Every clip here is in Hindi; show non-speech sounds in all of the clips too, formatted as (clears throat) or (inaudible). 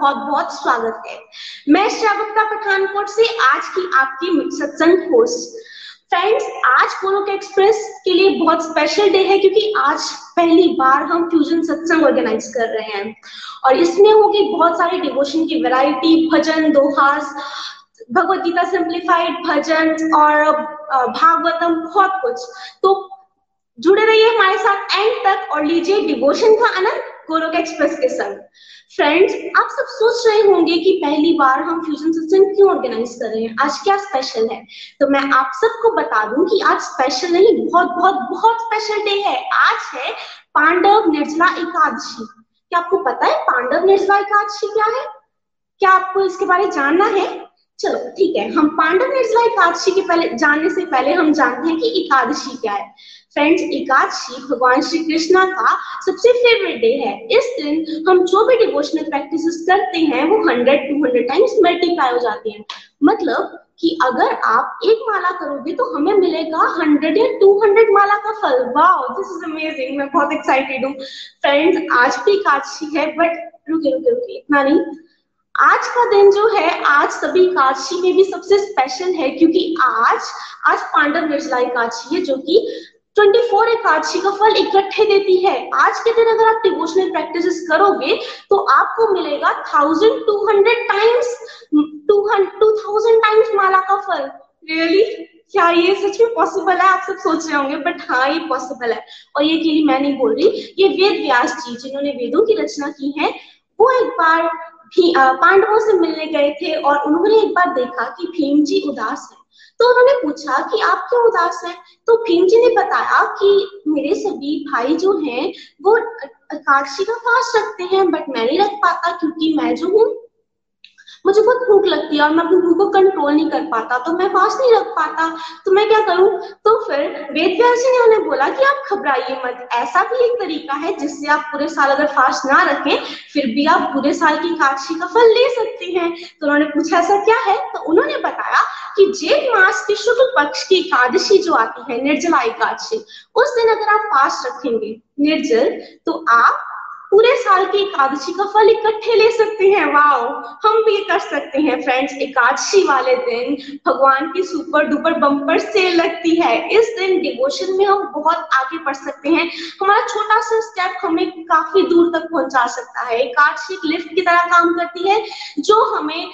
बहुत बहुत स्वागत है। मैं श्रावक्ता पठानकोट से आज की आपकी सत्संग होस्ट फ्रेंड्स आज गोलोक एक्सप्रेस के लिए बहुत स्पेशल डे है क्योंकि आज पहली बार हम फ्यूजन सत्संग ऑर्गेनाइज कर रहे हैं। और इसमें होगी बहुत सारी डिवोशन की वैरायटी भजन, दोहास, भगवत गीता सिंप्लीफाइड भजन और भागवतम बहुत कुछ। तो जुड़े रहिए हमारे साथ एंड तक और लीजिए डिवोशन का आनंद गोलोक एक्सप्रेस के संग। फ्रेंड्स आप सब सोच रहे होंगे कि पहली बार हम फ्यूजन सत्संग क्यों ऑर्गेनाइज कर रहे हैं? आज क्या स्पेशल है? तो मैं आप सबको बता दूँ कि आज स्पेशल नहीं, बहुत बहुत बहुत स्पेशल डे है। आज है पांडव निर्जला एकादशी। क्या आपको पता है पांडव निर्जला एकादशी क्या है? क्या आपको इसके बारे में जानना है? चलो, ठीक है, हम पांडव निर्जला एकादशी के पहले, जानने से पहले हम जानते हैं कि एकादशी क्या है। फ्रेंड्स एकादशी भगवान श्री कृष्णा का सबसे फेवरेट डे है। इस दिन हम जो भी डिवोशनल प्रैक्टिसेस करते हैं, वो hundred two hundred times multiply हो जाते हैं। मतलब कि अगर आप एक माला करोगे तो हमें मिलेगा हंड्रेड या टू हंड्रेड माला का फल। वाओ दिस इज़ अमेजिंग मैं बहुत एक्साइटेड हूँ। फ्रेंड्स आज भी एकादशी है बट रुके रुके रुके, इतना नहीं। आज का दिन जो है, आज सभी एकादशी में भी सबसे स्पेशल है, क्योंकि आज आज पांडव निर्जला एकादशी है, जो कि 24 एकादशी का फल इकट्ठे देती है। आज के दिन अगर आप डिवोशनल प्रैक्टिसेस करोगे तो आपको मिलेगा thousand two hundred times to two thousand times माला का फल। रियली क्या ये सच में पॉसिबल है? आप सब सोच रहे होंगे बट हाँ ये पॉसिबल है। और ये के लिए मैं नहीं बोल रही, ये वेद व्यास जी, जिन्होंने वेदों की रचना की है, वो एक बार भी पांडवों से मिलने गए थे और उन्होंने एक बार देखा कि भीम जी उदास है। तो उन्होंने पूछा कि आप क्यों उदास हैं? तो भीम जी ने बताया कि मेरे सभी भाई जो हैं, वो एकादशी का फास्ट रखते हैं बट मैं नहीं रख पाता क्योंकि मैं जो हूँ मुझे बहुत भूख लगती है और मैं अपनी भूख को कंट्रोल नहीं कर पाता तो मैं फास्ट नहीं रख पाता। तो मैं क्या करूँ? तो फिर वेद व्यास ने उन्हें बोला कि आप घबराइए मत। ऐसा भी एक तरीका है जिससे आप पूरे साल अगर फास्ट ना रखें, फिर भी आप पूरे साल की काशी का फल ले सकते हैं। तो उन्होंने पूछा, ऐसा क्या है? तो उन्होंने बताया कि जेठ मास की शुक्ल पक्ष की एकादशी जो आती है निर्जला एकादशी उस दिन अगर आप फास्ट रखेंगे, निर्जल तो आप पूरे साल की एकादशी का फल इकट्ठे ले सकते हैं। वाओ, हम भी कर सकते हैं फ्रेंड्स एकादशी वाले दिन भगवान की सुपर डुपर बम्पर सेल लगती है। इस दिन डिवोशन में हम बहुत आगे बढ़ सकते हैं। हमारा छोटा सा स्टेप हमें काफ़ी दूर तक पहुँचा सकता है। एकादशी एक लिफ्ट की तरह काम करती है, जो हमें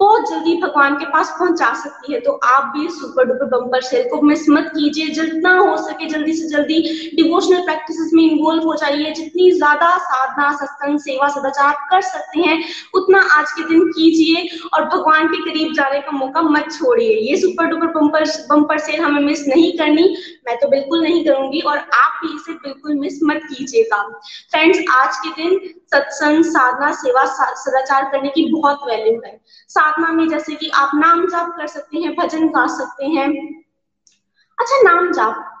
बहुत जल्दी भगवान के पास पहुँचा सकती है। तो आप भी सुपर डुपर बम्पर सेल को मिस मत कीजिए। जितना हो सके जल्दी से जल्दी डिवोशनल प्रैक्टिसेस में इन्वॉल्व हो जाइए। जितनी ज़्यादा साधना, सत्संग, सेवा, सदाचार कर सकते हैं, उतना आज के दिन कीजिए और भगवान के करीब जाने का मौका मत छोड़िए। ये super duper bumper bumper sale हमें मिस नहीं करनी। मैं तो बिल्कुल नहीं करूँगी और आप भी इसे बिल्कुल मिस मत कीजिएगा। फ्रेंड्स आज के दिन सत्संग, साधना, सेवा सदाचार करने की बहुत वैल्यू है। साधना में जैसे कि आप नाम जाप कर सकते हैं, भजन गा सकते हैं। अच्छा नाम जाप।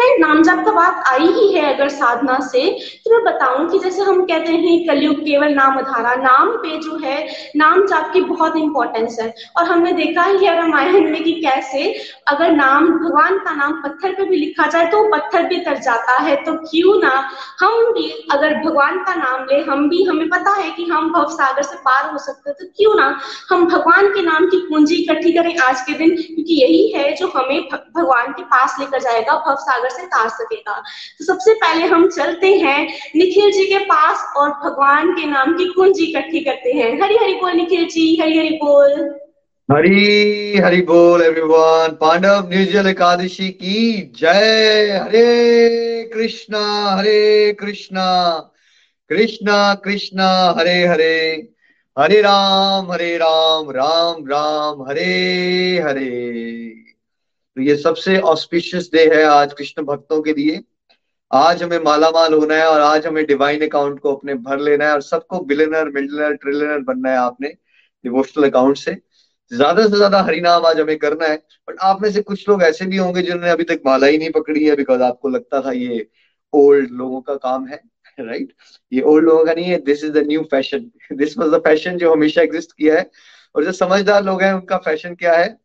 फ्रेंड नाम जाप का बात आई ही है अगर साधना से तो मैं बताऊँ कि जैसे हम कहते हैं कलयुग केवल नाम आधारा नाम पे जो है, नाम जाप की बहुत इंपॉर्टेंस है। और हमने देखा ही है रामायण में कि कैसे अगर नाम, भगवान का नाम पत्थर पे भी लिखा जाए तो पत्थर भी तर जाता है। तो क्यों ना हम भी अगर भगवान का नाम ले, हम भी, हमें पता है कि हम भव सागर से पार हो सकते तो क्यों ना हम भगवान के नाम की पूंजी इकट्ठी करें आज के दिन, क्योंकि यही है जो हमें भगवान के पास लेकर जाएगा भव सागर से तार सकेगा। तो सबसे पहले हम चलते हैं निखिल जी के पास और भगवान के नाम की कुंजी इकट्ठी करते हैं। हरी हरी बोल निखिल जी हरी हरी बोल। हरी हरी बोल एवरीवन पांडव निर्जल एकादशी की जय। हरे कृष्णा हरे कृष्णा। कृष्णा कृष्णा, हरे हरे। हरे राम हरे राम राम राम, हरे हरे। तो ये सबसे ऑस्पिशियस डे है आज कृष्ण भक्तों के लिए। आज हमें मालामाल होना है और आज हमें डिवाइन अकाउंट को अपने भर लेना है और सबको बिलियनर मिलियनर ट्रिलियनर बनना है आपने डिवोशनल अकाउंट से। ज़्यादा से ज़्यादा हरिनाम आज हमें करना है बट आप में से कुछ लोग ऐसे भी होंगे जिन्होंने अभी तक माला ही नहीं पकड़ी है बिकॉज़ आपको लगता था ये ओल्ड लोगों का काम है राइट (laughs) right? ये ओल्ड लोगों का नहीं है this is the new fashion this was the fashion जो हमेशा एग्जिस्ट किया है। और जो समझदार लोग हैं, उनका फ़ैशन क्या है?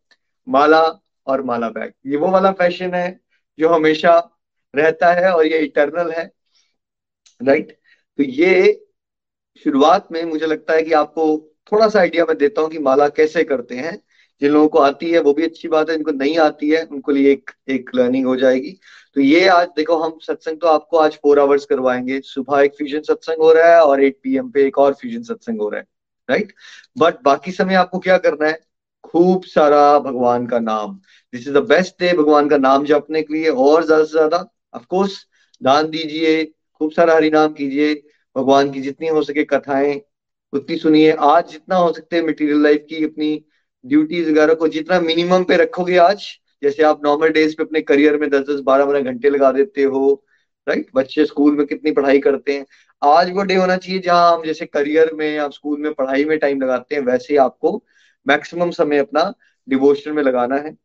माला और माला बैग। ये वो वाला फ़ैशन है जो हमेशा रहता है और ये इटर्नल है, राइट? तो ये शुरुआत में मुझे लगता है कि आपको थोड़ा सा आइडिया मैं देता हूँ कि माला कैसे करते हैं। जिन लोगों को आती है, वो भी अच्छी बात है, जिनको नहीं आती है, उनको लिए एक एक लर्निंग हो जाएगी। तो ये आज देखो, हम सत्संग तो आपको आज फोर आवर्स करवाएँगे। सुबह एक फ्यूजन सत्संग हो रहा है और एट पीएम पे एक और फ्यूजन सत्संग हो रहा है राइट बट बाकी समय आपको क्या करना है? खूब सारा भगवान का नाम। This is the best day भगवान का नाम जपने के लिए और ज़्यादा से ज़्यादा। ऑफकोर्स दान दीजिए, खूब सारा हरिनाम कीजिए, भगवान की जितनी हो सके कथाएँ उतनी सुनिए। आज जितना हो सकते मटेरियल लाइफ की, अपनी ड्यूटीज़ वगैरह को जितना मिनिमम पे रखोगे आज, जैसे आप नॉर्मल डेज़ पे अपने करियर में दस दस बारह बारह घंटे लगा देते हो राइट बच्चे स्कूल में कितनी पढ़ाई करते हैं। आज वो डे होना चाहिए जहाँ हम जैसे करियर में आप स्कूल में पढ़ाई में टाइम लगाते हैं, वैसे आपको मैक्सिमम समय अपना डिवोशन में लगाना है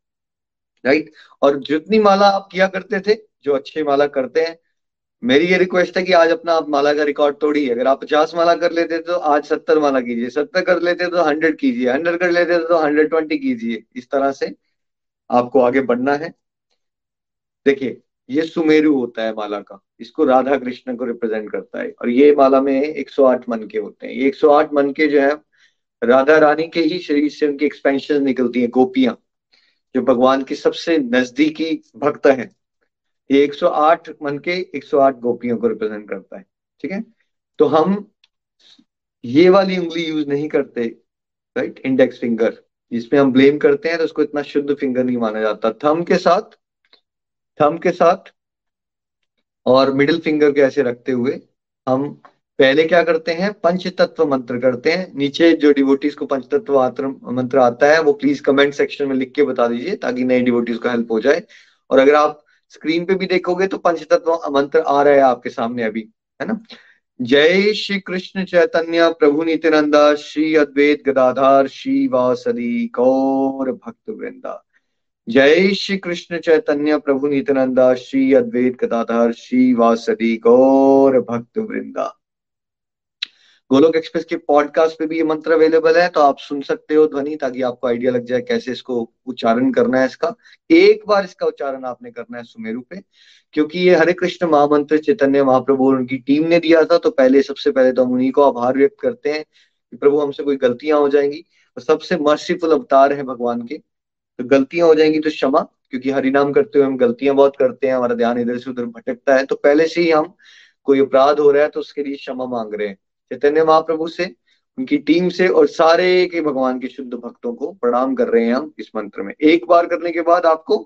राइट और जितनी माला आप किया करते थे, जो अच्छे माला करते हैं, मेरी ये रिक्वेस्ट है कि आज अपना आप माला का रिकॉर्ड तोड़िए। अगर आप पचास माला कर लेते तो आज सत्तर माला कीजिए। सत्तर कर लेते तो हंड्रेड कीजिए। हंड्रेड कर लेते तो हंड्रेड ट्वेंटी कीजिए। इस तरह से आपको आगे बढ़ना है। देखिए, ये सुमेरु होता है माला का। इसको राधा कृष्ण को रिप्रेजेंट करता है। और ये माला में 108 मन के होते हैं। ये 108 मन के जो है राधा रानी के ही शरीर से उनकी एक्सपेंशन निकलती है, गोपियाँ, जो भगवान की सबसे नजदीकी भक्त हैं। ये 108 मन के 108 गोपियों को रिप्रेजेंट करता है, ठीक है? तो हम ये वाली उंगली यूज़ नहीं करते राइट इंडेक्स फिंगर जिसमें हम ब्लेम करते हैं तो उसको इतना शुद्ध फिंगर नहीं माना जाता। थम के साथ थम के साथ और मिडिल फिंगर को ऐसे रखते हुए हम पहले क्या करते हैं? पंच तत्व मंत्र करते हैं। नीचे जो डिवोटीज को पंच तत्व मंत्र आता है, वो प्लीज़ कमेंट सेक्शन में लिख के बता दीजिए, ताकि नए डिवोटीज को हेल्प हो जाए। और अगर आप स्क्रीन पे भी देखोगे तो पंचतत्व मंत्र आ रहा है आपके सामने अभी, है ना? जय श्री कृष्ण चैतन्य, प्रभु नित्यानंदा, श्री अद्वैत गदाधार श्री वासदी गौर भक्त वृंदा। जय श्री कृष्ण चैतन्य, प्रभु नित्यानंदा, श्री अद्वैत गदाधार श्री वासदी गौर भक्त वृंदा। गोलोक एक्सप्रेस के पॉडकास्ट पे भी ये मंत्र अवेलेबल है तो आप सुन सकते हो ध्वनि, ताकि आपको आइडिया लग जाए कैसे इसको उच्चारण करना है इसका। एक बार इसका उच्चारण आपने करना है सुमेरु पे, क्योंकि ये हरे कृष्ण महामंत्र चैतन्य महाप्रभु और उनकी टीम ने दिया था तो पहले, सबसे पहले तो हम उन्हीं को आभार व्यक्त करते हैं कि प्रभु हमसे कोई गलतियाँ हो जाएँगी। और सबसे मर्सीफुल अवतार है भगवान के तो गलतियाँ हो जाएँगी तो क्षमा, क्योंकि हरिनाम करते हुए हम गलतियाँ बहुत करते हैं, हमारा ध्यान इधर से उधर भटकता है। तो पहले से ही हम कोई अपराध हो रहा है तो उसके लिए क्षमा मांग रहे हैं। चैतन्य महाप्रभु से, उनकी टीम से और सारे के भगवान के शुद्ध भक्तों को प्रणाम कर रहे हैं हम इस मंत्र में। एक बार करने के बाद आपको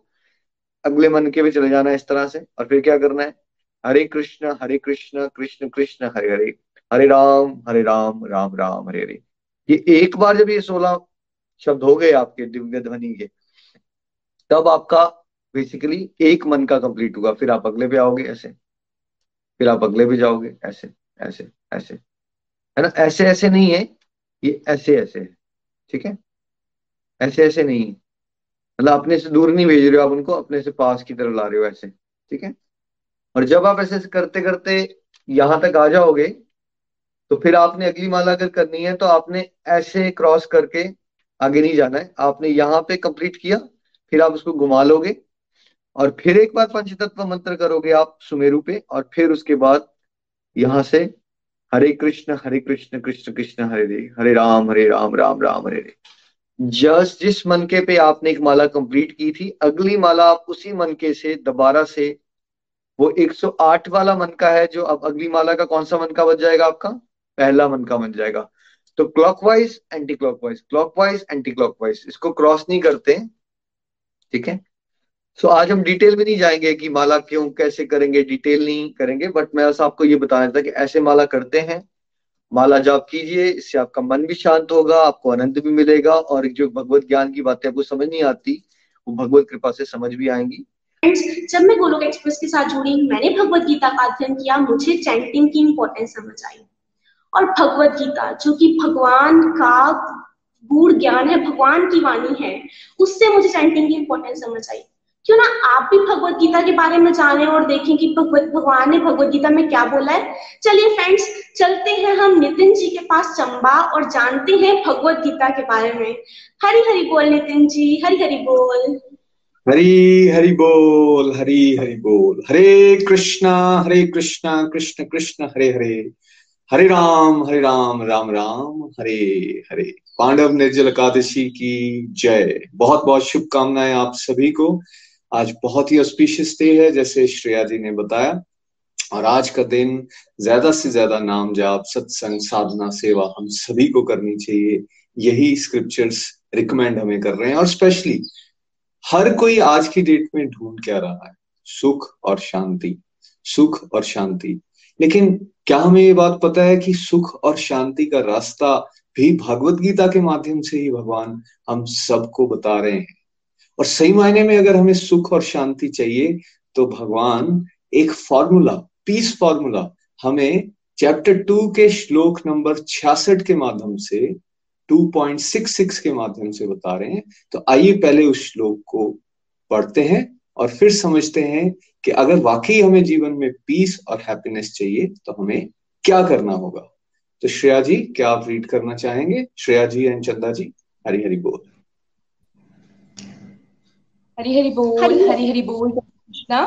अगले मन के भी चले जाना है इस तरह से। और फिर क्या करना है? हरे कृष्ण हरे कृष्ण कृष्ण कृष्ण, हरे हरे। हरे राम हरे राम राम राम, हरे हरे। ये एक बार जब ये सोलह शब्द हो गए आपके, दिव्य ध्वनि के, तब आपका बेसिकली एक मन का कंप्लीट होगा फिर आप अगले पे आओगे, ऐसे। फिर आप अगले पे जाओगे, ऐसे ऐसे ऐसे। है ना? ऐसे ऐसे नहीं है। ये ऐसे ऐसे है। ठीक है? ऐसे ऐसे नहीं है। मतलब अपने से दूर नहीं भेज रहे हो आप उनको, अपने से पास की तरफ़ ला रहे हो ऐसे। ठीक है? और जब आप ऐसे करते करते यहाँ तक आ जाओगे तो फिर आपने अगली माला अगर करनी है तो आपने ऐसे क्रॉस करके आगे नहीं जाना है। आपने यहाँ पे कंप्लीट किया, फिर आप उसको घुमा लोगे। और फिर एक बार पंचतत्व मंत्र करोगे आप सुमेरु पे, और फिर उसके बाद यहाँ से हरे कृष्ण हरे कृष्ण कृष्ण कृष्ण, हरे हरे हरे राम हरे राम राम राम, हरे हरे। जस्ट जिस मनके पे आपने एक माला कंप्लीट की थी, अगली माला आप उसी मनके से, दोबारा से, वो 108 वाला मन का है जो अब अगली माला का कौन सा मन का बन जाएगा आपका? पहला मन का बन जाएगा। तो clockwise anti clockwise clockwise anti clockwise इसको क्रॉस नहीं करते, ठीक है? सो आज हम डिटेल में नहीं जाएँगे कि माला क्यों, कैसे करेंगे डिटेल नहीं करेंगे बट मैं बस आपको ये बताना था कि ऐसे माला करते हैं। माला जाप कीजिए, इससे आपका मन भी शांत होगा, आपको आनंद भी मिलेगा, और जो भगवत ज्ञान की बातें आपको समझ नहीं आती, वो भगवत कृपा से समझ भी आएँगी। जब मैं गोलोक एक्सप्रेस के साथ जुड़ी, मैंने भगवत गीता का अध्ययन किया, मुझे चैंटिंग की इम्पोर्टेंस समझ आई। और भगवत गीता, जो कि भगवान का गूढ़ ज्ञान है, भगवान की वाणी है, उससे मुझे चैंटिंग की इम्पोर्टेंस समझ आई। क्यों ना आप भी भगवत गीता के बारे में जाने और देखें कि भगवत, भगवान ने भगवत गीता में क्या बोला है। चलिए फ्रेंड्स चलते हैं हम नितिन जी के पास चंबा और जानते हैं भगवत गीता के बारे में। हरी हरी बोल नितिन जी, हरी हरी बोल। हरी हरि बोल, हरी हरि बोल। हरे कृष्णा हरे कृष्णा, कृष्ण कृष्ण, हरे हरे। हरे राम हरे राम राम राम, हरे हरे। पांडव निर्जल एकादशी की जय। बहुत बहुत शुभकामनाएँ आप सभी को। आज बहुत ही ऑस्पिशियस डे है, जैसे श्रेया जी ने बताया। और आज का दिन ज़्यादा से ज़्यादा नाम जाप सत्संग, साधना, सेवा हम सभी को करनी चाहिए। यही स्क्रिप्चर्स रिकमेंड हमें कर रहे हैं। और स्पेशली हर कोई आज की डेट में ढूंढ क्या रहा है? सुख और शांति। सुख और शांति। लेकिन क्या हमें ये बात पता है कि सुख और शांति का रास्ता भी भगवत गीता के माध्यम से ही भगवान हम सबको बता रहे हैं? और सही मायने में अगर हमें सुख और शांति चाहिए तो भगवान एक फॉर्मूला पीस फॉर्मूला हमें चैप्टर टू के श्लोक नंबर छियासठ के माध्यम से 2.66 के माध्यम से बता रहे हैं। तो आइए पहले उस श्लोक को पढ़ते हैं और फिर समझते हैं कि अगर वाकई हमें जीवन में पीस और हैप्पीनेस चाहिए तो हमें क्या करना होगा। तो श्रेया जी, क्या आप रीड करना चाहेंगे? श्रेया जी एंड चंदा जी, हरी हरी बोल। हरी हरी बोल हरी हरी बोल कृष्णा।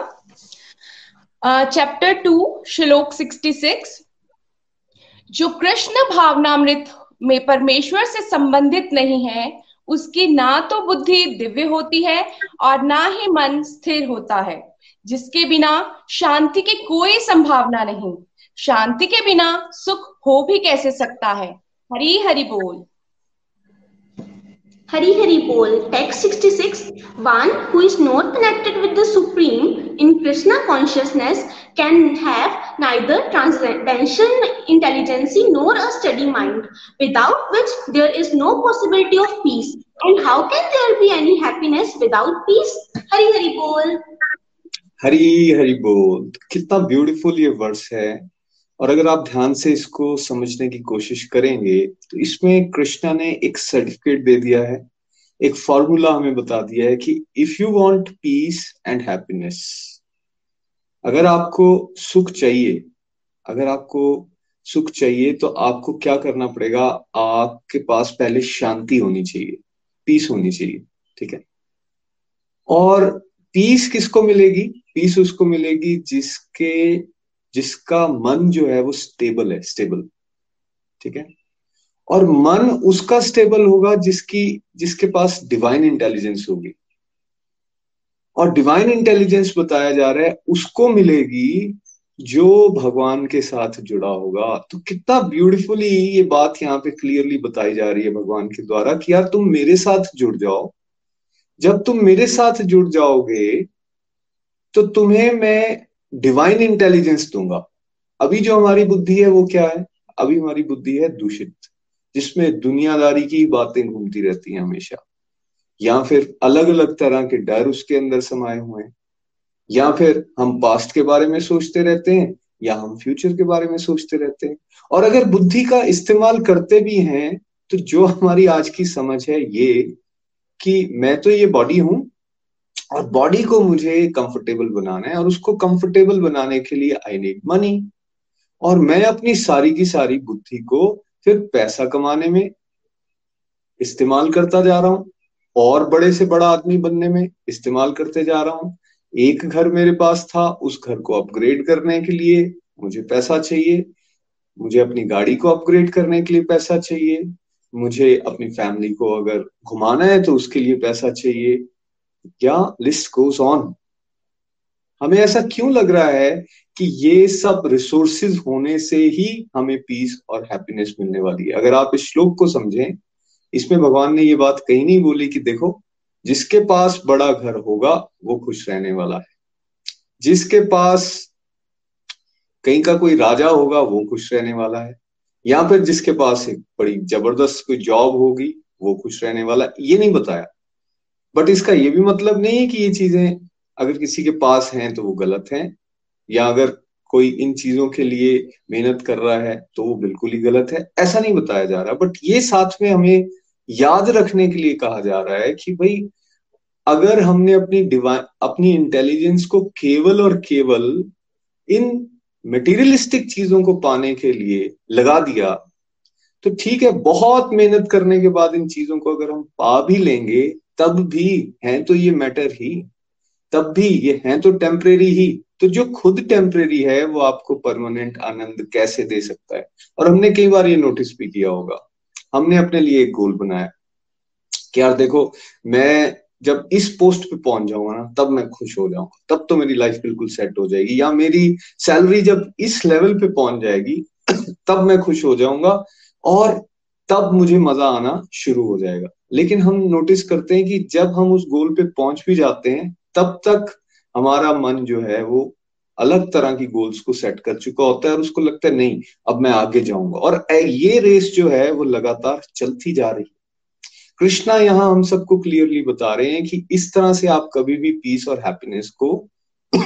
चैप्टर टू श्लोक सिक्सटी सिक्स जो कृष्ण भावनामृत में परमेश्वर से संबंधित नहीं है उसकी ना तो बुद्धि दिव्य होती है और ना ही मन स्थिर होता है जिसके बिना शांति की कोई संभावना नहीं। शांति के बिना सुख हो भी कैसे सकता है? हरी हरि बोल। Hari Hari Bol, text 66, one who is not connected with the Supreme in Krishna consciousness can have neither transcendental intelligence nor a steady mind, without which there is no possibility of peace. And how can there be any happiness without peace? Hari Hari Bol. हरी हरी बोल कितना ब्यूटीफुल ये वर्स है और अगर आप ध्यान से इसको समझने की कोशिश करेंगे तो इसमें कृष्णा ने एक सर्टिफिकेट दे दिया है। एक फॉर्मूला हमें बता दिया है कि if you want peace and happiness अगर आपको सुख चाहिए, अगर आपको सुख चाहिए तो आपको क्या करना पड़ेगा? आपके पास पहले शांति होनी चाहिए पीस होनी चाहिए, ठीक है? और पीस किसको मिलेगी? पीस उसको मिलेगी जिसके जिसका मन जो है वो स्टेबल है स्टेबल ठीक है? और मन उसका स्टेबल होगा जिसकी, जिसके पास डिवाइन इंटेलिजेंस होगी। और डिवाइन इंटेलिजेंस बताया जा रहा है, उसको मिलेगी जो भगवान के साथ जुड़ा होगा। तो कितना ब्यूटीफुली ये बात यहाँ पे क्लियरली बताई जा रही है भगवान के द्वारा कि यार तुम मेरे साथ जुड़ जाओ। जब तुम मेरे साथ जुड़ जाओगे तो तुम्हें मैं डिवाइन इंटेलिजेंस दूँगा। अभी जो हमारी बुद्धि है, वो क्या है? अभी हमारी बुद्धि है दूषित, जिसमें दुनियादारी की बातें घूमती रहती हैं हमेशा। या फिर अलग अलग तरह के डर उसके अंदर समाये हुए हैं। या फिर हम पास्ट के बारे में सोचते रहते हैं, या हम फ्यूचर के बारे में सोचते रहते हैं। और अगर बुद्धि का इस्तेमाल करते भी हैं तो जो हमारी आज की समझ है ये, कि मैं तो ये बॉडी हूँ और बॉडी को मुझे कंफर्टेबल बनाना है और उसको कंफर्टेबल बनाने के लिए आई नीड मनी और मैं अपनी सारी की सारी बुद्धि को फिर पैसा कमाने में इस्तेमाल करता जा रहा हूँ, और बड़े से बड़ा आदमी बनने में इस्तेमाल करते जा रहा हूँ। एक घर मेरे पास था, उस घर को अपग्रेड करने के लिए मुझे पैसा चाहिए। मुझे अपनी गाड़ी को अपग्रेड करने के लिए पैसा चाहिए। मुझे अपनी फैमिली को अगर घुमाना है तो उसके लिए पैसा चाहिए। क्या लिस्ट गोज ऑन हमें ऐसा क्यों लग रहा है कि ये सब रिसोर्सेज होने से ही हमें पीस और हैप्पीनेस मिलने वाली है? अगर आप इस श्लोक को समझें, इसमें भगवान ने ये बात कहीं नहीं बोली कि देखो, जिसके पास बड़ा घर होगा, वो खुश रहने वाला है। जिसके पास कहीं का कोई राजा होगा, वो खुश रहने वाला है। या फिर जिसके पास एक बड़ी ज़बरदस्त कोई जॉब होगी, वो खुश रहने वाला ये नहीं बताया। बट इसका ये भी मतलब नहीं है कि ये चीज़ें अगर किसी के पास हैं तो वो गलत हैं, या अगर कोई इन चीज़ों के लिए मेहनत कर रहा है तो वो बिल्कुल ही गलत है। ऐसा नहीं बताया जा रहा। बट ये साथ में हमें याद रखने के लिए कहा जा रहा है कि भाई, अगर हमने अपनी डिवाइन अपनी इंटेलिजेंस को केवल और केवल इन मटेरियलिस्टिक चीज़ों को पाने के लिए लगा दिया तो ठीक है, बहुत मेहनत करने के बाद इन चीज़ों को अगर हम पा भी लेंगे तब भी है तो ये मैटर ही, तब भी ये है तो टेम्परेरी ही। तो जो खुद टेम्परेरी है, वो आपको परमानेंट आनंद कैसे दे सकता है? और हमने कई बार ये नोटिस भी किया होगा। हमने अपने लिए एक गोल बनाया। कि यार देखो, मैं जब इस पोस्ट पे पहुँच जाऊँगा ना, तब मैं खुश हो जाऊँगा। तब तो मेरी लाइफ बिल्कुल सेट हो जाएगी। या मेरी सैलरी जब इस लेवल पे पहुँच जाएगी, तब मैं खुश हो जाऊँगा और तब मुझे मज़ा आना शुरू हो जाएगा। लेकिन हम नोटिस करते हैं कि जब हम उस गोल पे पहुँच भी जाते हैं, तब तक हमारा मन जो है वो अलग तरह की गोल्स को सेट कर चुका होता है और उसको लगता है, नहीं, अब मैं आगे जाऊँगा। और ये रेस जो है वो लगातार चलती जा रही है। कृष्णा यहाँ हम सबको क्लियरली बता रहे हैं कि इस तरह से आप कभी भी पीस और हैप्पीनेस को (clears throat)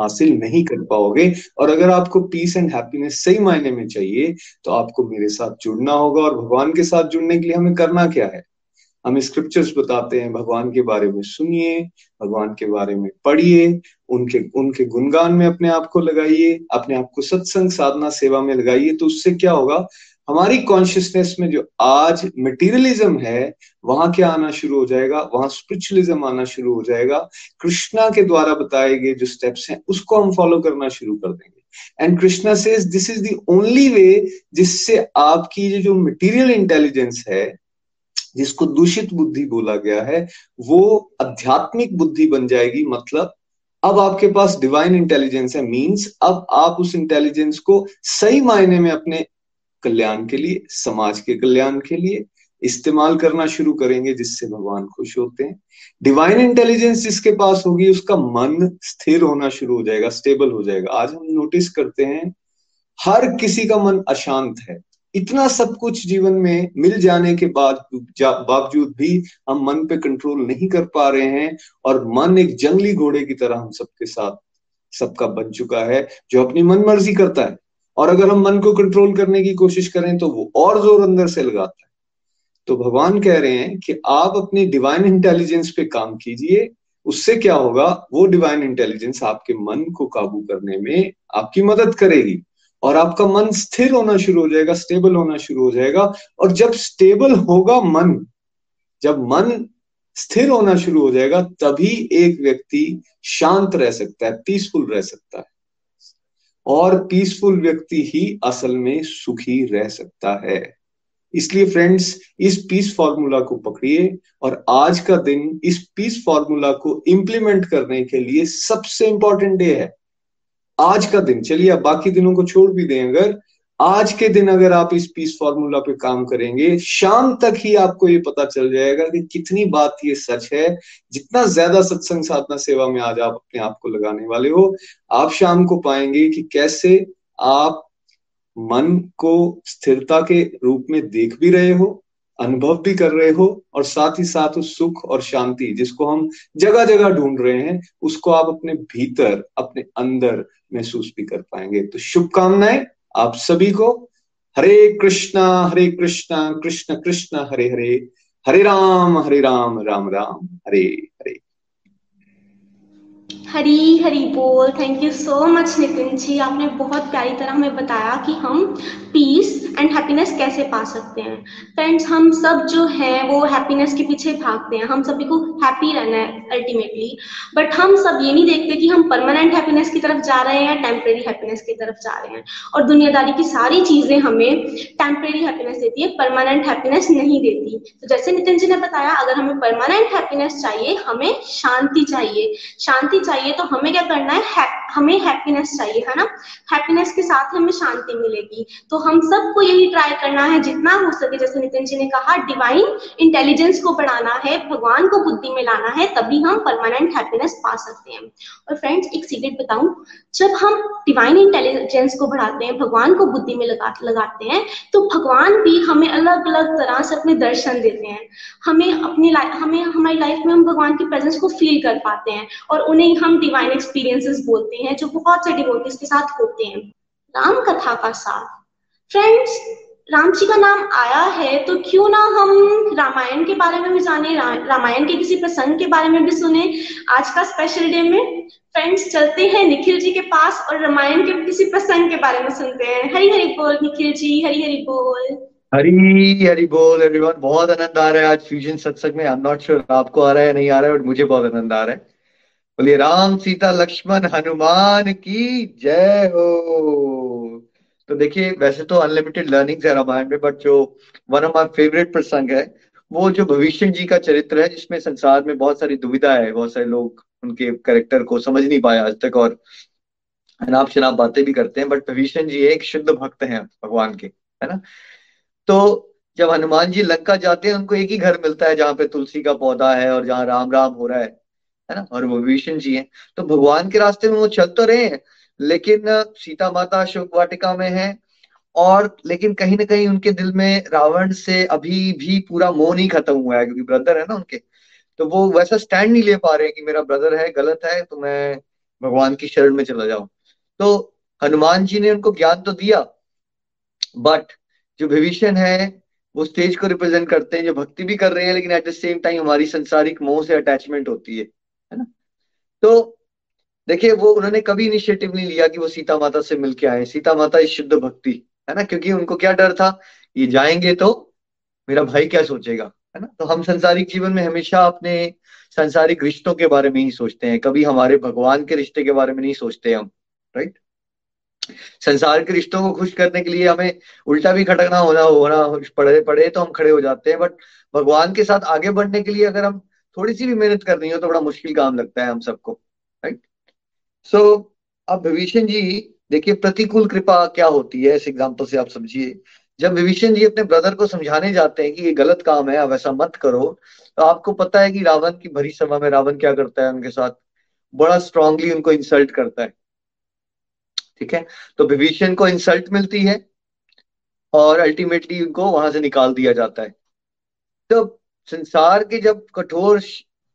हासिल नहीं कर पाओगे। और अगर आपको पीस एंड हैप्पीनेस सही मायने में चाहिए तो आपको मेरे साथ जुड़ना होगा और भगवान के साथ जुड़ने के लिए हमें करना क्या है? हमें स्क्रिप्चर्स बताते हैं, भगवान के बारे में सुनिए, भगवान के बारे में पढ़िए, उनके उनके गुणगान में अपने आप को लगाइए, अपने आप को सत्संग, साधना, सेवा में लगाइए तो उससे क्या होगा? हमारी कॉन्शियसनेस में जो आज मटेरियलिज्म है, वहाँ क्या आना शुरू हो जाएगा? वहाँ स्पिरिचुअलिज्म आना शुरू हो जाएगा। कृष्णा के द्वारा बताए गए जो स्टेप्स हैं, उसको हम फॉलो करना शुरू कर देंगे। एंड कृष्णा से this is the only way जिससे आपकी जो मटेरियल इंटेलिजेंस है जिसको दूषित बुद्धि बोला गया है, वो आध्यात्मिक बुद्धि बन जाएगी। मतलब अब आपके पास डिवाइन इंटेलिजेंस है मींस अब आप उस इंटेलिजेंस को सही मायने में अपने कल्याण के लिए, समाज के कल्याण के लिए इस्तेमाल करना शुरू करेंगे, जिससे भगवान खुश होते हैं। डिवाइन इंटेलिजेंस जिसके पास होगी, उसका मन स्थिर होना शुरू हो जाएगा स्टेबल हो जाएगा। आज हम नोटिस करते हैं, हर किसी का मन अशांत है। इतना सब कुछ जीवन में मिल जाने के बाद बावजूद भी हम मन पे कंट्रोल नहीं कर पा रहे हैं और मन एक जंगली घोड़े की तरह हम सबके साथ, सबका बन चुका है, जो अपनी मन मर्ज़ी करता है। और अगर हम मन को कंट्रोल करने की कोशिश करें तो वो और ज़ोर अंदर से लगाता है। तो भगवान कह रहे हैं कि आप अपनी डिवाइन इंटेलिजेंस पे काम कीजिए। उससे क्या होगा? वो डिवाइन इंटेलिजेंस आपके मन को काबू करने में आपकी मदद करेगी। और आपका मन स्थिर होना शुरू हो जाएगा स्टेबल होना शुरू हो जाएगा। और जब स्टेबल होगा मन, जब मन स्थिर होना शुरू हो जाएगा, तभी एक व्यक्ति शांत रह सकता है पीसफुल रह सकता है। और पीसफुल व्यक्ति ही असल में सुखी रह सकता है। इसलिए फ्रेंड्स इस पीस फॉर्मूला को पकड़िए और आज का दिन इस पीस फॉर्मूला को इंप्लीमेंट करने के लिए सबसे इंपॉर्टेंट डे है। आज का दिन। चलिए आप बाकी दिनों को छोड़ भी दें अगर। आज के दिन अगर आप इस पीस फॉर्मूला पे काम करेंगे, शाम तक ही आपको ये पता चल जाएगा कि कितनी बात ये सच है, जितना ज़्यादा सत्संग साधना सेवा में आज आप अपने आप को लगाने वाले हो, आप शाम को पाएँगे कि कैसे आप मन को स्थिरता के रूप में देख भी रहे हो, अनुभव भी कर रहे हो, और साथ ही साथ उस सुख और शांति जिसको हम जगह जगह ढूंढ रहे हैं, उसको आप अपने भीतर, अपने अंदर महसूस भी कर पाएँगे। तो शुभकामनाएँ आप सभी को। हरे कृष्णा हरे कृष्णा, कृष्ण कृष्ण, हरे हरे। हरे राम हरे राम राम राम। हरे हरे। हरी हरी बोल। Thank you so much Nitin ji. आपने बहुत प्यारी तरह हमें बताया कि हम पीस एंड हैप्पीनेस कैसे पा सकते हैं। फ्रेंड्स हम सब जो है, वो हैप्पीनेस के पीछे भागते हैं। हम सभी को हैप्पी रहना है अल्टीमेटली बट हम सब ये नहीं देखते कि हम परमानेंट हैप्पीनेस की तरफ़ जा रहे हैं या टेम्परेरी हैप्पीनेस की तरफ़ जा रहे हैं। और दुनियादारी की सारी चीज़ें हमें टेम्परेरी हैप्पीनेस देती है परमानेंट हैप्पीनेस नहीं देती। तो जैसे नितिन जी ने बताया, अगर हमें परमानेंट हैप्पीनेस चाहिए, हमें शांति चाहिए। शांति चाहिए तो हमें क्या करना है? हमें हैप्पीनेस चाहिए, है ना? हैप्पीनेस के साथ हमें शांति मिलेगी। तो हम सबको यही ट्राई करना है, जितना हो सके। जैसे नितिन जी ने कहा डिवाइन इंटेलिजेंस को बढ़ाना है, भगवान को बुद्धि में लाना है, तभी हम परमानेंट हैप्पीनेस पा सकते हैं। और फ्रेंड्स एक सीक्रेट बताऊँ, जब हम डिवाइन इंटेलिजेंस को बढ़ाते हैं, भगवान को बुद्धि में लगा, लगाते हैं तो भगवान भी हमें अलग अलग तरह से अपने दर्शन देते हैं। हमें अपनी लाइफ हमें, हमारी लाइफ में हम भगवान की प्रेजेंस को फील कर पाते हैं, और उन्हें हम डिवाइन एक्सपीरियंसेस बोलते हैं जो बहुत से डिवोटीज के साथ होते हैं। राम कथा का साथ फ्रेंड्स राम जी का नाम आया है तो क्यों ना हम रामायण के बारे में भी जाने रा, रामायण के किसी प्रसंग के बारे में भी सुने। आज का स्पेशल डे में फ्रेंड्स चलते हैं निखिल जी के पास और रामायण के किसी प्रसंग के बारे में सुनते हैं। हरी हरी बोल निखिल जी हरी हरी बोल। हरी हरी बोल एवरीवन बहुत आनंद आ रहा है आज फ्यूजन सत्संग में। आई एम नॉट श्योर आपको आ रहा है नहीं आ रहा है बट मुझे बहुत आनंद आ रहा है। बोलिए, राम सीता लक्ष्मण हनुमान की जय हो। तो देखिए, वैसे तो अनलिमिटेड लर्निंग है रामायण में बट जो वन ऑफ़ माई फेवरेट प्रसंग है, वो जो भविष्य जी का चरित्र है, जिसमें संसार में बहुत सारी दुविधा है, बहुत सारे लोग उनके करेक्टर को समझ नहीं पाए आज तक और अनाप शनाप बातें भी करते हैं बट भविष्य जी एक शुद्ध भक्त हैं भगवान के, है ना? तो जब हनुमान जी लंका जाते हैं, उनको एक ही घर मिलता है, जहाँ पे तुलसी का पौधा है और जहाँ राम राम हो रहा है। है ना? और वो विभीषण जी हैं। तो भगवान के रास्ते में वो चल तो रहे हैं, लेकिन सीता माता अशोक वाटिका में है और, लेकिन कहीं ना कहीं उनके दिल में रावण से अभी भी पूरा मोह नहीं खत्म हुआ है, क्योंकि ब्रदर है ना उनके। तो वो वैसा स्टैंड नहीं ले पा रहे कि मेरा ब्रदर है, गलत है तो मैं भगवान की शरण में चला जाऊँ। तो हनुमान जी ने उनको ज्ञान तो दिया बट जो विभीषण है, वो स्टेज को रिप्रेजेंट करते हैं, जो भक्ति भी कर रहे हैं, लेकिन एट द सेम टाइम हमारी संसारिक मोह से अटैचमेंट होती है। है ना? तो देखिए, वो उन्होंने कभी इनिशिएटिव नहीं लिया कि वो सीता माता से मिलके आए। सीता माता इस शुद्ध भक्ति, है ना? क्योंकि उनको क्या डर था? ये जाएँगे तो मेरा भाई क्या सोचेगा, है ना? तो हम संसारिक जीवन में हमेशा अपने संसारिक रिश्तों के बारे में ही सोचते हैं। कभी हमारे भगवान के रिश्ते के बारे में नहीं सोचते हम राइट संसार के रिश्तों को खुश करने के लिए हमें उल्टा भी खटकना होना होना पड़े पड़े तो हम खड़े हो जाते हैं। बट भगवान के साथ आगे बढ़ने के लिए अगर हम थोड़ी सी भी मेहनत करनी हो तो बड़ा मुश्किल काम लगता है हम सबको राइट सो so, अब विभीषण जी देखिए प्रतिकूल कृपा क्या होती है इस एग्ज़ाम्पल से आप समझिए। जब विभीषण जी अपने ब्रदर को समझाने जाते हैं कि ये गलत काम है आप ऐसा मत करो तो आपको पता है कि रावण की भरी सभा में रावण क्या करता है उनके साथ? बड़ा स्ट्रांगली उनको इंसल्ट करता है। ठीक है? तो विभीषण को इंसल्ट मिलती है और अल्टीमेटली उनको वहाँ से निकाल दिया जाता है। तो संसार के जब कठोर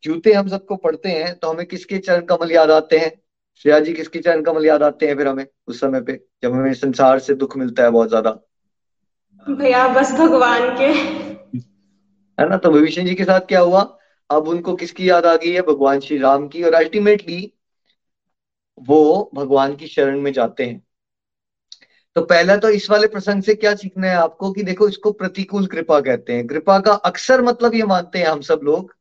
जूते हम सबको पढ़ते हैं तो हमें किसके चरण कमल याद आते हैं? श्रेया जी किसके चरण कमल याद आते हैं फिर हमें उस समय पे जब हमें संसार से दुख मिलता है बहुत ज़्यादा? भैया बस भगवान के। है ना? तो भविष्य जी के साथ क्या हुआ? अब उनको किसकी याद आ गई है? भगवान श्री राम की। और अल्टीमेटली वो भगवान की शरण में जाते हैं। तो पहला तो इस वाले प्रसंग से क्या सीखना है आपको कि देखो इसको प्रतिकूल कृपा कहते हैं। कृपा का अक्सर मतलब ये मानते हैं हम सब लोग,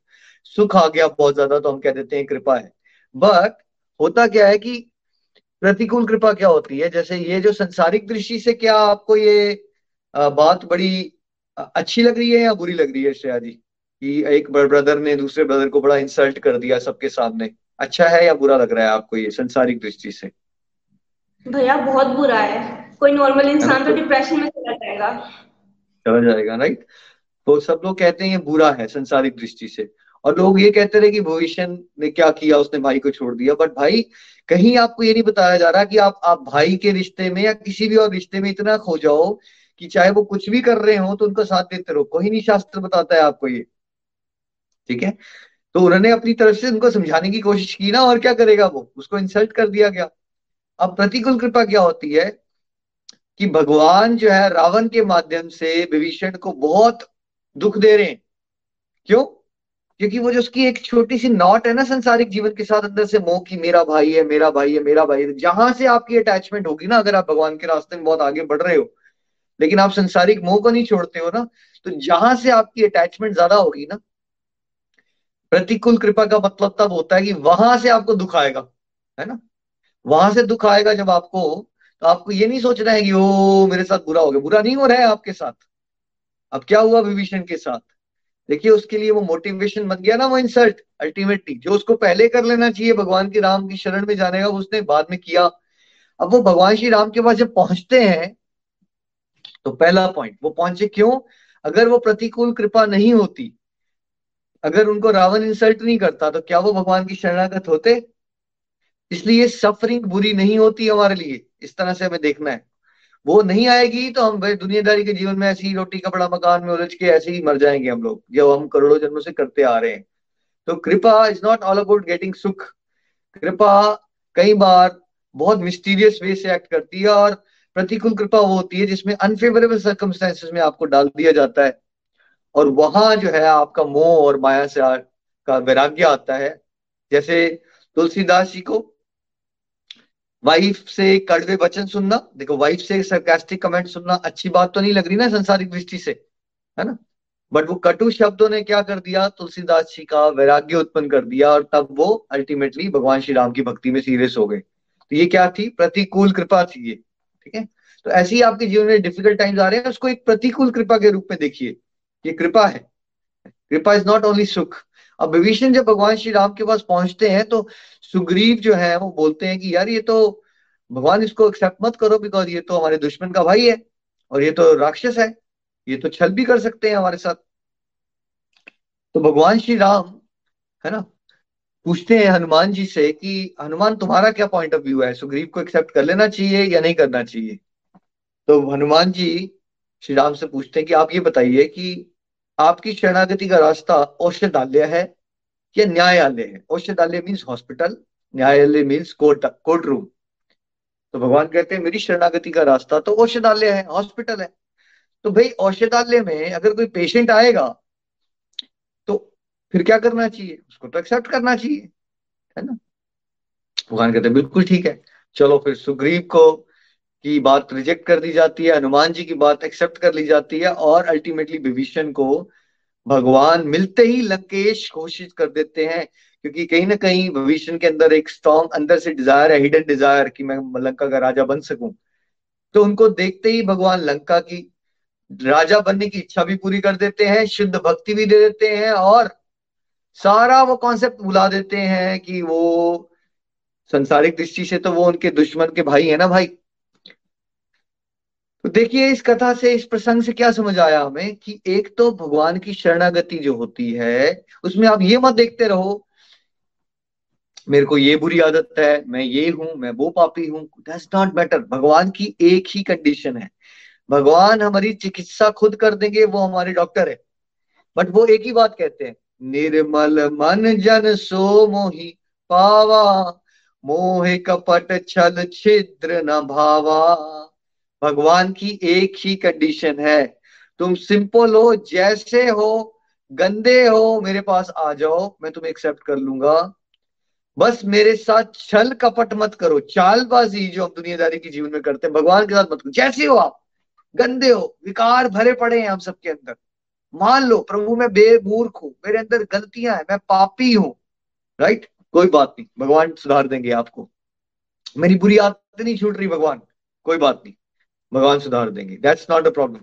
सुख आ गया बहुत ज़्यादा तो हम कह देते हैं कृपा है। बट होता क्या है कि प्रतिकूल कृपा क्या होती है? जैसे ये जो संसारिक दृष्टि से क्या आपको ये बात बड़ी अच्छी लग रही है या बुरी लग रही है श्रेया जी? कि एक ब्रदर ने दूसरे ब्रदर को बड़ा इंसल्ट कर दिया सबके सामने। अच्छा है या बुरा लग रहा है आपको ये संसारिक दृष्टि से? भैया, बहुत बुरा है। कोई नॉर्मल इंसान तो डिप्रेशन में चला जाएगा। चला जाएगा राइट तो सब लोग कहते हैं ये बुरा है संसारिक दृष्टि से। और लोग ये कहते रहे कि भविष्य ने क्या किया उसने भाई को छोड़ दिया। बट भाई कहीं आपको ये नहीं बताया जा रहा कि आप आप भाई के रिश्ते में या किसी भी और रिश्ते में इतना खो जाओ कि चाहे वो कुछ भी कर रहे हो तो उनका साथ देते रहो। कोई नहीं शास्त्र बताता है आपको ये। ठीक है? तो उन्होंने अपनी तरफ़ से उनको समझाने की कोशिश की ना और क्या करेगा वो? उसको इंसल्ट कर दिया गया। अब प्रतिकूल कृपा क्या होती है? कि भगवान जो है रावण के माध्यम से विभीषण को बहुत दुख दे रहे हैं। क्यों? क्योंकि वो जो उसकी एक छोटी सी नॉट है ना संसारिक जीवन के साथ अंदर से मोह की, मेरा भाई है, मेरा भाई है, मेरा भाई है, जहाँ से आपकी अटैचमेंट होगी ना, अगर आप भगवान के रास्ते में बहुत आगे बढ़ रहे हो, लेकिन आप संसारिक मोह को नहीं छोड़ते हो ना तो जहाँ से आपकी अटैचमेंट ज़्यादा होगी ना, प्रतिकूल कृपा का मतलब तब होता है कि वहाँ से आपको दुख आएगा, है ना? वहाँ से दुख आएगा जब आपको तो आपको ये नहीं सोचना है कि, ओ, मेरे साथ बुरा हो गया। बुरा नहीं हो रहा है आपके साथ। अब क्या हुआ विभीषण के साथ? देखिए, उसके लिए वो मोटिवेशन बन गया ना वो इंसल्ट अल्टीमेटली जो उसको पहले कर लेना चाहिए भगवान की राम की शरण में जाने का उसने बाद में किया। अब वो भगवान श्री राम के पास जब पहुँचते हैं तो पहला पॉइंट वो पहुँचे क्यों? अगर वो प्रतिकूल कृपा नहीं होती, अगर उनको रावण इंसल्ट नहीं करता तो क्या वो भगवान की शरणागत होते? इसलिए सफरिंग बुरी नहीं होती हमारे लिए। इस तरह से हमें देखना है। वो नहीं आएगी तो हम भाई दुनियादारी के जीवन में ऐसी रोटी, कपड़ा, मकान में उलझ के ऐसे ही मर जाएँगे हम लोग जो हम करोड़ों जन्मों से करते आ रहे हैं। तो कृपा is not all about getting सुख। कृपा कई बार बहुत मिस्टीरियस वे से एक्ट करती है और प्रतिकूल कृपा वो होती है जिसमें अनफेवरेबल सर्कमस्टेंसेस में आपको डाल दिया जाता है। और वहाँ जो है आपका मोह और माया से का वैराग्य आता है। जैसे तुलसीदास जी को वाइफ से कड़वे वचन सुनना। देखो वाइफ से सरकास्टिक कमेंट सुनना अच्छी बात तो नहीं लग रही ना संसारिक दृष्टि से, है ना? बट वो कटु शब्दों ने क्या कर दिया? तुलसीदास जी का वैराग्य उत्पन्न कर दिया और तब वो अल्टीमेटली भगवान श्री राम की भक्ति में सीरियस हो गए। तो ये क्या थी? प्रतिकूल कृपा थी ये, ठीक है? तो ऐसे ही आपके जीवन में डिफ़िकल्ट टाइम्स आ रहे हैं, उसको एक प्रतिकूल कृपा के रूप में देखिए। ये कृपा है। कृपा इज़ नॉट ओनली सुख अब विभीषण जब भगवान श्री राम के पास पहुँचते हैं तो सुग्रीव जो है, वो बोलते हैं कि, यार, ये तो भगवान इसको एक्सेप्ट मत करो बिकॉज़ ये तो हमारे दुश्मन का भाई है, और ये तो राक्षस है, ये तो छल भी कर सकते हैं हमारे साथ। तो भगवान श्री राम, है ना, पूछते हैं हनुमान जी से कि, हनुमान, तुम्हारा क्या पॉइंट ऑफ़ व्यू है? सुग्रीव को एक्सेप्ट कर लेना चाहिए या नहीं करना चाहिए? तो हनुमान जी श्री राम से पूछते हैं कि, आप ये बताइए कि आपकी शरणागति का रास्ता औषधालय है, या न्यायालय है? औषधालय मीन्स हॉस्पिटल न्यायालय मीन्स कोर्ट कोर्ट रूम तो भगवान कहते हैं, मेरी शरणागति का रास्ता तो औषधालय है हॉस्पिटल है। तो भाई, औषधालय में अगर कोई पेशेंट आएगा तो फिर क्या करना चाहिए? उसको तो एक्सेप्ट करना चाहिए, है ना? भगवान कहते हैं, बिल्कुल ठीक है। चलो फिर सुग्रीव को की बात रिजेक्ट कर दी जाती है, हनुमान जी की बात एक्सेप्ट कर ली जाती है और अल्टीमेटली विभीषण को भगवान मिलते ही लंकेश घोषित कर देते हैं, क्योंकि कहीं ना कहीं भविष्य के अंदर एक स्ट्रॉन्ग अंदर से डिज़ायर है हिडन डिज़ायर कि मैं लंका का राजा बन सकूँ। तो उनको देखते ही भगवान लंका की राजा बनने की इच्छा भी पूरी कर देते हैं, शुद्ध भक्ति भी दे देते हैं और सारा वो कॉन्सेप्ट बुला देते हैं कि वो संसारिक दृष्टि से तो वो उनके दुश्मन के भाई है ना भाई? तो देखिए, इस कथा से, इस प्रसंग से क्या समझ आया हमें कि एक तो भगवान की शरणागति जो होती है, उसमें आप ये मत देखते रहो, मेरे को ये बुरी आदत है, मैं ये हूँ, मैं वो पापी हूँ डज नॉट मैटर भगवान की एक ही कंडीशन है। भगवान हमारी चिकित्सा खुद कर देंगे, वो हमारे डॉक्टर है। बट वो एक ही बात कहते हैं, निर्मल मन जन सो मोही पावा, मोह कपट छल छिद्र न भावा। भगवान की एक ही कंडीशन है। तुम सिंपल हो, जैसे हो, गंदे हो, मेरे पास आ जाओ, मैं तुम्हें एक्सेप्ट कर लूँगा। बस मेरे साथ छल कपट मत करो, चालबाजी जो हम दुनियादारी के जीवन में करते हैं, भगवान के साथ मत करो। जैसे हो आप, गंदे हो, विकार भरे पड़े हैं हम सबके अंदर। मान लो, प्रभु, मैं बेमूर्ख हूँ, मेरे अंदर गलतियाँ हैं, मैं पापी हूँ राइट कोई बात नहीं, भगवान सुधार देंगे आपको। मेरी बुरी आदत नहीं छूट रही, भगवान, कोई बात नहीं। भगवान सुधार देंगे। That's not a problem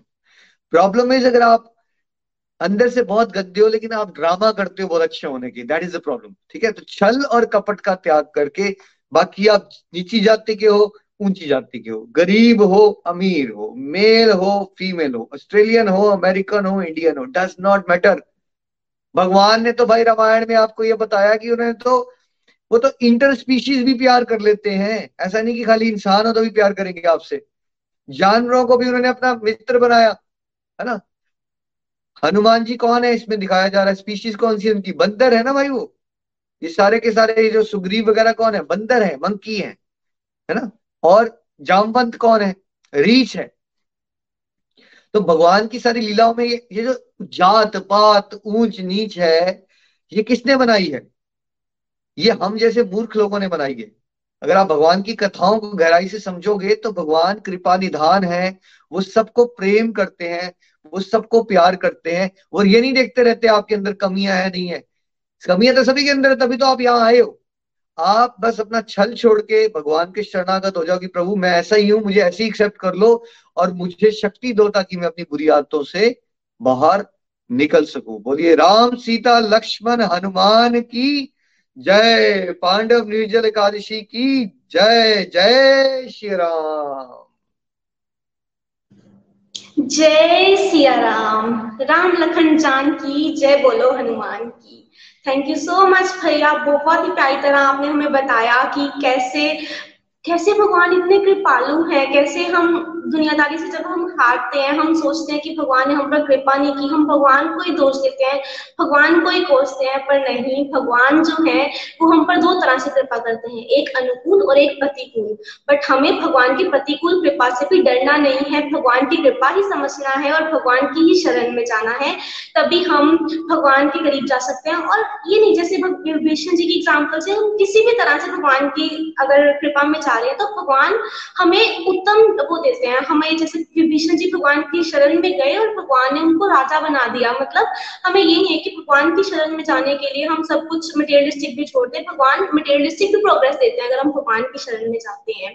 problem is अगर आप अंदर से बहुत गद्दे हो, लेकिन आप ड्रामा करते हो बहुत अच्छे होने की दैट इज़ द प्रॉब्लम ठीक है? तो छल और कपट का त्याग करके, बाकी आप नीची जाति के हो, ऊँची जाति के हो, गरीब हो, अमीर हो मेल हो फीमेल हो ऑस्ट्रेलियन हो अमेरिकन हो इंडियन हो डज नॉट मैटर भगवान ने तो भाई रामायण में आपको ये बताया कि उन्होंने तो वो तो इंटर स्पीशीज भी प्यार कर लेते हैं। ऐसा नहीं कि खाली इंसान हो तो भी प्यार करेंगे आपसे। जानवरों को भी उन्होंने अपना मित्र बनाया, है ना? हनुमान जी कौन है इसमें दिखाया जा रहा है? स्पीशीज कौन सी उनकी? बंदर है ना भाई वो? ये सारे के सारे जो सुग्रीव वगैरह कौन है? बंदर है, मंकी है है ना? और जामवंत कौन है? रीछ है। तो भगवान की सारी लीलाओं में ये ये जो जात, पात, ऊंच, नीच है, ये किसने बनाई है? ये हम जैसे मूर्ख लोगों ने बनाई है। अगर आप भगवान की कथाओं को गहराई से समझोगे तो भगवान कृपा निधान है। वो सबको प्रेम करते हैं, वो सबको प्यार करते हैं, और ये नहीं देखते रहते आपके अंदर कमियाँ है, नहीं है। कमियाँ तो सभी के अंदर है, तभी तो आप यहाँ आए हो। आप बस अपना छल छोड़ के भगवान के शरणागत हो जाओ कि प्रभु, मैं ऐसा ही हूँ, मुझे ऐसे ही एक्सेप्ट कर लो, और मुझे शक्ति दो ताकि मैं अपनी बुरी आदतों से बाहर निकल सकूँ। बोलिए, राम सीता लक्ष्मण हनुमान की जय पांडव निर्जल एकादशी की जय जय श्री राम जय सिया राम राम लखन जान की, जय बोलो हनुमान की। थैंक यू सो मच भैया, बहुत ही प्यारी तरह आपने हमें बताया कि कैसे कैसे भगवान इतने कृपालु हैं, कैसे हम दुनियादारी से जब हम हारते हैं, हम सोचते हैं कि भगवान ने हम पर कृपा नहीं की, हम भगवान को ही दोष देते हैं, भगवान को ही कोसते हैं, पर नहीं, भगवान जो है, वो हम पर दो तरह से कृपा करते हैं, एक अनुकूल और एक प्रतिकूल। बट हमें भगवान की प्रतिकूल कृपा से भी डरना नहीं है, भगवान की कृपा ही समझना है और भगवान की ही शरण में जाना है, तभी हम भगवान के करीब जा सकते हैं। और ये नहीं, जैसे विष्णु जी की एग्ज़ाम्पल से हम किसी भी तरह से भगवान की अगर कृपा में जा रहे हैं तो भगवान हमें उत्तम वो देते हैं हमें जैसे विभीषण जी भगवान की शरण में गए और भगवान ने उनको राजा बना दिया। मतलब हमें ये नहीं है कि भगवान की शरण में जाने के लिए हम सब कुछ मटेरियलिस्टिक भी छोड़ते हैं। भगवान मटेरियलिस्टिक भी प्रोग्रेस देते हैं अगर हम भगवान की शरण में जाते हैं।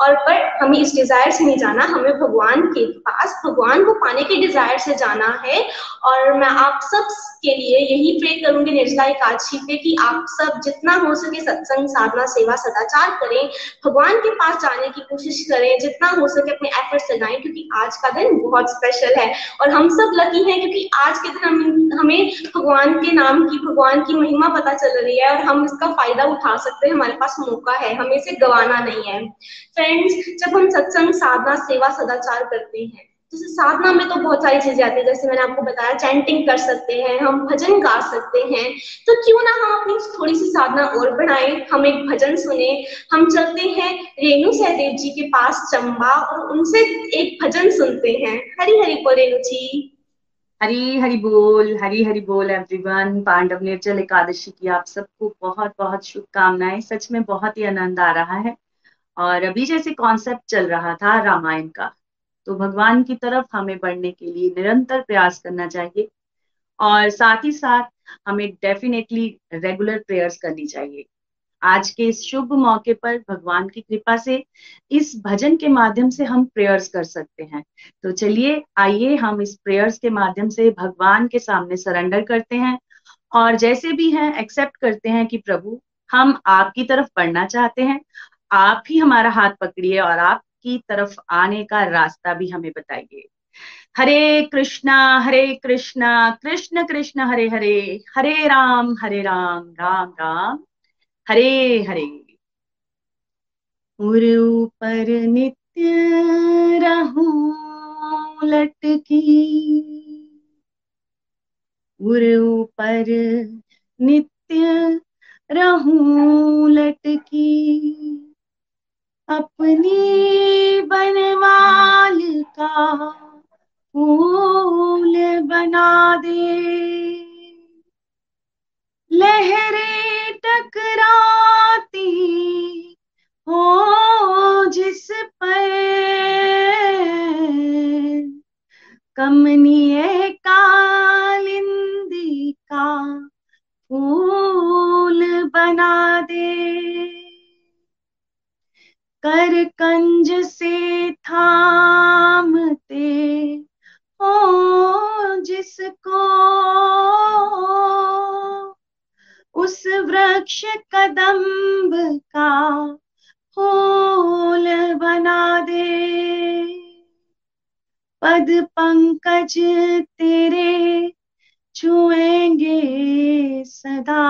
और पर हमें इस डिज़ायर से नहीं जाना, हमें भगवान के पास, भगवान को पाने के डिज़ायर से जाना है। और मैं आप सब के लिए यही प्रे करूँगी निर्जला एकादशी पे कि आप सब जितना हो सके सत्संग, साधना, सेवा, सदाचार करें। भगवान के पास जाने की कोशिश करें। जितना हो सके अपने एफर्ट्स लगाएँ, क्योंकि आज का दिन बहुत स्पेशल है। और हम सब लकी हैं, क्योंकि आज के दिन हम, हमें भगवान के नाम की, भगवान की महिमा पता चल रही है और हम इसका फ़ायदा उठा सकते हैं। हमारे पास मौका है, हमें इसे गवाना नहीं है। फ्रेंड्स जब हम सत्संग, साधना, सेवा, सदाचार करते हैं जैसे साधना में तो बहुत सारी चीज़ें आती है, जैसे मैंने आपको बताया चैंटिंग कर सकते हैं, हम भजन गा सकते हैं। तो क्यों ना हम अपनी थोड़ी सी साधना और बढ़ाएँ, हम एक भजन सुने, हम चलते हैं रेणु सहदेव जी के पास चंबा और उनसे एक भजन सुनते हैं। हरी हरी बोल, रेणु जी। हरी हरी बोल हरी हरी बोल एवरीवन पांडव निर्जल एकादशी की आप सबको बहुत बहुत शुभकामनाएँ। सच में बहुत ही आनंद आ रहा है। और अभी जैसे कॉन्सेप्ट चल रहा था रामायण का तो भगवान की तरफ़ हमें बढ़ने के लिए निरंतर प्रयास करना चाहिए और साथ ही साथ हमें डेफिनेटली रेगुलर प्रेयर्स करनी चाहिए। आज के इस शुभ मौके पर भगवान की कृपा से इस भजन के माध्यम से हम प्रेयर्स कर सकते हैं। तो चलिए, आइए हम इस प्रेयर्स के माध्यम से भगवान के सामने सरेंडर करते हैं और जैसे भी हैं एक्सेप्ट करते हैं कि प्रभु, हम आपकी तरफ़ बढ़ना चाहते हैं। आप ही हमारा हाथ पकड़िए और आप की तरफ़ आने का रास्ता भी हमें बताइए। हरे कृष्णा हरे कृष्णा, कृष्ण कृष्ण हरे हरे हरे राम हरे राम राम राम, हरे हरे। ऊपर नित्य रहूँ, लटकी। ऊपर नित्य रहूँ, लटकी। अपनी बनवाल का फूल बना दे। लहरें टकराती हो जिस पर। कमनीय कालिंदी का फूल बना दे। कर कंज से थामते हो जिसको उस वृक्ष कदम्ब का फूल बना दे। पद पंकज तेरे छुएँगे सदा।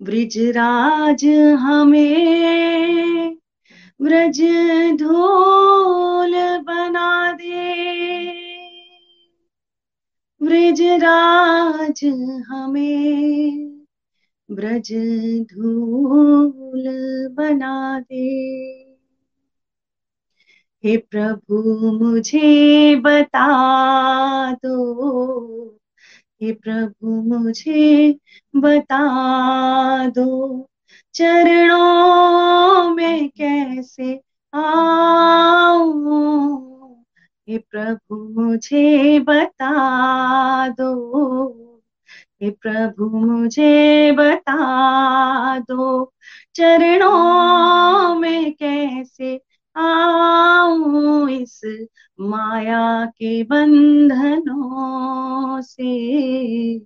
ब्रिजराज हमें ब्रज धोल बना दे। ब्रिजराज हमें ब्रज धूल बना दे। हे प्रभु, मुझे बता दो हे प्रभु मुझे बता दो चरणों में कैसे आऊँ? हे प्रभु मुझे बता दो। हे प्रभु मुझे बता दो चरणों में कैसे आऊँ इस माया के बंधनों से।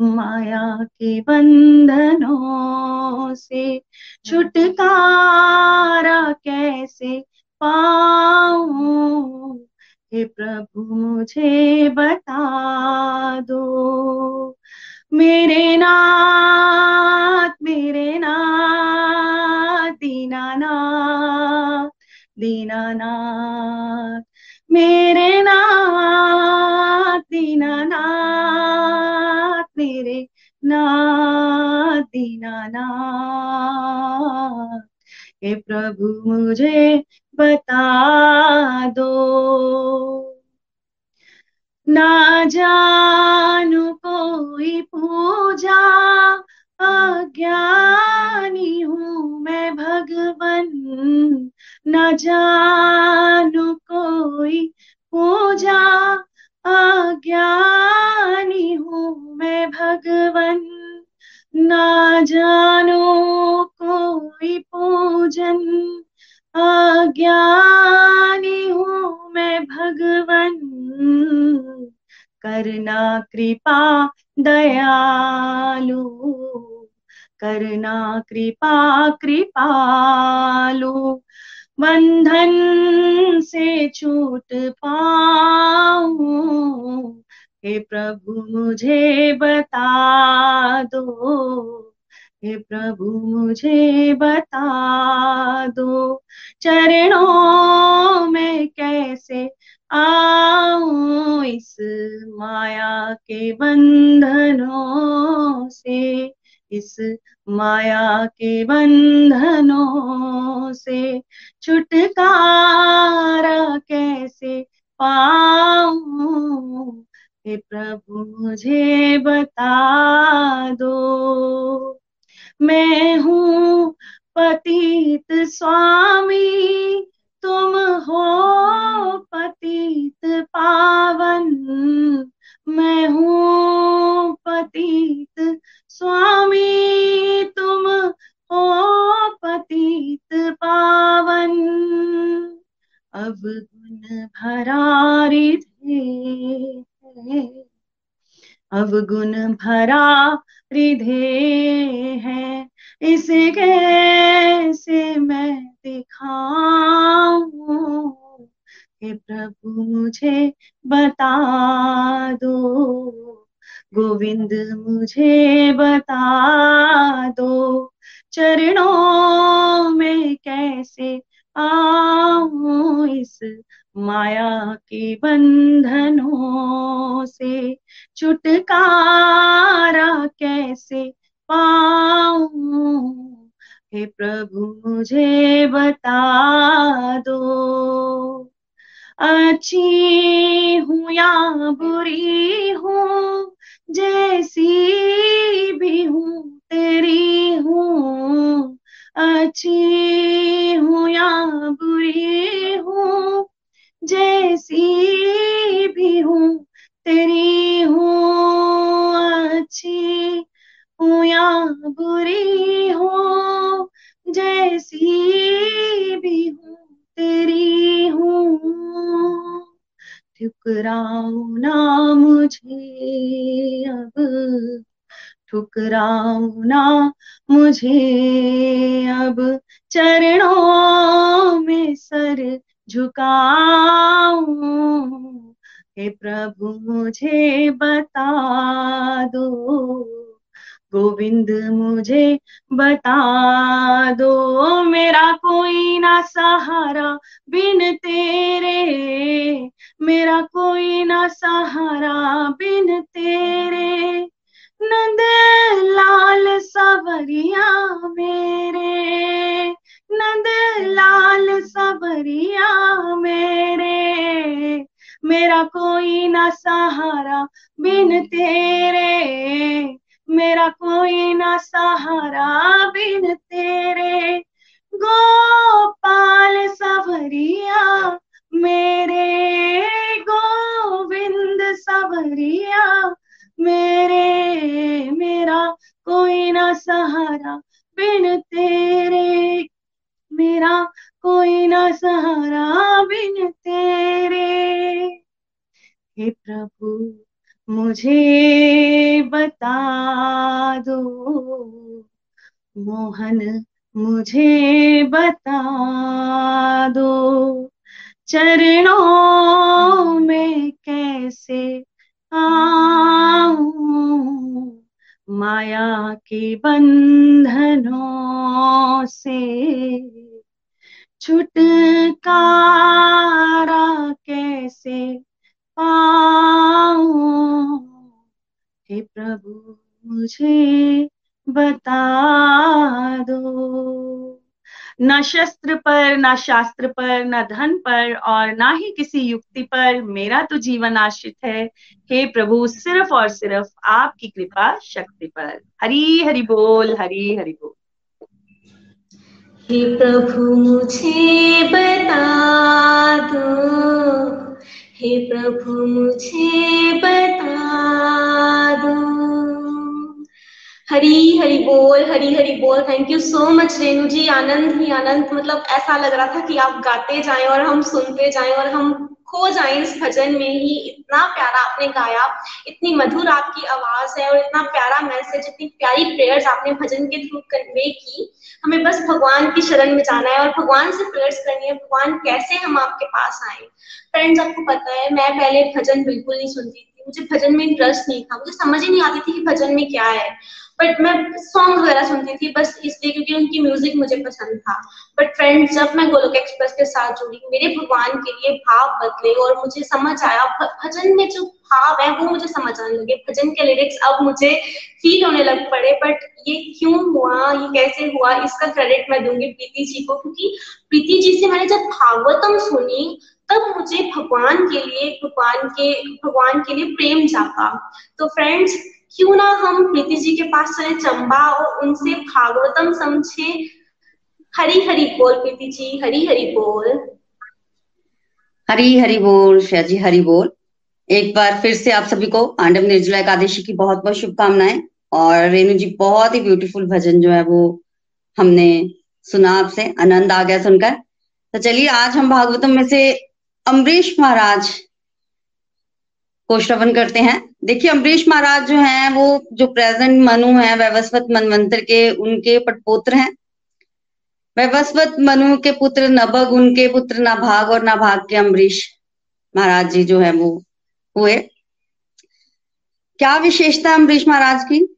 माया के बंधनों से छुटकारा कैसे पाऊँ? हे प्रभु, मुझे बता दो। मेरे नाथ मेरे नाथ, दीनानाथ दीनानाथ, मेरे नाथ, दीनानाथ, मेरे नाथ, दीनानाथ। हे प्रभु, मुझे बता दो। ना जानू कोई पूजा अज्ञानी हूँ मैं, भगवन। न जानू कोई पूजा। अज्ञानी हूँ मैं, भगवन। न जानो कोई पूजन। अज्ञानी हूँ मैं, भगवन। करना कृपा दयालु। करना कृपा, कृपालु। बंधन से छूट पाऊँ। हे प्रभु, मुझे बता दो। हे प्रभु, मुझे बता दो। चरणों में कैसे आऊँ? इस माया के बंधनों से इस माया के बंधनों से छुटकारा कैसे पाऊँ? हे प्रभु, मुझे बता दो। मैं हूँ पतित स्वामी, तुम हो पतित पावन। मैं हूँ पतित स्वामी, तुम हो पतित पावन। अब गुण भरा रिधे अब गुण भरा रिधे है। इसे कैसे मैं दिखाऊँ? हे प्रभु, मुझे बता दो। गोविंद मुझे बता दो चरणों में कैसे आऊँ इस माया के बंधनों से? छुटकारा कैसे पाऊँ? हे प्रभु, मुझे बता दो। अच्छी हूँ या बुरी हूँ? जैसी भी हूँ, तेरी हूँ, अच्छी हूँ या बुरी हूँ, जैसी भी हूँ, तेरी हूँ, अच्छी हूँ या बुरी ठुकराओ ना मुझे अब। ठुकराओ ना मुझे अब। चरणों में सर झुकाओ हे प्रभु, मुझे बता दो। गोविंद मुझे बता दो, मेरा कोई ना सहारा बिन तेरे। मेरा कोई ना सहारा बिन तेरे। नंद लाल सवरिया मेरे। नंद लाल सवरिया मेरे। मेरा कोई ना सहारा बिन तेरे। मेरा कोई ना सहारा बिन तेरे। गोपाल सवरिया, मेरे गोविंद सवरिया, मेरे, मेरा कोई ना सहारा बिन तेरे। मेरा कोई ना सहारा बिन तेरे। हे प्रभु मुझे बता दो। मोहन, मुझे बता दो। चरणों में कैसे आऊँ? माया के बंधनों से छुटकारा कैसे हे प्रभु, मुझे बता दो। न शस्त्र पर, न शास्त्र पर, न धन पर और ना ही किसी युक्ति पर मेरा तो जीवन आश्रित है। हे प्रभु, सिर्फ़ और सिर्फ़ आपकी कृपा शक्ति पर। हरी हरि बोल, हरी हरि बोल। हे प्रभु, मुझे बता दो। हे प्रभु, मुझे बता दो। हरी हरी बोल, हरी हरी बोल। Thank you so much Renu ji. आनंद ही आनंद। मतलब ऐसा लग रहा था कि आप गाते जाएँ और हम सुनते जाएँ और हम खो जाएँ इस भजन में ही इतना प्यारा आपने गाया, इतनी मधुर आपकी आवाज़ है और इतना प्यारा मैसेज इतनी प्यारी प्रेयर्स आपने भजन के थ्रू कन्वे की। हमें बस भगवान की शरण में जाना है और भगवान से प्रेयर्स करनी है, भगवान कैसे हम आपके पास आए? फ्रेंड्स आपको पता है, मैं पहले भजन बिल्कुल नहीं सुनती थी, मुझे भजन में इंटरेस्ट नहीं था, मुझे समझ ही नहीं आती थी कि भजन में क्या है। बट मैं सॉन्ग वगैरह सुनती थी, बस इसलिए क्योंकि उनकी म्यूज़िक मुझे पसंद था। बट फ्रेंड्स जब मैं गोलोक एक्सप्रेस के साथ जुड़ी, मेरे भगवान के लिए भाव बदले और मुझे समझ आया भजन में जो भाव है, वो मुझे समझ आने लगे। भजन के लिरिक्स अब मुझे फील होने लग पड़े बट ये क्यों हुआ, ये कैसे हुआ, इसका क्रेडिट मैं दूँगी प्रीति जी को, क्योंकि प्रीति जी से मैंने जब भागवतम सुनी, तब मुझे भगवान के लिए, भगवान के भगवान के लिए प्रेम जागा। तो फ्रेंड्स क्यों ना हम प्रीति जी के पास चले, चंबा और उनसे भागवतम समझे। हरी हरी बोल प्रीति जी हरी हरी बोल। हरी हरी बोल, श्रेया जी, हरी बोल। एक बार फिर से आप सभी को पांडव निर्जला एकादशी की बहुत बहुत शुभकामनाएँ। और रेणु जी, बहुत ही ब्यूटीफुल भजन जो है वो हमने सुना आपसे, आनंद आ गया सुनकर। तो चलिए, आज हम भागवतम में से अम्बरीश महाराज को श्रवण करते हैं। देखिए अम्बरीश महाराज जो हैं, वो जो प्रेजेंट मनु है, वैवस्वत मनवंतर के उनके पटपुत्र हैं। वैवस्वत मनु के पुत्र नभग, उनके पुत्र नाभाग और नाभाग के अम्बरीश महाराज जी जो है वो हुए। क्या विशेषता अम्बरीश महाराज की?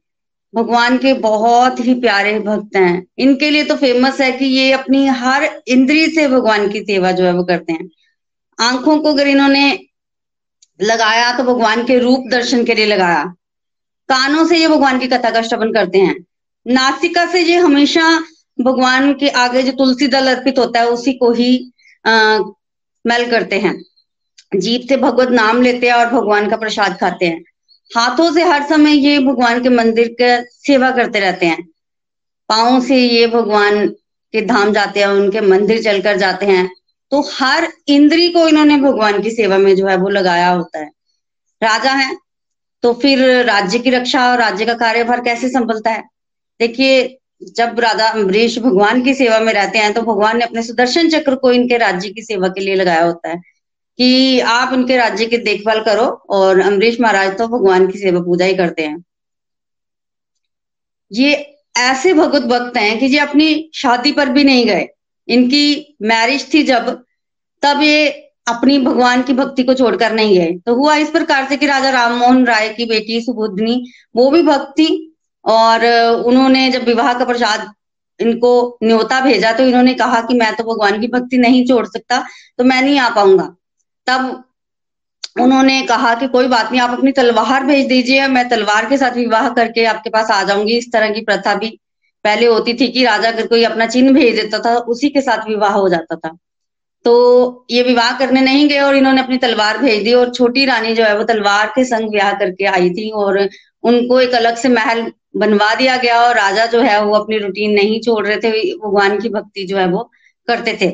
भगवान के बहुत ही प्यारे भक्त हैं। इनके लिए तो फ़ेमस है कि ये अपनी हर इंद्री से भगवान की सेवा जो है वो करते हैं। आँखों को अगर इन्होंने लगाया तो भगवान के रूप दर्शन के लिए लगाया। कानों से ये भगवान की कथा का श्रवण करते हैं। नासिका से ये हमेशा भगवान के आगे जो तुलसी दल अर्पित होता है उसी को ही आ, मेल करते हैं। जीप से भगवत नाम लेते हैं और भगवान का प्रसाद खाते हैं। हाथों से हर समय ये भगवान के मंदिर का सेवा करते रहते हैं। पाओ से ये भगवान के धाम जाते हैं उनके मंदिर चलकर जाते हैं। तो हर इंद्री को इन्होंने भगवान की सेवा में जो है वो लगाया होता है। राजा है तो फिर राज्य की रक्षा और राज्य का कार्यभार कैसे संभलता है? देखिए, जब राजा अम्बरीश भगवान की सेवा में रहते हैं तो भगवान ने अपने सुदर्शन चक्र को इनके राज्य की सेवा के लिए लगाया होता है कि आप इनके राज्य की देखभाल करो और अम्बरीश महाराज तो भगवान की सेवा पूजा ही करते हैं। ये ऐसे भगवत भक्त हैं कि ये अपनी शादी पर भी नहीं गए। इनकी मैरिज थी जब, तब ये अपनी भगवान की भक्ति को छोड़कर नहीं गए। तो हुआ इस प्रकार से कि राजा राम मोहन राय की बेटी सुबुद्धनी वो भी भक्त थी और उन्होंने जब विवाह का प्रसाद इनको न्योता भेजा तो इन्होंने कहा कि मैं तो भगवान की भक्ति नहीं छोड़ सकता तो मैं नहीं आ पाऊँगा। तब उन्होंने कहा कि कोई बात नहीं, आप अपनी तलवार भेज दीजिए, मैं तलवार के साथ विवाह करके आपके पास आ जाऊँगी, इस तरह की प्रथा भी पहले होती थी कि राजा अगर कोई अपना चिन्ह भेज देता था, उसी के साथ विवाह हो जाता था। तो ये विवाह करने नहीं गए और इन्होंने अपनी तलवार भेज दी और छोटी रानी जो है वो तलवार के संग ब्याह करके आई थी और उनको एक अलग से महल बनवा दिया गया और राजा जो है वो अपनी रूटीन नहीं छोड़ रहे थे, भगवान की भक्ति जो है वो करते थे।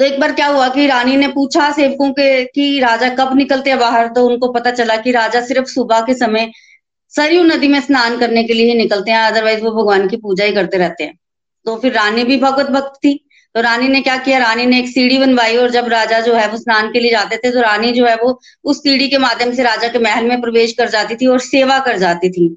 तो एक बार क्या हुआ कि रानी ने पूछा सेवकों के कि राजा कब निकलते हैं बाहर? तो उनको पता चला कि राजा सिर्फ़ सुबह के समय सरयू नदी में स्नान करने के लिए ही निकलते हैं अदरवाइज़ वो भगवान की पूजा ही करते रहते हैं। तो फिर रानी भी भगवत भक्त थी। तो रानी ने क्या किया? रानी ने एक सीढ़ी बनवाई और जब राजा जो है वो स्नान के लिए जाते थे तो रानी जो है वो उस सीढ़ी के माध्यम से राजा के महल में प्रवेश कर जाती थी और सेवा कर जाती थी।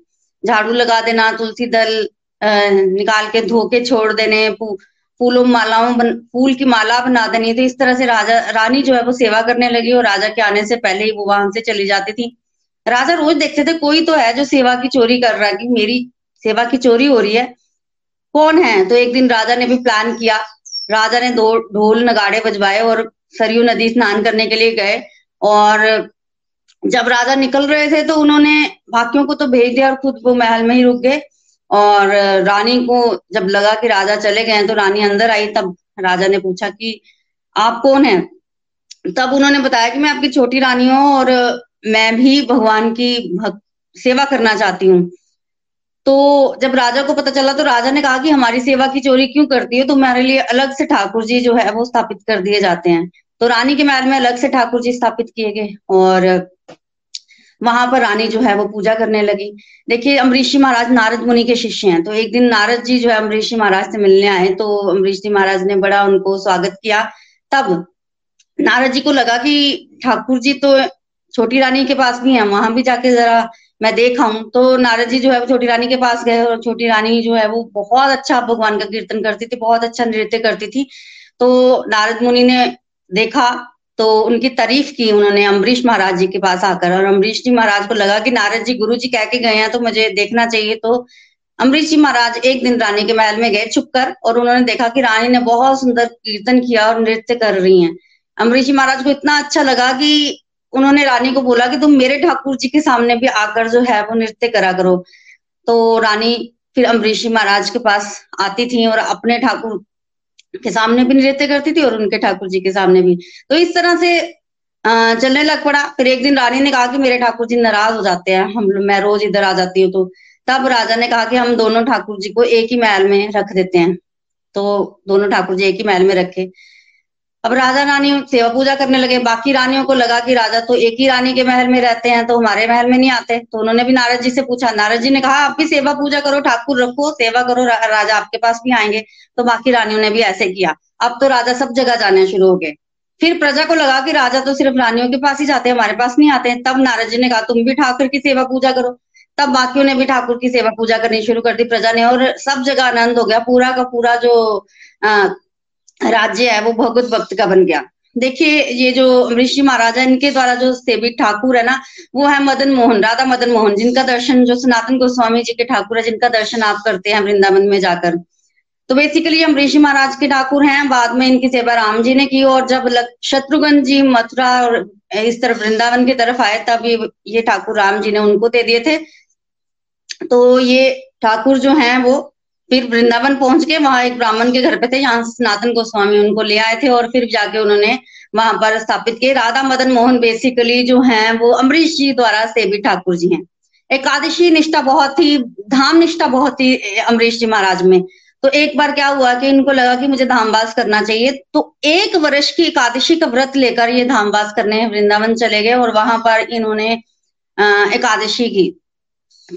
झाड़ू लगा देना तुलसी दल निकाल के धो के छोड़ देने फूलों मालाओं बन, फूल की माला बना देनी। तो इस तरह से राजा रानी जो है वो सेवा करने लगी और राजा के आने से पहले ही वो वहाँ से चली जाती थी। राजा रोज देखते थे, कोई तो है जो सेवा की चोरी कर रहा है कि मेरी सेवा की चोरी हो रही है। कौन है? तो एक दिन राजा ने भी प्लान किया। राजा ने दो, ढोल नगाड़े बजवाए और सरयू नदी स्नान करने के लिए गए। और जब राजा निकल रहे थे तो उन्होंने भाकियों को तो भेज दिया और खुद वो महल में ही रुक गए। और रानी को जब लगा कि राजा चले गए तो रानी अंदर आई। तब राजा ने पूछा कि आप कौन है? तब उन्होंने बताया कि मैं आपकी छोटी रानी हूँ और मैं भी भगवान की सेवा करना चाहती हूँ। तो जब राजा को पता चला तो राजा ने कहा कि हमारी सेवा की चोरी क्यों करती है? तो हमारे लिए अलग से ठाकुर जी जो है, वो स्थापित कर दिए जाते हैं। तो रानी के महल में अलग से ठाकुर जी स्थापित किए गए और वहाँ पर रानी जो है, वो पूजा करने लगी। देखिए, अमरीश जी महाराज नारद मुनि के शिष्य हैं। तो एक दिन नारद जी जो है, अमरीश जी महाराज से मिलने आए। तो अमरीश जी महाराज ने बड़ा उनको स्वागत किया। तब नारद जी को लगा कि ठाकुर जी तो छोटी रानी के पास भी है, वहाँ भी जाके जरा मैं देखा हूँ तो नारद जी जो है वो छोटी रानी के पास गए और छोटी रानी जो है वो बहुत अच्छा भगवान का कीर्तन करती थी, बहुत अच्छा नृत्य करती थी। तो नारद मुनि ने देखा तो उनकी तारीफ़ की उन्होंने अम्बरीश महाराज जी के पास आकर। और अम्बरीश जी महाराज को लगा कि नारद जी गुरु जी कह के गए हैं तो मुझे देखना चाहिए। तो अम्बरीश जी महाराज एक दिन रानी के महल में गए छुप कर और उन्होंने देखा कि रानी ने बहुत सुंदर कीर्तन किया और नृत्य कर रही हैं। अम्बरीश जी महाराज को इतना अच्छा लगा कि उन्होंने रानी को बोला कि तुम मेरे ठाकुर जी के सामने भी आकर जो है वो नृत्य करा करो। तो रानी फिर अम्बरीश महाराज के पास आती थी और अपने ठाकुर के सामने भी नृत्य करती थी और उनके ठाकुर जी के सामने भी। तो इस तरह से चलने लग पड़ा। फिर एक दिन रानी ने कहा कि मेरे ठाकुर जी नाराज़ हो जाते हैं, हम, मैं रोज इधर आ जाती हूँ तो। तब राजा ने कहा कि हम दोनों ठाकुर जी को एक ही महल में रख देते हैं। तो दोनों ठाकुर जी एक ही महल में रखे। अब राजा रानी सेवा पूजा करने लगे बाकी रानियों को लगा कि राजा तो एक ही रानी के महल में रहते हैं तो हमारे महल में नहीं आते। तो उन्होंने भी नारद जी से पूछा। नारद जी ने कहा आप भी सेवा पूजा करो ठाकुर रखो सेवा करो रा, राजा आपके पास भी आएँगे। तो बाकी रानियों ने भी ऐसे किया। अब तो राजा सब जगह जाने शुरू हो गए। फिर प्रजा को लगा कि राजा तो सिर्फ़ रानियों के पास ही जाते हैं हमारे पास नहीं आते तब नारद जी ने कहा तुम भी ठाकुर की सेवा पूजा करो। तब बाकियों ने भी ठाकुर की सेवा पूजा करनी शुरू कर दी प्रजा ने और सब जगह आनंद हो गया। पूरा का पूरा जो राज्य है, वो भगवत भक्त का बन गया। देखिए, ये जो ऋषि महाराजा इनके द्वारा जो सेवित ठाकुर है ना, वो है मदन मोहन, राधा मदन मोहन, जिनका दर्शन, जो सनातन गोस्वामी जी के ठाकुर है, जिनका दर्शन आप करते हैं वृंदावन में जाकर। तो बेसिकली ऋषि महाराज के ठाकुर हैं, बाद में इनकी सेवा राम जी ने की, और जब शत्रुघ्न जी मथुरा और इस तरफ़ वृंदावन की तरफ़ आए, तब ये ये ठाकुर राम जी ने उनको दे दिए थे। तो ये ठाकुर जो हैं, वो फिर वृंदावन पहुँच के वहाँ एक ब्राह्मण के घर पे थे यहाँ सनातन गोस्वामी उनको ले आए थे और फिर जाके उन्होंने वहाँ पर स्थापित किए। राधा मदन मोहन बेसिकली जो हैं, वो अमरीश जी द्वारा सेवी ठाकुर जी हैं। एकादशी निष्ठा बहुत ही धाम निष्ठा बहुत ही अमरीश जी महाराज में। तो एक बार क्या हुआ कि इनको लगा कि मुझे धामवास करना चाहिए। तो एक वर्ष की एकादशी का व्रत लेकर ये धामवास करने वृंदावन चले गए और वहाँ पर इन्होंने एकादशी की।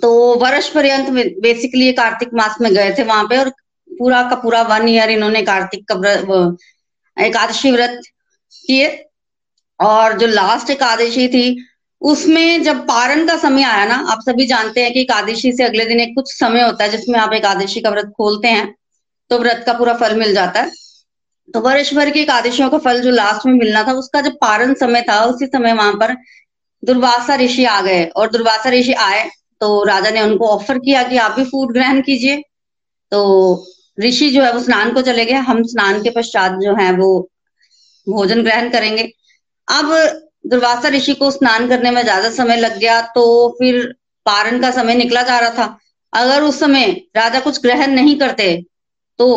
तो वर्ष पर्यंत बेसिकली कार्तिक मास में गए थे वहाँ पे और पूरा का पूरा वन ईयर इन्होंने कार्तिक का एकादशी व्रत किए और जो लास्ट एकादशी थी, उसमें जब पारण का समय आया ना, आप सभी जानते हैं कि एकादशी से अगले दिन एक कुछ समय होता है जिसमें आप एकादशी का व्रत खोलते हैं तो व्रत का पूरा फल मिल जाता है। तो वर्ष भर की एकादशियों का फल जो लास्ट में मिलना था, उसका जब पारण समय था, उसी समय वहाँ पर दुर्वासा ऋषि आ गए और दुर्वासा ऋषि आए तो राजा ने उनको ऑफ़र किया कि आप भी फ़ूड ग्रहण कीजिए। तो ऋषि जो है, वो स्नान को चले गए। हम स्नान के पश्चात जो है, वो भोजन ग्रहण करेंगे। अब दुर्वासा ऋषि को स्नान करने में ज़्यादा समय लग गया तो फिर पारण का समय निकला जा रहा था। अगर उस समय राजा कुछ ग्रहण नहीं करते तो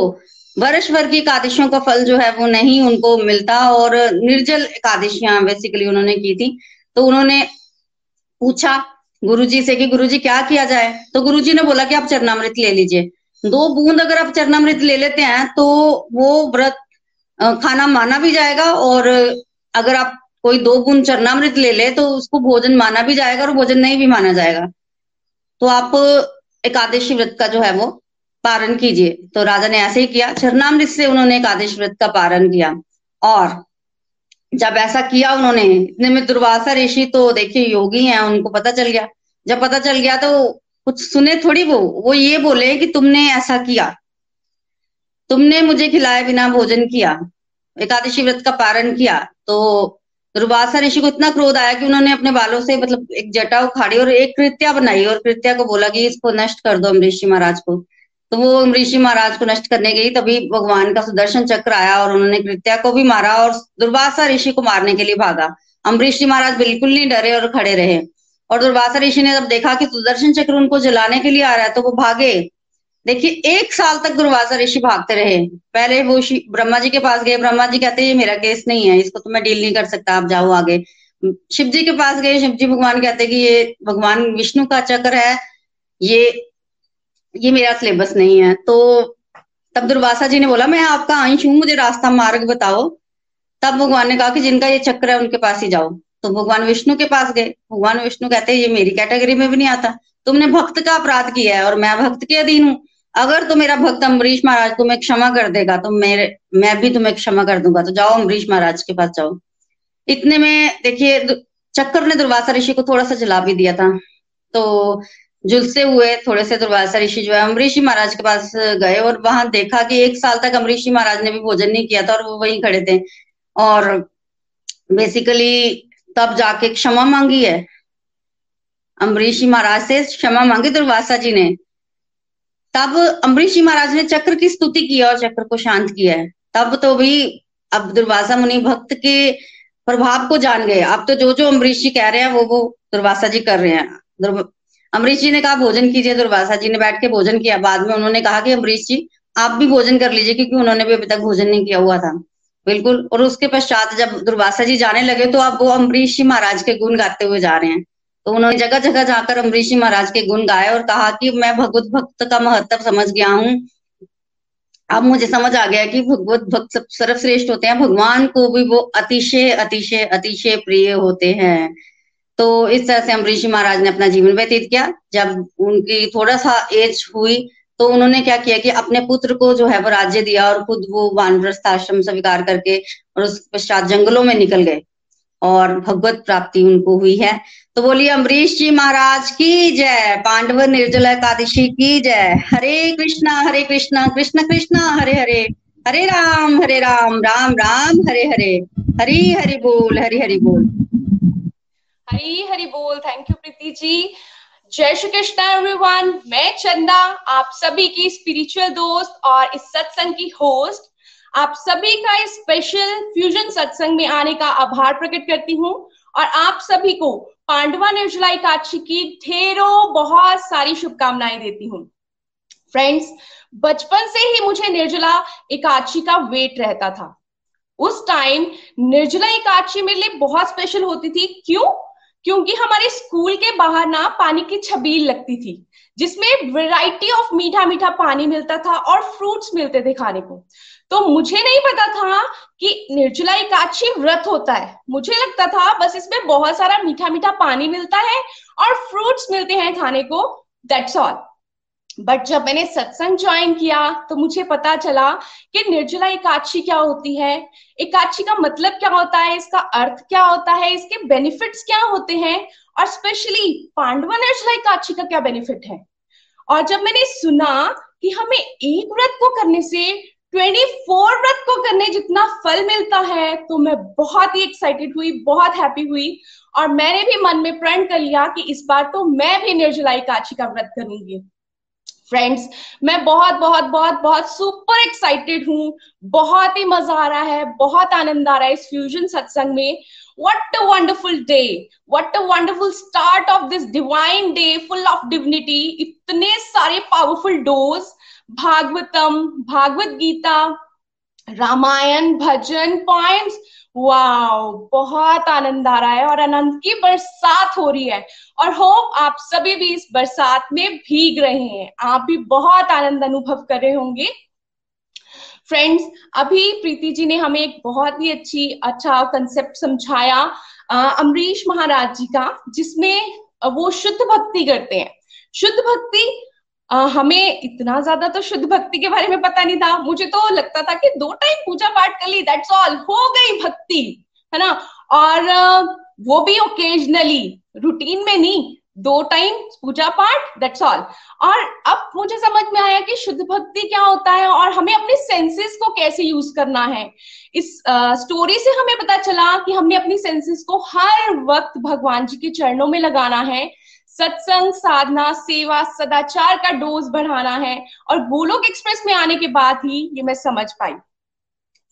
वर्ष भर की एकादशियों का फल जो है, वो नहीं उनको मिलता और निर्जल एकादशियाँ बेसिकली उन्होंने की थी। तो उन्होंने पूछा गुरुजी से कि गुरुजी क्या किया जाए? तो गुरुजी ने बोला कि आप चरणामृत ले लीजिए। दो बूंद अगर आप चरणामृत ले लेते हैं तो वो व्रत खाना माना भी जाएगा और अगर आप कोई दो बूंद चरणामृत ले ले तो उसको भोजन माना भी जाएगा और भोजन नहीं भी माना जाएगा। तो आप एकादशी व्रत का जो है वो पारण कीजिए। तो राजा ने ऐसे ही किया। चरनामृत से उन्होंने एकादश व्रत का पारण किया। और जब ऐसा किया उन्होंने, इतने में दुर्वासा ऋषि तो देखिए योगी हैं, उनको पता चल गया। जब पता चल गया तो कुछ सुने थोड़ी वो वो ये बोले कि तुमने ऐसा किया। तुमने मुझे खिलाए बिना भोजन किया, एकादशी व्रत का पारण किया तो दुर्वासा ऋषि को इतना क्रोध आया कि उन्होंने अपने बालों से मतलब एक जटा उखाड़ी और एक कृत्या बनाई और कृत्या को बोला कि इसको नष्ट कर दो ऋषि महाराज को। तो वो ऋषि महाराज को नष्ट करने गई तभी भगवान का सुदर्शन चक्र आया और उन्होंने कृत्या को भी मारा और दुर्वासा ऋषि को मारने के लिए भागा। अम्बरीश जी महाराज बिल्कुल नहीं डरे और खड़े रहे। और दुर्वासा ऋषि ने जब देखा कि सुदर्शन चक्र उनको जलाने के लिए आ रहा है तो वो भागे। देखिए, एक साल तक दुर्वासा ऋषि भागते रहे। पहले वो ब्रह्मा जी के पास गए। ब्रह्मा जी कहते, ये मेरा केस नहीं है, इसको तो मैं डील नहीं कर सकता, आप जाओ आगे। शिव जी के पास गए। शिव जी भगवान कहते कि, ये भगवान विष्णु का चक्र है, ये ये मेरा सिलेबस नहीं है। तो तब दुर्वासा जी ने बोला, मैं आपका अंश हूँ, मुझे रास्ता मार्ग बताओ। तब भगवान ने कहा कि जिनका ये चक्र है, उनके पास ही जाओ। तो भगवान विष्णु के पास गए। भगवान विष्णु कहते हैं, ये मेरी कैटेगरी में भी नहीं आता। तुमने भक्त का अपराध किया है और मैं भक्त के अधीन हूँ। अगर तो मेरा भक्त अम्बरीश महाराज तुम्हें क्षमा कर देगा तो मेरे, मैं भी तुम्हें क्षमा कर दूँगा। तो जाओ अम्बरीश महाराज के पास जाओ। इतने में, देखिए चक्कर ने दुर्वासा ऋषि को थोड़ा सा जला भी दिया था। तो जुलसे हुए थोड़े से दुर्वासा ऋषि जो है, अमरीशी महाराज के पास गए और वहाँ देखा कि एक साल तक अमरीशी महाराज ने भी भोजन नहीं किया था और वो वहीं खड़े थे। और बेसिकली तब जाके क्षमा मांगी है। अम्बरीशी महाराज से क्षमा मांगी दुर्वासा जी ने। तब अम्बरीशी महाराज ने चक्र की स्तुति की और चक्र को शांत किया है। तब तो भी अब दुर्वासा मुनि भक्त के प्रभाव को जान गए। अब तो जो जो अम्बरीश जी कह रहे हैं वो वो दुर्वासा जी कर रहे हैं। अम्बरीश जी ने कहा, भोजन कीजिए। दुर्वासा जी ने बैठ के भोजन किया। बाद में उन्होंने कहा कि अम्बरीश जी, आप भी भोजन कर लीजिए क्योंकि उन्होंने भी अभी तक भोजन नहीं किया हुआ था। बिल्कुल। और उसके पश्चात जब दुर्वासा जी जाने लगे तो आप वो अम्बरीश जी महाराज के गुण गाते हुए जा रहे हैं। तो उन्होंने जगह जगह जाकर अम्बरीश जी महाराज के गुण गाए और कहा कि, मैं भगवत भक्त का महत्व समझ गया हूँ। अब मुझे समझ आ गया कि भगवत भक्त सर्वश्रेष्ठ होते हैं। भगवान को भी वो अतिशय अतिशय अतिशय प्रिय होते हैं। तो इस तरह से अम्बरीश महाराज ने अपना जीवन व्यतीत किया। जब उनकी थोड़ा सा एज हुई तो उन्होंने क्या किया कि अपने पुत्र को जो है वो राज्य दिया और खुद वो वानप्रस्थ आश्रम स्वीकार करके और उस पश्चात जंगलों में निकल गए और भगवत प्राप्ति उनको हुई है। तो बोलिए, अम्बरीश जी महाराज, की जय? पांडव निर्जल एकादशी, की जय? हरे कृष्णा हरे कृष्णा, कृष्ण कृष्णा, हरे हरे हरे राम हरे राम राम राम, हरे हरे, हरी हरि बोल, हरी हरि बोल। हरी हरी बोल। Thank you Preeti ji. जय श्री कृष्ण एवरीवन मैं चंदा आप सभी की स्पिरिचुअल दोस्त और इस सत्संग की होस्ट आप सभी का इस स्पेशल फ्यूजन सत्संग में आने का आभार प्रकट करती हूँ। और आप सभी को पांडवा निर्जला एकादशी की ढेरों बहुत सारी शुभकामनाएँ देती हूँ। फ्रेंड्स बचपन से ही मुझे निर्जला एकादशी का वेट रहता था। उस टाइम निर्जला एकादशी मेरे लिए बहुत स्पेशल होती थी। क्यों? क्योंकि हमारे स्कूल के बाहर ना पानी की छबील लगती थी, जिसमें वैरायटी ऑफ़ मीठा मीठा पानी मिलता था और फ्रूट्स मिलते थे खाने को। तो मुझे नहीं पता था कि निर्जला एकादशी व्रत होता है। मुझे लगता था बस इसमें बहुत सारा मीठा मीठा पानी मिलता है और फ्रूट्स मिलते हैं खाने को। दैट्स ऑल बट जब मैंने सत्संग ज्वाइन किया तो मुझे पता चला कि निर्जला एकादशी क्या होती है। एकादशी का मतलब क्या होता है? इसका अर्थ क्या होता है? इसके बेनिफिट्स क्या होते हैं? और स्पेशली पांडवा निर्जला एकादशी का क्या बेनिफिट है? और जब मैंने सुना कि हमें एक व्रत को करने से ट्वेंटी फोर व्रत को करने जितना फल मिलता है तो मैं बहुत ही एक्साइटेड हुई, बहुत हैप्पी हुई। और मैंने भी मन में प्रण कर लिया कि इस बार तो मैं भी निर्जला एकादशी का व्रत करूँगी। फ्रेंड्स मैं बहुत बहुत बहुत बहुत सुपर एक्साइटेड हूँ। बहुत ही मज़ा आ रहा है, बहुत आनंद आ रहा है इस फ्यूजन सत्संग में। What a wonderful day! What a wonderful start of this divine day full of divinity. इतने सारे पावरफुल डोज भागवतम, भागवत गीता, रामायण, भजन पॉइंट्स वाओ बहुत आनंद आ रहा है और आनंद की बरसात हो रही है। और होप आप सभी भी इस बरसात में भीग रहे हैं। आप भी बहुत आनंद अनुभव कर रहे होंगे। फ्रेंड्स अभी प्रीति जी ने हमें एक बहुत ही अच्छी अच्छा कंसेप्ट समझाया अमरीश महाराज जी का, जिसमें वो शुद्ध भक्ति करते हैं। शुद्ध भक्ति आ, हमें इतना ज़्यादा तो शुद्ध भक्ति के बारे में पता नहीं था। मुझे तो लगता था कि दो टाइम पूजा पाठ कर ली दैट्स ऑल हो गई भक्ति है ना? और वो भी ओकेजनली रूटीन में नहीं दो टाइम पूजा पाठ दैट्स ऑल और अब मुझे समझ में आया कि शुद्ध भक्ति क्या होता है और हमें अपने सेंसेस को कैसे यूज़ करना है। इस स्टोरी से हमें पता चला कि हमने अपनी सेंसेस को हर वक्त भगवान जी के चरणों में लगाना है। सत्संग साधना सेवा सदाचार का डोज बढ़ाना है। और गोलोक एक्सप्रेस में आने के बाद ही ये मैं समझ पाई।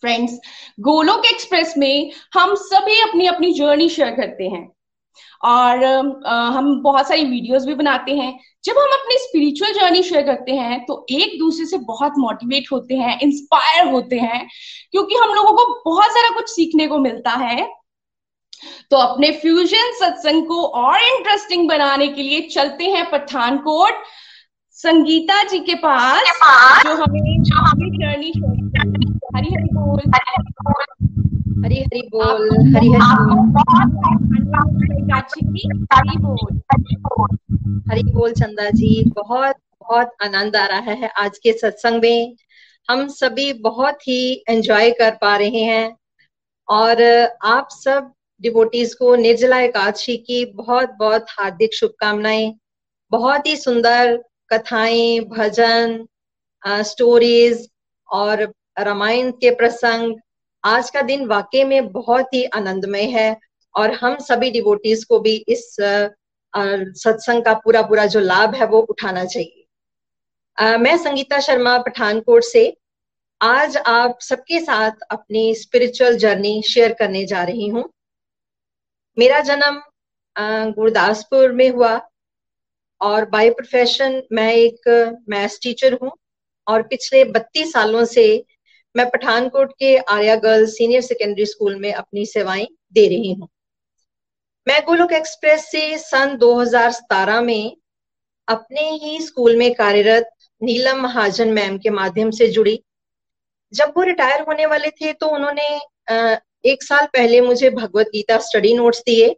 फ्रेंड्स गोलोक एक्सप्रेस में हम सभी अपनी अपनी जर्नी शेयर करते हैं। और आ, हम बहुत सारी वीडियोस भी बनाते हैं। जब हम अपनी स्पिरिचुअल जर्नी शेयर करते हैं तो एक दूसरे से बहुत मोटिवेट होते हैं इंस्पायर होते हैं। क्योंकि हम लोगों को बहुत सारा कुछ सीखने को मिलता है। तो अपने फ्यूजन सत्संग को और इंटरेस्टिंग बनाने के लिए चलते हैं पठानकोट। संगीता जी के पास जो हमें जो हमें जर्नी हरी हरी बोल। हरी हरी बोल। हरी हरी बोल। हरी बोल। चंदा जी बहुत बहुत आनंद आ रहा है आज के सत्संग में। हम सभी बहुत ही एंजॉय कर पा रहे हैं। और आप सब डिवोटीज को निर्जला एकादशी की बहुत बहुत हार्दिक शुभकामनाएँ बहुत ही सुंदर कथाएँ भजन स्टोरीज और रामायण के प्रसंग आज का दिन वाकई में बहुत ही आनंदमय है और हम सभी डिवोटीज को भी इस सत्संग का पूरा पूरा जो लाभ है वो उठाना चाहिए। आ, मैं संगीता शर्मा पठानकोट से आज आप सबके साथ अपनी स्पिरिचुअल जर्नी शेयर करने जा रही हूँ। मेरा जन्म गुरदासपुर में हुआ और बाय प्रोफेशन मैं एक मैथ्स टीचर हूँ और पिछले बत्तीस सालों से मैं पठानकोट के Arya girls senior secondary school में अपनी सेवाएँ दे रही हूँ। मैं गोलोक एक्सप्रेस से सन 2017 में अपने ही स्कूल में कार्यरत नीलम महाजन मैम के माध्यम से जुड़ी। जब वो रिटायर होने वाले थे तो उन्होंने एक साल पहले मुझे भगवत गीता स्टडी नोट्स दिए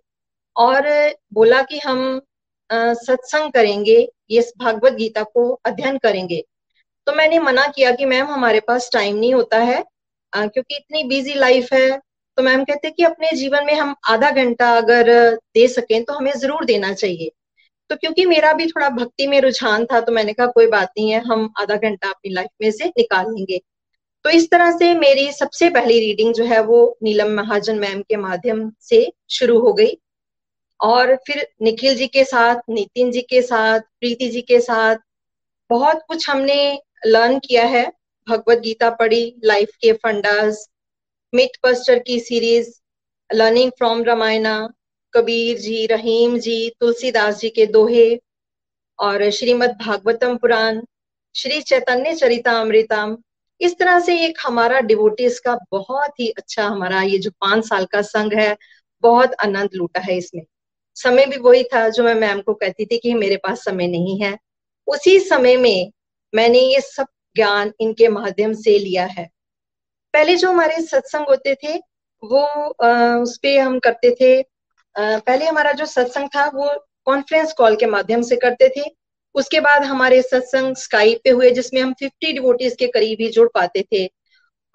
और बोला कि हम सत्संग करेंगे, ये भगवत गीता को अध्ययन करेंगे। तो मैंने मना किया कि मैम हमारे पास टाइम नहीं होता है क्योंकि इतनी बिज़ी लाइफ है। तो मैम कहते कि अपने जीवन में हम आधा घंटा अगर दे सकें तो हमें ज़रूर देना चाहिए। तो क्योंकि मेरा भी थोड़ा भक्ति में रुझान था तो मैंने कहा कोई बात नहीं है, हम आधा घंटा अपनी लाइफ में से निकाल लेंगे। तो इस तरह से मेरी सबसे पहली रीडिंग जो है वो नीलम महाजन मैम के माध्यम से शुरू हो गई। और फिर निखिल जी के साथ, नितिन जी के साथ, प्रीति जी के साथ बहुत कुछ हमने लर्न किया है। भगवत गीता पढ़ी लाइफ के फंडास मिथ बस्टर की series learning from Ramayana, Kabir ji, Rahim ji, Tulsidas ji के दोहे और श्रीमद भागवतम पुराण, श्री चैतन्य चरितामृतम इस तरह से एक हमारा डिवोटीज का बहुत ही अच्छा हमारा ये जो पाँच साल का संघ है बहुत आनंद लूटा है इसमें। समय भी वही था जो मैं मैम को कहती थी कि मेरे पास समय नहीं है। उसी समय में मैंने ये सब ज्ञान इनके माध्यम से लिया है। पहले जो हमारे सत्संग होते थे वो आ, उस पे हम करते थे। पहले हमारा जो सत्संग था वो कॉन्फ्रेंस कॉल के माध्यम से करते थे। उसके बाद हमारे सत्संग स्काइप पे हुए जिसमें हम 50 डिवोटीज के करीब ही जुड़ पाते थे।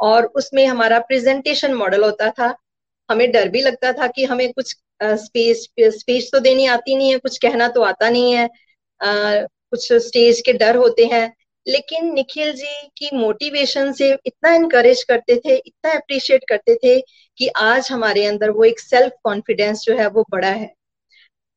और उसमें हमारा प्रेजेंटेशन मॉडल होता था। हमें डर भी लगता था कि हमें कुछ स्पेस स्पीच तो देनी आती नहीं है कुछ कहना तो आता नहीं है। आ, कुछ स्टेज के डर होते हैं। लेकिन निखिल जी की मोटिवेशन से इतना इनकरेज करते थे इतना अप्रिशिएट करते थे कि आज हमारे अंदर वो एक सेल्फ कॉन्फिडेंस जो है वो बड़ा है।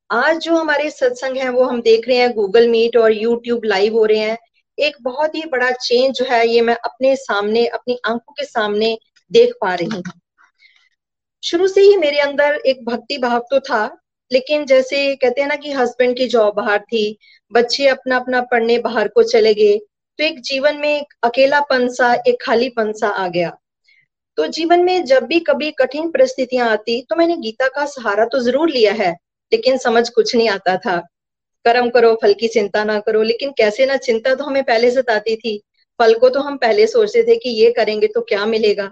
आज जो हमारे सत्संग है, वो हम देख रहे हैं गूगल मीट और यूट्यूब लाइव हो रहे हैं। एक बहुत ही बड़ा चेंज जो है, ये मैं अपने सामने, अपनी आँखों के सामने देख पा रही हूँ। शुरू से ही मेरे अंदर एक भक्ति भाव तो था, लेकिन जैसे कहते हैं ना कि हस्बैंड की जॉब बाहर थी, बच्चे अपना अपना पढ़ने बाहर को चले गए तो एक जीवन में एक अकेलापन सा, एक खालीपन सा आ गया। तो जीवन में जब भी कभी कठिन परिस्थितियाँ आती तो मैंने गीता का सहारा तो ज़रूर लिया है लेकिन समझ कुछ नहीं आता था। कर्म करो, फल की चिंता ना करो, लेकिन कैसे ना चिंता तो हमें पहले सताती थी। फल को तो हम पहले सोचते थे कि ये करेंगे तो क्या मिलेगा।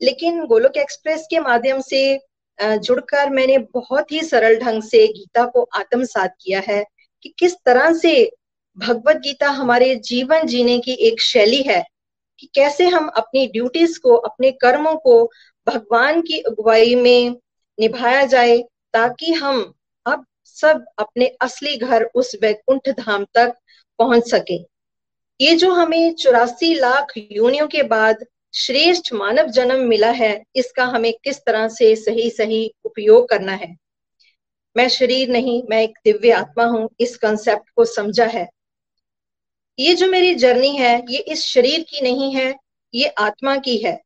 लेकिन गोलोक एक्सप्रेस के माध्यम से जुड़कर मैंने बहुत ही सरल ढंग से गीता को आत्मसात किया है कि किस तरह से भगवत गीता हमारे जीवन जीने की एक शैली है कि कैसे हम अपनी ड्यूटीज़ को, अपने कर्मों को भगवान की अगुवाई में निभाया जाए ताकि हम सब अपने असली घर उस वैकुंठ धाम तक पहुँच सके। ये जो हमें चौरासी लाख योनियों के बाद श्रेष्ठ मानव जन्म मिला है, इसका हमें किस तरह से सही सही उपयोग करना है? मैं शरीर नहीं, मैं एक दिव्य आत्मा हूँ, इस कंसेप्ट को समझा है। ये जो मेरी जर्नी है, ये इस शरीर की नहीं है, ये आत्मा की है।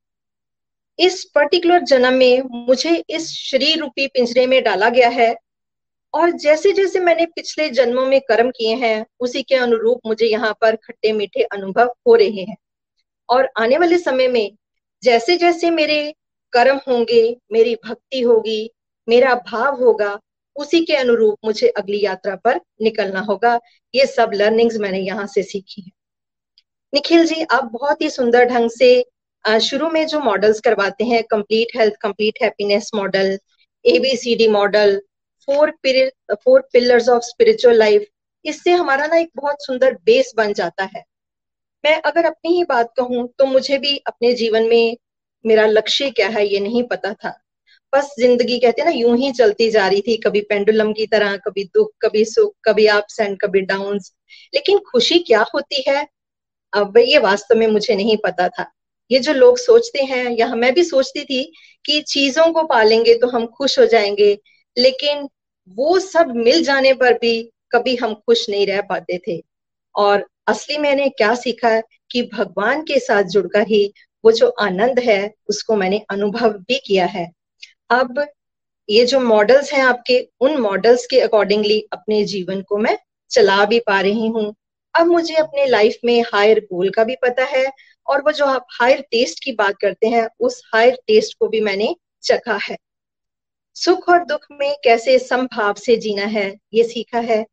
इस पर्टिकुलर जन्म में मुझे इस शरीर रूपी पिंजरे में डाला गया है और जैसे जैसे मैंने पिछले जन्मों में कर्म किए हैं, उसी के अनुरूप मुझे यहाँ पर खट्टे मीठे अनुभव हो रहे हैं। और आने वाले समय में जैसे जैसे मेरे कर्म होंगे, मेरी भक्ति होगी, मेरा भाव होगा, उसी के अनुरूप मुझे अगली यात्रा पर निकलना होगा। ये सब लर्निंग्स मैंने यहाँ से सीखी है। निखिल जी, आप बहुत ही सुंदर ढंग से शुरू में जो मॉडल्स करवाते हैं complete health complete happiness model A B C D model four four pillars of spiritual life इससे हमारा ना एक बहुत सुंदर बेस बन जाता है। मैं अगर अपनी ही बात कहूँ तो मुझे भी अपने जीवन में मेरा लक्ष्य क्या है, ये नहीं पता था। बस ज़िंदगी कहते हैं ना, यूँ ही चलती जा रही थी, कभी पेंडुलम की तरह, कभी दुख, कभी सुख, कभी अप्स एंड कभी डाउन लेकिन खुशी क्या होती है? अब ये वास्तव में मुझे नहीं पता था। ये जो लोग सोचते हैं, या मैं भी सोचती थी कि चीज़ों को पालेंगे तो हम खुश हो जाएँगे लेकिन वो सब मिल जाने पर भी कभी हम खुश नहीं रह पाते थे। और असली मैंने क्या सीखा कि भगवान के साथ जुड़कर ही वो जो आनंद है, उसको मैंने अनुभव भी किया है। अब ये जो मॉडल्स हैं आपके, उन मॉडल्स के अकॉर्डिंगली अपने जीवन को मैं चला भी पा रही हूँ। अब मुझे अपने लाइफ में हायर गोल का भी पता है और वो जो आप हायर टेस्ट की बात करते हैं, उस हायर टेस्ट को भी मैंने चखा है। सुख और दुख में कैसे समभाव से जीना है, ये सीखा है।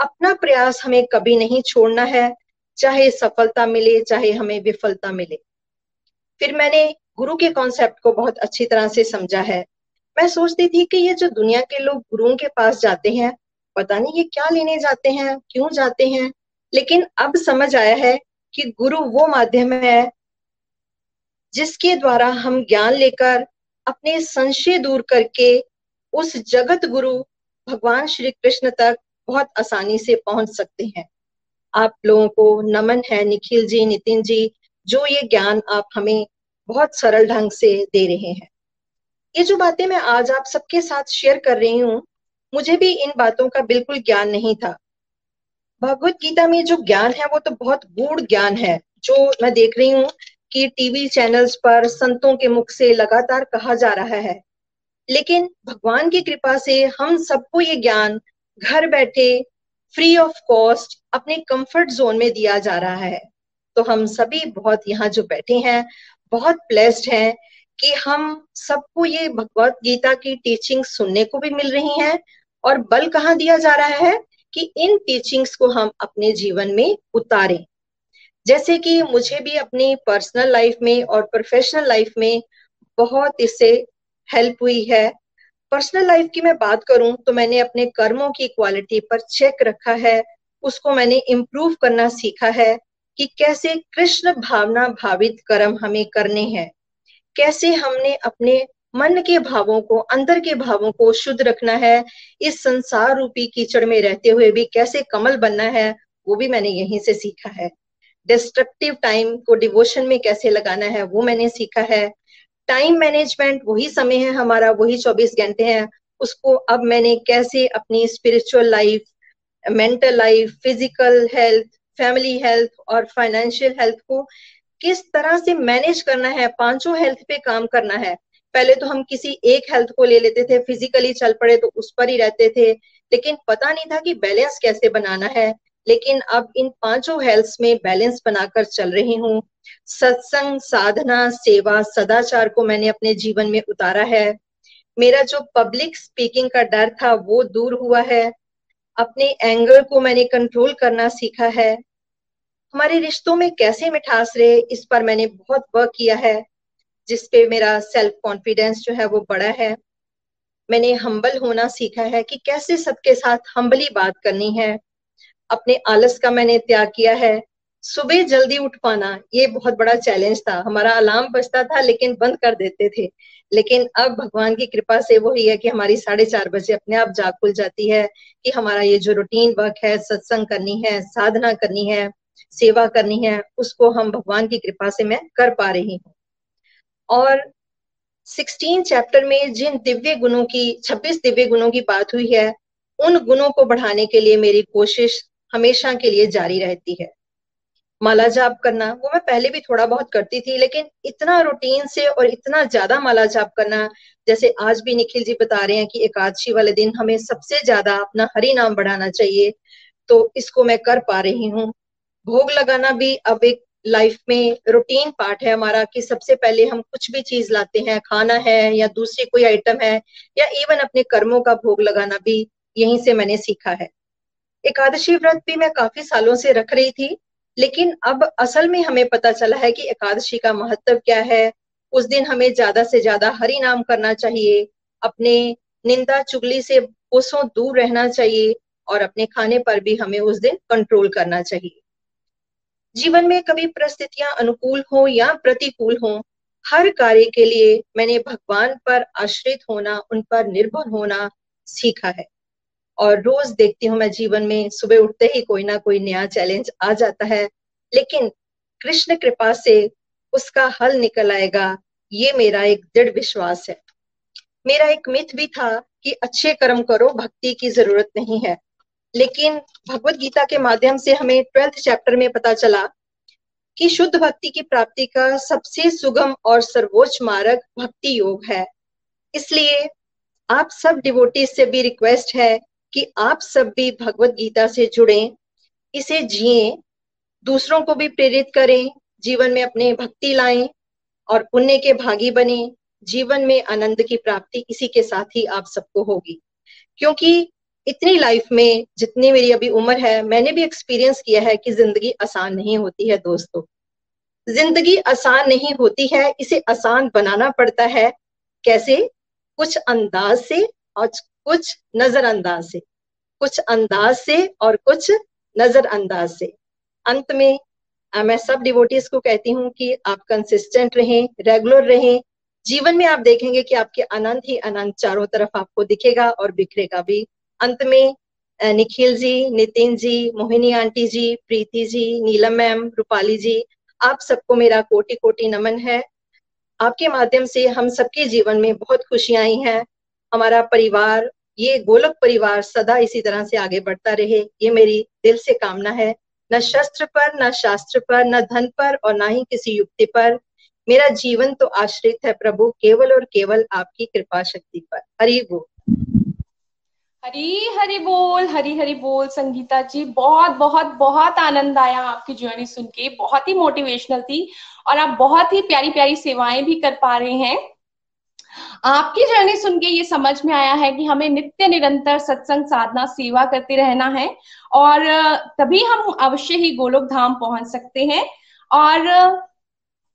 अपना प्रयास हमें कभी नहीं छोड़ना है, चाहे सफलता मिले, चाहे हमें विफलता मिले। फिर मैंने गुरु के कॉन्सेप्ट को बहुत अच्छी तरह से समझा है। मैं सोचती थी कि ये जो दुनिया के लोग गुरुओं के पास जाते हैं, पता नहीं ये क्या लेने जाते हैं, क्यों जाते हैं, लेकिन अब समझ आया है कि गुरु वो माध्यम है जिसके द्वारा हम ज्ञान लेकर अपने संशय दूर करके उस जगत गुरु भगवान श्री कृष्ण तक बहुत आसानी से पहुँच सकते हैं। आप लोगों को नमन है निखिल जी, नितिन जी, जो ये ज्ञान आप हमें बहुत सरल ढंग से दे रहे हैं। ये जो बातें मैं आज आप सबके साथ शेयर कर रही हूँ, मुझे भी इन बातों का बिल्कुल ज्ञान नहीं था। भगवत गीता में जो ज्ञान है, वो तो बहुत गूढ़ ज्ञान है, जो मैं देख रही हूँ कि टीवी चैनल्स पर संतों के मुख से लगातार कहा जा रहा है। लेकिन भगवान की कृपा से हम सबको ये ज्ञान घर बैठे फ्री ऑफ़ कॉस्ट अपने कंफर्ट जोन में दिया जा रहा है। तो हम सभी बहुत यहाँ जो बैठे हैं, बहुत ब्लेस्ड हैं कि हम सबको ये भगवत गीता की टीचिंग सुनने को भी मिल रही है और बल कहाँ दिया जा रहा है कि इन टीचिंग्स को हम अपने जीवन में उतारें। जैसे कि मुझे भी अपनी पर्सनल लाइफ में और प्रोफेशनल लाइफ में बहुत इससे हेल्प हुई है। पर्सनल लाइफ की मैं बात करूँ तो मैंने अपने कर्मों की क्वालिटी पर चेक रखा है। उसको मैंने इम्प्रूव करना सीखा है कि कैसे कृष्ण भावना भावित कर्म हमें करने हैं। कैसे हमने अपने मन के भावों को, अंदर के भावों को शुद्ध रखना है। इस संसार रूपी कीचड़ में रहते हुए भी कैसे कमल बनना है, वो भी मैंने यहीं से सीखा है। डिस्ट्रक्टिव टाइम को डिवोशन में कैसे लगाना है, वो मैंने सीखा है। टाइम मैनेजमेंट वही समय है हमारा, वही चौबीस घंटे हैं। उसको अब मैंने कैसे अपनी spiritual life mental life physical health family health और फाइनेंशियल हेल्थ को किस तरह से मैनेज करना है, पाँचों हेल्थ पे काम करना है। पहले तो हम किसी एक हेल्थ को ले लेते थे फिजिकली चल पड़े तो उस पर ही रहते थे। लेकिन पता नहीं था कि बैलेंस कैसे बनाना है। लेकिन अब इन पाँचों हेल्थ में बैलेंस बनाकर चल रही हूँ। सत्संग, साधना, सेवा, सदाचार को मैंने अपने जीवन में उतारा है। मेरा जो पब्लिक स्पीकिंग का डर था, वो दूर हुआ है। अपने एंगर को मैंने कंट्रोल करना सीखा है। हमारे रिश्तों में कैसे मिठास रहे, इस पर मैंने बहुत वर्क किया है, जिसपे मेरा सेल्फ कॉन्फिडेंस जो है वो बड़ा है। मैंने हम्बल होना सीखा है कि कैसे सबके साथ हम्बली बात करनी है। अपने आलस का मैंने त्याग किया है। सुबह जल्दी उठ पाना, ये बहुत बड़ा चैलेंज था। हमारा अलार्म बजता था, लेकिन बंद कर देते थे। लेकिन अब भगवान की कृपा से वही है कि हमारी साढ़े चार बजे अपने आप जाग खुल जाती है कि हमारा ये जो रूटीन वर्क है सत्संग करनी है, साधना करनी है, सेवा करनी है, उसको हम भगवान की कृपा से मैं कर पा रही हूँ। और सिक्सटीन चैप्टर में जिन दिव्य गुणों की, छब्बीस दिव्य गुणों की बात हुई है, उन गुणों को बढ़ाने के लिए मेरी कोशिश हमेशा के लिए जारी रहती है। माला जाप करना, वो मैं पहले भी थोड़ा बहुत करती थी, लेकिन इतना रूटीन से और इतना ज़्यादा माला जाप करना, जैसे आज भी निखिल जी बता रहे हैं कि एकादशी वाले दिन हमें सबसे ज़्यादा अपना हरि नाम बढ़ाना चाहिए तो इसको मैं कर पा रही हूँ। भोग लगाना भी अब एक लाइफ में रूटीन पार्ट है हमारा कि सबसे पहले हम कुछ भी चीज़ लाते हैं, खाना है या दूसरी कोई आइटम है, या इवन अपने कर्मों का भोग लगाना भी यहीं से मैंने सीखा है। एकादशी व्रत भी मैं काफ़ी सालों से रख रही थी, लेकिन अब असल में हमें पता चला है कि एकादशी का महत्व क्या है। उस दिन हमें ज़्यादा से ज़्यादा हरि नाम करना चाहिए, अपने निंदा चुगली से कोसों दूर रहना चाहिए और अपने खाने पर भी हमें उस दिन कंट्रोल करना चाहिए। जीवन में कभी परिस्थितियाँ अनुकूल हो या प्रतिकूल हो, हर कार्य के लिए मैंने भगवान पर आश्रित होना, उन पर निर्भर होना सीखा है। और रोज देखती हूँ मैं जीवन में, सुबह उठते ही कोई ना कोई नया चैलेंज आ जाता है। लेकिन कृष्ण कृपा से उसका हल निकल आएगा, ये मेरा एक दृढ़ विश्वास है। मेरा एक मिथ भी था कि अच्छे कर्म करो, भक्ति की ज़रूरत नहीं है। लेकिन भगवत गीता के माध्यम से हमें ट्वेल्थ चैप्टर में पता चला कि शुद्ध भक्ति की प्राप्ति का सबसे सुगम और सर्वोच्च मार्ग भक्ति योग है। इसलिए आप सब डिवोटीज से भी रिक्वेस्ट है कि आप सब भी भगवत गीता से जुड़े, इसे जिए, दूसरों को भी प्रेरित करें, जीवन में अपने भक्ति लाएँ और पुण्य के भागी बने, जीवन में आनंद की प्राप्ति इसी के साथ ही आप सबको होगी। क्योंकि इतनी लाइफ में जितनी मेरी अभी उम्र है, मैंने भी एक्सपीरियंस किया है कि ज़िंदगी आसान नहीं होती है दोस्तों। ज़िंदगी आसान नहीं होती है, इसे आसान बनाना पड़ता है। कैसे? कुछ अंदाज से और कुछ नजरअंदाज से, कुछ अंदाज से और कुछ नजरअंदाज से। अंत में मैं सब डिवोटीज को कहती हूँ कि आप कंसिस्टेंट रहें रेगुलर रहें। जीवन में आप देखेंगे कि आपके अनंत ही अनंत चारों तरफ़ आपको दिखेगा और बिखरेगा भी। अंत में निखिल जी, नितिन जी, मोहिनी आंटी जी, प्रीति जी, नीलम मैम, रूपाली जी, आप सबको मेरा कोटि कोटि नमन है। आपके माध्यम से हम सबके जीवन में बहुत खुशियाँ आई हैं। हमारा परिवार, ये गोलक परिवार सदा इसी तरह से आगे बढ़ता रहे। ये मेरी दिल से कामना है। न शस्त्र पर, न शास्त्र पर, न धन पर और ना ही किसी युक्ति पर। मेरा जीवन तो आश्रित है प्रभु, केवल और केवल आपकी कृपा शक्ति पर। हरि बोल। हरी हरी बोल, हरी हरी बोल, संगीता जी। बहुत बहुत बहुत आनंद आया आपकी जर्नी सुन के। बहुत ही मोटिवेशनल थी और आप बहुत ही प्यारी प्यारी सेवाएँ भी कर पा रहे हैं। आपकी जर्नी सुन के ये समझ में आया है कि हमें नित्य निरंतर सत्संग, साधना, सेवा करते रहना है और तभी हम अवश्य ही गोलोक धाम पहुँच सकते हैं। और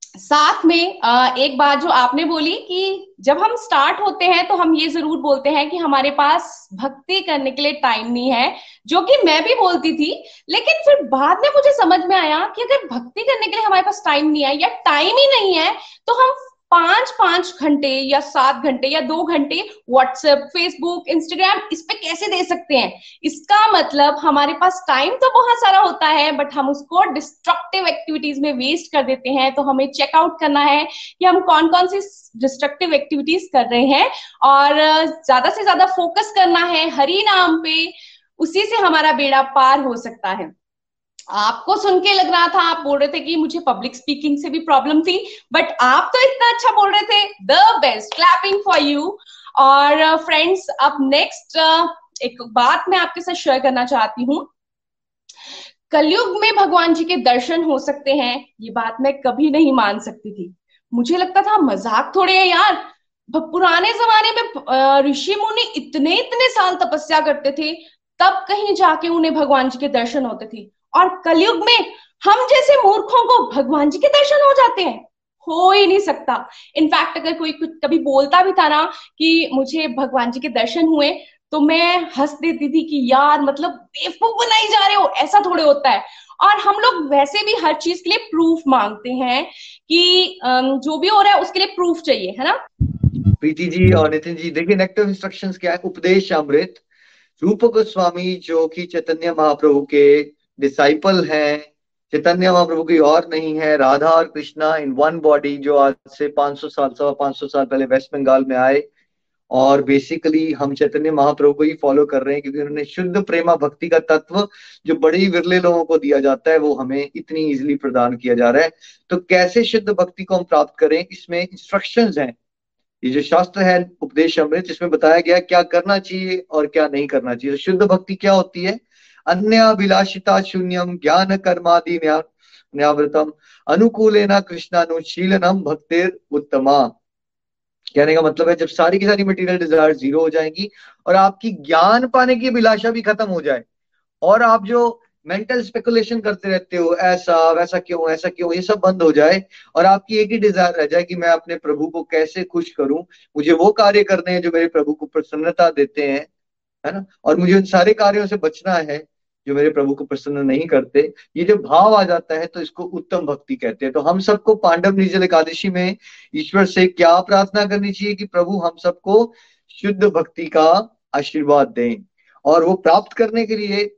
साथ में एक बात जो आपने बोली कि जब हम स्टार्ट होते हैं तो हम ये ज़रूर बोलते हैं कि हमारे पास भक्ति करने के लिए टाइम नहीं है, जो कि मैं भी बोलती थी। लेकिन फिर बाद में मुझे समझ में आया कि अगर भक्ति करने के लिए हमारे पास टाइम नहीं है या टाइम ही नहीं है तो हम पाँच पाँच घंटे या सात घंटे या दो घंटे व्हाट्सएप फेसबुक इंस्टाग्राम इस पे कैसे दे सकते हैं? इसका मतलब हमारे पास टाइम तो बहुत सारा होता है बट हम उसको डिस्ट्रक्टिव एक्टिविटीज़ में वेस्ट कर देते हैं तो हमें चेकआउट करना है कि हम कौन कौन सी डिस्ट्रक्टिव एक्टिविटीज़ कर रहे हैं और ज़्यादा से ज़्यादा फोकस करना है, हरी नाम पे उसी से हमारा बेड़ा पार हो सकता है। आपको सुन के लग रहा था आप बोल रहे थे कि मुझे पब्लिक स्पीकिंग से भी प्रॉब्लम थी बट आप तो इतना अच्छा बोल रहे थे। The best clapping for you और फ्रेंड्स uh, अब नेक्स्ट uh, एक बात मैं आपके साथ शेयर करना चाहती हूँ। कलयुग में भगवान जी के दर्शन हो सकते हैं ये बात मैं कभी नहीं मान सकती थी। मुझे लगता था मज़ाक थोड़े है यार। पुराने जमाने में ऋषि मुनि इतने इतने साल तपस्या करते थे तब कहीं जाके उन्हें भगवान जी के दर्शन होते थे। और कलयुग में हम जैसे मूर्खों को भगवान जी के दर्शन हो जाते हैं। हो ही नहीं सकता। इनफैक्ट अगर कोई कुछ कभी बोलता भी था ना कि मुझे भगवान जी के दर्शन हुए तो मैं हंस देती थी कि यार मतलब बेवकूफ़ बनाई जा रहे हो, ऐसा थोड़े होता है। और हम लोग वैसे भी हर चीज़ के लिए प्रूफ मांगते हैं कि जो भी हो रहा है, उसके लिए प्रूफ चाहिए, है ना? प्रीति जी और नितिन जी, देखिए नेक्टिव इंस्ट्रक्शंस क्या है? उपदेश अमृत, रूप गोस्वामी जो कि चैतन्य महाप्रभु के डिसाइपल हैं, चैतन्य महाप्रभु की और नहीं है, राधा और कृष्णा इन वन बॉडी जो आज से 500 साल, सवा 500 साल पहले वेस्ट बंगाल में आए। और बेसिकली हम चैतन्य महाप्रभु को ही फॉलो कर रहे हैं क्योंकि उन्होंने शुद्ध प्रेमा भक्ति का तत्व जो बड़े विरले लोगों को दिया जाता है, वो हमें इतनी इजिली प्रदान किया जा रहा है। तो कैसे शुद्ध भक्ति को हम प्राप्त करें, इसमें इंस्ट्रक्शंस हैं। ये जो शास्त्र है, उपदेश अमृत इसमें बताया गया क्या करना चाहिए और क्या नहीं करना चाहिए। तो शुद्ध भक्ति क्या होती है? अन्य अभिलाषिता शून्यम ज्ञान कर्मादि न्यावृतम अनुकूलेना कृष्णानुशीलनम भक्तिर उत्तमा। कहने का मतलब है, जब सारी की सारी मटेरियल डिज़ायर ज़ीरो हो जाएँगी, और आपकी ज्ञान पाने की अभिलाषा भी खत्म हो जाए, और आप जो मेंटल स्पेकुलेशन करते रहते हो, ऐसा, वैसा क्यों, ऐसा क्यों, ये सब बंद हो जाए, और आपकी एक ही डिज़ायर रह जाए कि मैं अपने प्रभु को कैसे खुश करूँ, मुझे वो कार्य करने हैं जो मेरे प्रभु को प्रसन्नता देते हैं है ना? और मुझे उन सारे कार्यों से बचना है जो मेरे प्रभु को प्रसन्न नहीं करते। ये जो भाव आ जाता है तो इसको उत्तम भक्ति कहते हैं। तो हम सबको पांडव निर्जल एकादशी में ईश्वर से क्या प्रार्थना करनी चाहिए कि प्रभु हम सबको शुद्ध भक्ति का आशीर्वाद दें? और वो प्राप्त करने के लिए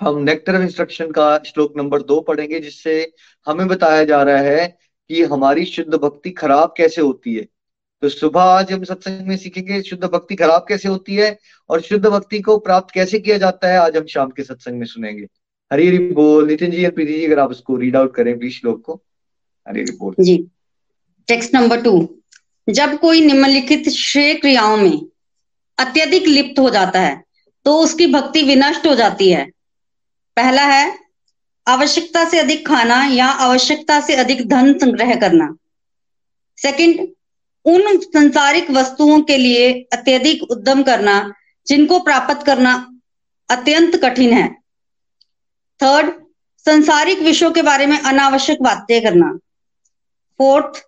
हम नेक्टर ऑफ़ इंस्ट्रक्शन का श्लोक नंबर दो पढ़ेंगे, जिससे हमें बताया जा रहा है कि हमारी शुद्ध भक्ति खराब कैसे होती है। तो सुबह आज हम सत्संग में सीखेंगे शुद्ध भक्ति खराब कैसे होती है और शुद्ध भक्ति को प्राप्त कैसे किया जाता है, आज हम शाम के सत्संग में सुनेंगे। हरी हरी बोल, नितिन जी और प्रीति जी अगर आप उसको रीड आउट करें प्लीज़ श्लोक को। हरी हरी बोल। जी। टेक्स्ट नंबर टू जब कोई निम्नलिखित श्रेय क्रियाओं में अत्यधिक लिप्त हो जाता है तो उसकी भक्ति विनष्ट हो जाती है। पहला है, आवश्यकता से अधिक खाना या आवश्यकता से अधिक धन संग्रह करना। सेकंड उन संसारिक वस्तुओं के लिए अत्यधिक उद्यम करना, जिनको प्राप्त करना अत्यंत कठिन है। थर्ड संसारिक विषयों के बारे में अनावश्यक बातें करना। फोर्थ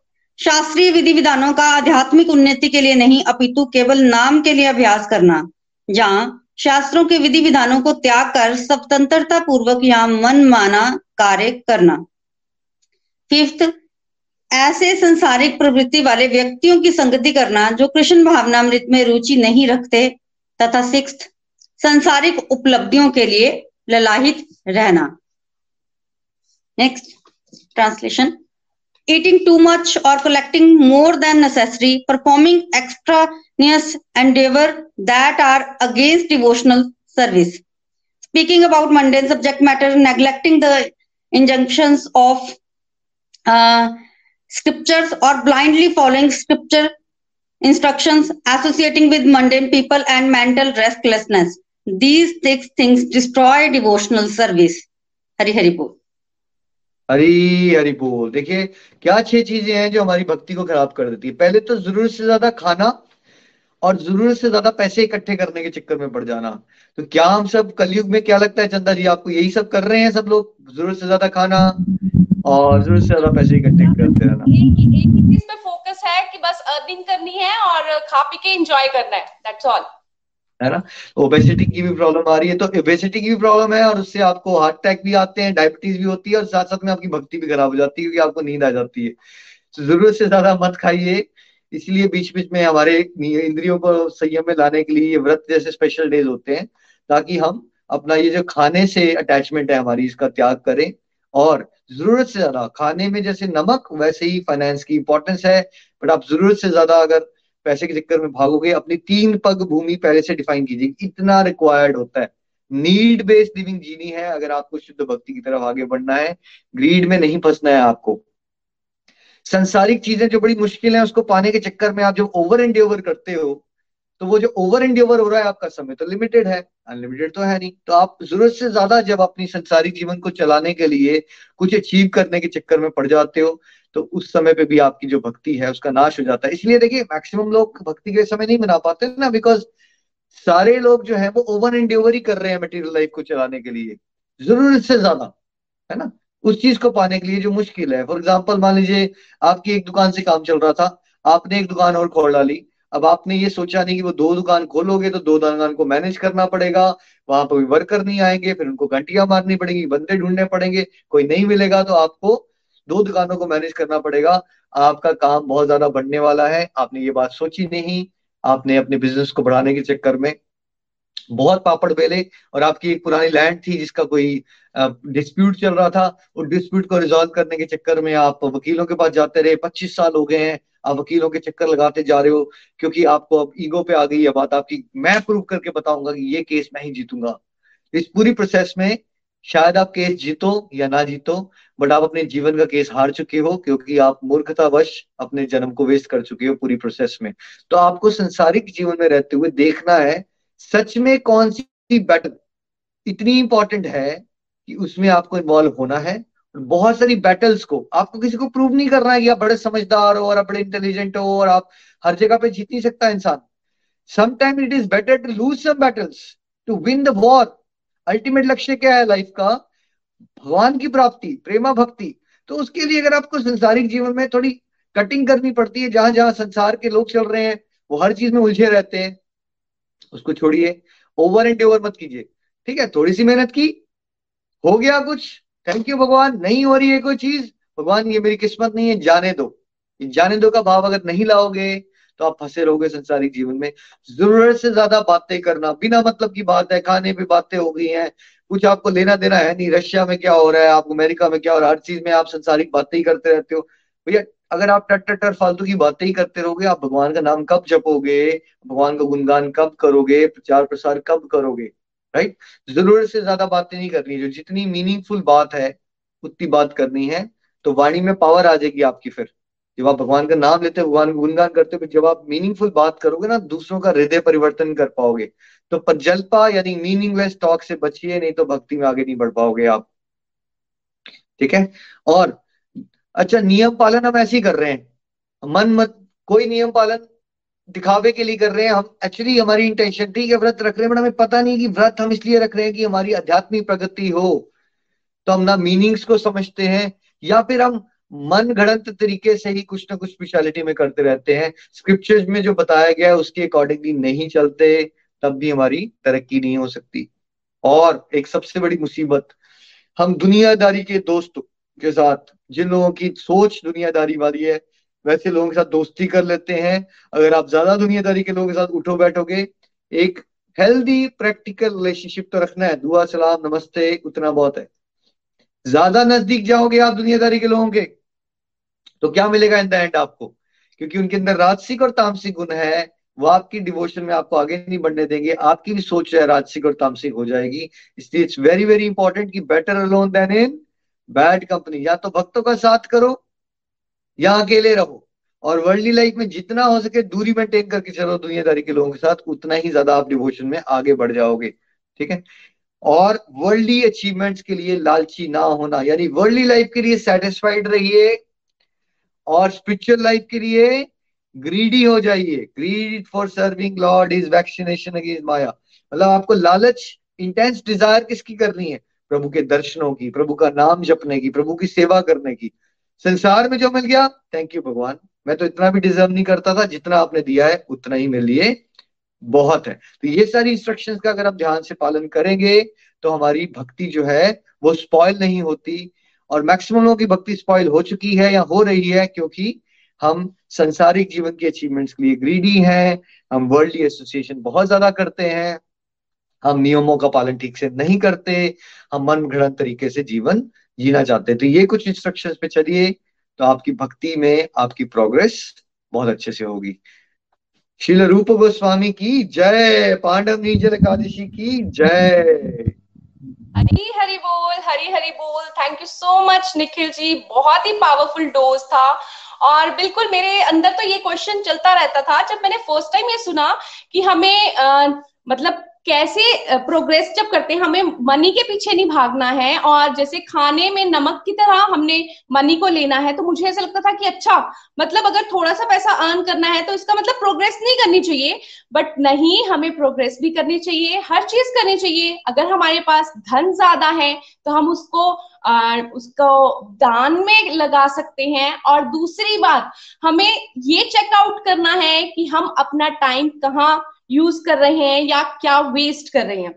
शास्त्रीय विधि विधानों का आध्यात्मिक उन्नति के लिए नहीं, अपितु केवल नाम के लिए अभ्यास करना। जहाँ शास्त्रों के विधि विधानों को त्याग कर स्वतंत्रता पूर्वक या मन माना कार्य करना। फिफ्थ ऐसे संसारिक प्रवृत्ति वाले व्यक्तियों की संगति करना जो कृष्ण भावनामृत में रुचि नहीं रखते तथा सिक्स संसारिक उपलब्धियों के लिए ललाहित रहना। Next translation eating too much और collecting more than necessary performing extraneous endeavour that are against devotional service speaking about mundane subject matter neglecting the injunction of scriptures or blindly following scripture instructions, associating with mundane people and mental restlessness. These six things destroy devotional service. Hari Hari बोल हरी हरी बोल देखिए क्या छह चीज़ें हैं जो हमारी भक्ति को खराब कर देती है पहले तो ज़रूरत से ज़्यादा खाना और ज़रूरत से ज़्यादा पैसे इकट्ठे करने के चक्कर में पड़ जाना तो क्या हम सब कलयुग में क्या लगता है चंदा जी आपको यही सब कर रहे हैं सब लोग ज़रूरत से ज़्यादा खाना और ज़रूरत से ज़्यादा पैसे इकट्ठे करते रहना। एक एक ही चीज़ पे फोकस है कि बस अर्निंग करनी है और खा पी के एंजॉय करना है। दैट्स ऑल है ना? ओबेसिटी की भी प्रॉब्लम आ रही है तो ओबेसिटी की भी प्रॉब्लम है और उससे आपको हार्ट अटैक भी आते हैं डायबिटीज़ भी होती है और साथ साथ में आपकी भक्ति भी खराब हो जाती है क्योंकि आपको नींद आ जाती है। तो ज़रूरत से ज़्यादा मत खाइए। इसलिए बीच बीच में हमारे इंद्रियों को संयम में लाने के लिए ये व्रत जैसे स्पेशल डेज़ होते हैं ताकि हम अपना ये जो खाने से अटैचमेंट है हमारी इसका त्याग करें और ज़रूरत से ज़्यादा। खाने में जैसे नमक, वैसे ही फाइनेंस की इंपॉर्टेंस है बट आप ज़रूरत से ज़्यादा अगर पैसे के चक्कर में भागोगे, अपनी तीन पग भूमि पहले से डिफाइन कीजिए। इतना रिक्वायर्ड होता है। नीड बेस्ड लिविंग जीनी है, अगर आपको शुद्ध भक्ति की तरफ़ आगे बढ़ना है। ग्रीड में नहीं फंसना है आपको। संसारिक चीज़ें जो बड़ी मुश्किल है, उसको पाने के चक्कर में आप जब ओवर एंड ओवर करते हो तो वो जो ओवर एंड ओवर हो रहा है आपका समय तो लिमिटेड है। अनलिमिटेड तो है नहीं। तो आप ज़रूरत से ज़्यादा जब अपनी संसारिक जीवन को चलाने के लिए कुछ अचीव करने के चक्कर में पड़ जाते हो तो उस समय पे भी आपकी जो भक्ति है उसका नाश हो जाता है। इसलिए देखिए मैक्सिमम लोग भक्ति के समय नहीं मना पाते ना बिकॉज़ सारे लोग जो है वो ओवर एंड ओवर ही कर रहे हैं मटेरियल लाइफ को चलाने के लिए। ज़रूरत से ज़्यादा, है ना? उस चीज़ को पाने के लिए जो मुश्किल है। फॉर एग्ज़ाम्पल मान लीजिए, आपकी एक दुकान से काम चल रहा था, आपने एक दुकान और खोल डाली अब आपने ये सोचा नहीं कि वो दो दुकान खोलोगे तो दो दुकान को मैनेज करना पड़ेगा। वहाँ पर वर्कर नहीं आएँगे, फिर उनको घंटियाँ मारनी पड़ेंगी, बंदे ढूँढने पड़ेंगे, कोई नहीं मिलेगा तो आपको दो दुकानों को मैनेज करना पड़ेगा। आपका काम बहुत ज़्यादा बढ़ने वाला है, आपने ये बात सोची नहीं। आपने अपने बिज़नेस को बढ़ाने के चक्कर में बहुत पापड़ बेले और आपकी एक पुरानी लैंड थी जिसका कोई डिस्प्यूट चल रहा था, उस डिस्प्यूट को रिजॉल्व करने के चक्कर में आप वकीलों के पास जाते रहे, पच्चीस साल हो गए हैं। आप वकीलों के चक्कर लगाते जा रहे हो, क्योंकि आपको अब ईगो पे आ गई है बात, आपकी मैं प्रूव करके बताऊँगा कि ये केस मैं ही जीतूँगा। इस पूरी प्रोसेस में शायद आप केस जीतो या ना जीतो बट आप अपने जीवन का केस हार चुके हो, क्योंकि आप मूर्खतावश अपने जन्म को वेस्ट कर चुके हो पूरी प्रोसेस में। तो आपको संसारिक जीवन में रहते हुए देखना है, सच में कौन सी बैटल इतनी इंपॉर्टेंट है कि उसमें आपको इन्वॉल्व होना है। बहुत सारी बैटल्स को। आपको किसी को प्रूव नहीं करना है कि आप बड़े समझदार हो और आप बड़े इंटेलिजेंट हो और आप हर जगह पे जीत नहीं सकता इंसान। Sometime it is better to lose some battles to win the war ultimate लक्ष्य क्या है लाइफ का? भगवान की प्राप्ति, प्रेमा भक्ति। तो उसके लिए अगर आपको संसारिक जीवन में थोड़ी कटिंग करनी पड़ती है, जहाँ जहाँ संसार के लोग चल रहे हैं, वो हर चीज़ में उलझे रहते हैं, उसको छोड़िए। ओवर एंड ओवर मत कीजिए। ठीक है, थोड़ी सी मेहनत की, हो गया कुछ। थैंक यू भगवान। नहीं हो रही है कोई चीज़? भगवान, ये मेरी किस्मत नहीं है, जाने दो। जाने दो का भाव अगर नहीं लाओगे तो आप फंसे रहोगे संसारिक जीवन में। ज़रूरत से ज़्यादा बातें करना, बिना मतलब की बात है, खाने पे बातें हो गई हैं, कुछ आपको लेना देना है नहीं, रशिया में क्या हो रहा है, आप अमेरिका में क्या हो रहा है, हर चीज़ में आप संसारिक बातें ही करते रहते हो। भैया, अगर आप टट टट फालतू की बातें ही करते रहोगे, आप भगवान का नाम कब जपोगे, भगवान का गुणगान कब करोगे, प्रचार प्रसार कब करोगे? राइट ज़रूरत से ज़्यादा बातें नहीं करनी। जो जितनी मीनिंगफुल बात है, उतनी बात करनी है। तो वाणी में पावर आ जाएगी आपकी फिर। जब आप भगवान का नाम लेते हो, भगवान का गुणगान करते हो जब आप मीनिंगफुल बात करोगे ना, दूसरों का हृदय परिवर्तन कर पाओगे। तो पजल्पा यानी मीनिंगलेस टॉक से बचिए, नहीं तो भक्ति में आगे नहीं बढ़ पाओगे आप। ठीक है? और अच्छा नियम पालन हम ऐसे ही कर रहे हैं। मन मत, कोई नियम पालन दिखावे के लिए कर रहे हैं। हम एक्चुअली हमारी इंटेंशन ठीक है व्रत रख रहे हैं बट हमें पता नहीं कि व्रत हम इसलिए रख रहे हैं कि हमारी आध्यात्मिक प्रगति हो। तो हम ना मीनिंग्स को समझते हैं, या फिर हम मन घड़ंत तरीके से ही कुछ ना कुछ स्पेशलिटी में करते रहते हैं। स्क्रिप्चर्स में जो बताया गया है, उसके अकॉर्डिंगली नहीं चलते, तब भी हमारी तरक्की नहीं हो सकती। और एक सबसे बड़ी मुसीबत, हम दुनियादारी के दोस्तों के साथ, जिन लोगों की सोच दुनियादारी वाली है वैसे लोगों के साथ दोस्ती कर लेते हैं। अगर आप ज़्यादा दुनियादारी के लोगों के साथ उठो बैठोगे, एक हेल्दी प्रैक्टिकल रिलेशनशिप तो रखना है। दुआ, सलाम, नमस्ते, उतना बहुत है। ज़्यादा नज़दीक जाओगे आप दुनियादारी के लोगों के तो क्या मिलेगा इन द एंड आपको? क्योंकि उनके अंदर राजसिक और तामसिक गुण है। वो आपकी डिवोशन में आपको आगे नहीं बढ़ने देंगे। आपकी भी सोच है राजसिक और तामसिक हो जाएगी। इसलिए इट्स वेरी वेरी इंपॉर्टेंट कि better alone than in bad company या तो भक्तों का साथ करो या अकेले रहो। और वर्ल्डली लाइफ में जितना हो सके दूरी मेंटेन करके चलो दुनियादारी के लोगों के साथ, उतना ही ज़्यादा आप डिवोशन में आगे बढ़ जाओगे। ठीक है? और वर्ल्डली अचीवमेंट्स के लिए लालची ना होना, यानी वर्ल्डली लाइफ के लिए सेटिस्फाइड रहिए और स्पिरिचुअल लाइफ के लिए ग्रीडी हो जाइए। Greed for serving Lord is vaccination against माया मतलब आपको लालच इंटेंस डिज़ायर किसकी करनी है? प्रभु के दर्शनों की, प्रभु का नाम जपने की, प्रभु की सेवा करने की। संसार में जो मिल गया थैंक यू भगवान। मैं तो इतना भी डिजर्व नहीं करता था, जितना आपने दिया है, उतना ही मेरे लिए बहुत है। तो ये सारी इंस्ट्रक्शंस का अगर आप ध्यान से पालन करेंगे तो हमारी भक्ति जो है, वो स्पॉइल नहीं होती। और मैक्सिमम लोगों की भक्ति स्पॉइल हो चुकी है या हो रही है, क्योंकि हम संसारिक जीवन के अचीवमेंट्स के लिए ग्रीडी हैं, हम वर्ल्ड एसोसिएशन बहुत ज़्यादा करते हैं, हम नियमों का पालन ठीक से नहीं करते, हम मन घड़न तरीके से जीवन जीना चाहते हैं। तो ये कुछ इंस्ट्रक्शंस पे चलिए तो आपकी भक्ति में आपकी प्रोग्रेस बहुत अच्छे से होगी। शिल रूप गोस्वामी की जय पांडव नीजल एकादशी की जय। हरी हरी बोल हरी हरी बोल। Thank you so much Nikhil ji. बहुत ही पावरफुल डोज था। और बिल्कुल मेरे अंदर तो ये क्वेश्चन चलता रहता था। जब मैंने फ़र्स्ट टाइम ये सुना कि हमें आ, मतलब कैसे प्रोग्रेस जब करते हैं हमें मनी के पीछे नहीं भागना है और जैसे खाने में नमक की तरह हमने मनी को लेना है तो मुझे ऐसा लगता था कि अच्छा मतलब अगर थोड़ा सा पैसा अर्न करना है तो इसका मतलब प्रोग्रेस नहीं करनी चाहिए बट नहीं हमें प्रोग्रेस भी करनी चाहिए हर चीज़ करनी चाहिए। अगर हमारे पास धन ज़्यादा है तो हम उसको आ, उसको दान में लगा सकते हैं। और दूसरी बात हमें ये चेकआउट करना है कि हम अपना टाइम कहाँ यूज़ कर रहे हैं या क्या वेस्ट कर रहे हैं।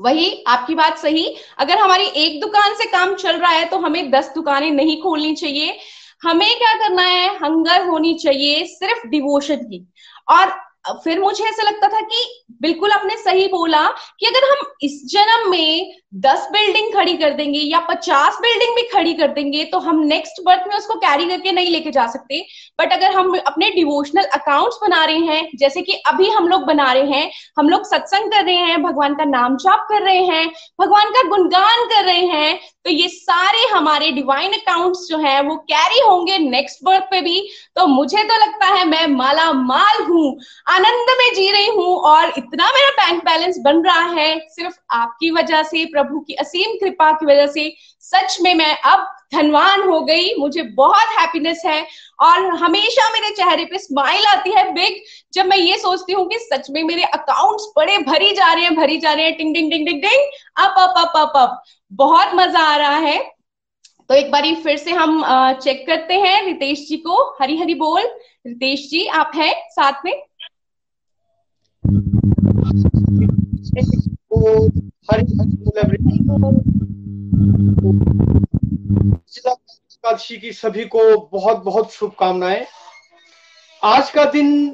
वही आपकी बात सही। अगर हमारी एक दुकान से काम चल रहा है तो हमें दस दुकानें नहीं खोलनी चाहिए। हमें क्या करना है? हंगर होनी चाहिए, सिर्फ़ डिवोशन की और फिर मुझे ऐसा लगता था कि बिल्कुल आपने सही बोला कि अगर हम इस जन्म में दस बिल्डिंग खड़ी कर देंगे या पचास बिल्डिंग भी खड़ी कर देंगे तो हम नेक्स्ट बर्थ में उसको कैरी करके नहीं लेके जा सकते। बट अगर हम अपने डिवोशनल अकाउंट्स बना रहे हैं, जैसे कि अभी हम लोग बना रहे हैं, हम लोग सत्संग कर रहे हैं, भगवान का नाम जाप कर रहे हैं, भगवान का गुणगान कर रहे हैं तो ये सारे हमारे डिवाइन अकाउंट्स जो है, वो कैरी होंगे नेक्स्ट बर्थ पे भी। तो मुझे तो लगता है मैं माला माल हूँ। आनंद में जी रही हूँ और इतना मेरा बैंक बैलेंस बन रहा है, सिर्फ़ आपकी वजह से, प्रभु की असीम कृपा की वजह से, सच में मैं अब धनवान हो गई, मुझे बहुत हैप्पीनेस है और हमेशा मेरे चेहरे पे स्माइल आती है बिग जब मैं ये सोचती हूँ कि सच में मेरे अकाउंट्स बड़े भरी जा रहे हैं, भरी जा रहे हैं टिंग ting ting ting ting up up up up up बहुत मज़ा आ रहा है। तो एक बारी फिर से हम चेक करते हैं, रितेश जी को हरी हरी बोल, रितेश जी, आप हैं साथ में? एकादशी की सभी को बहुत बहुत शुभकामनाएँ। आज का दिन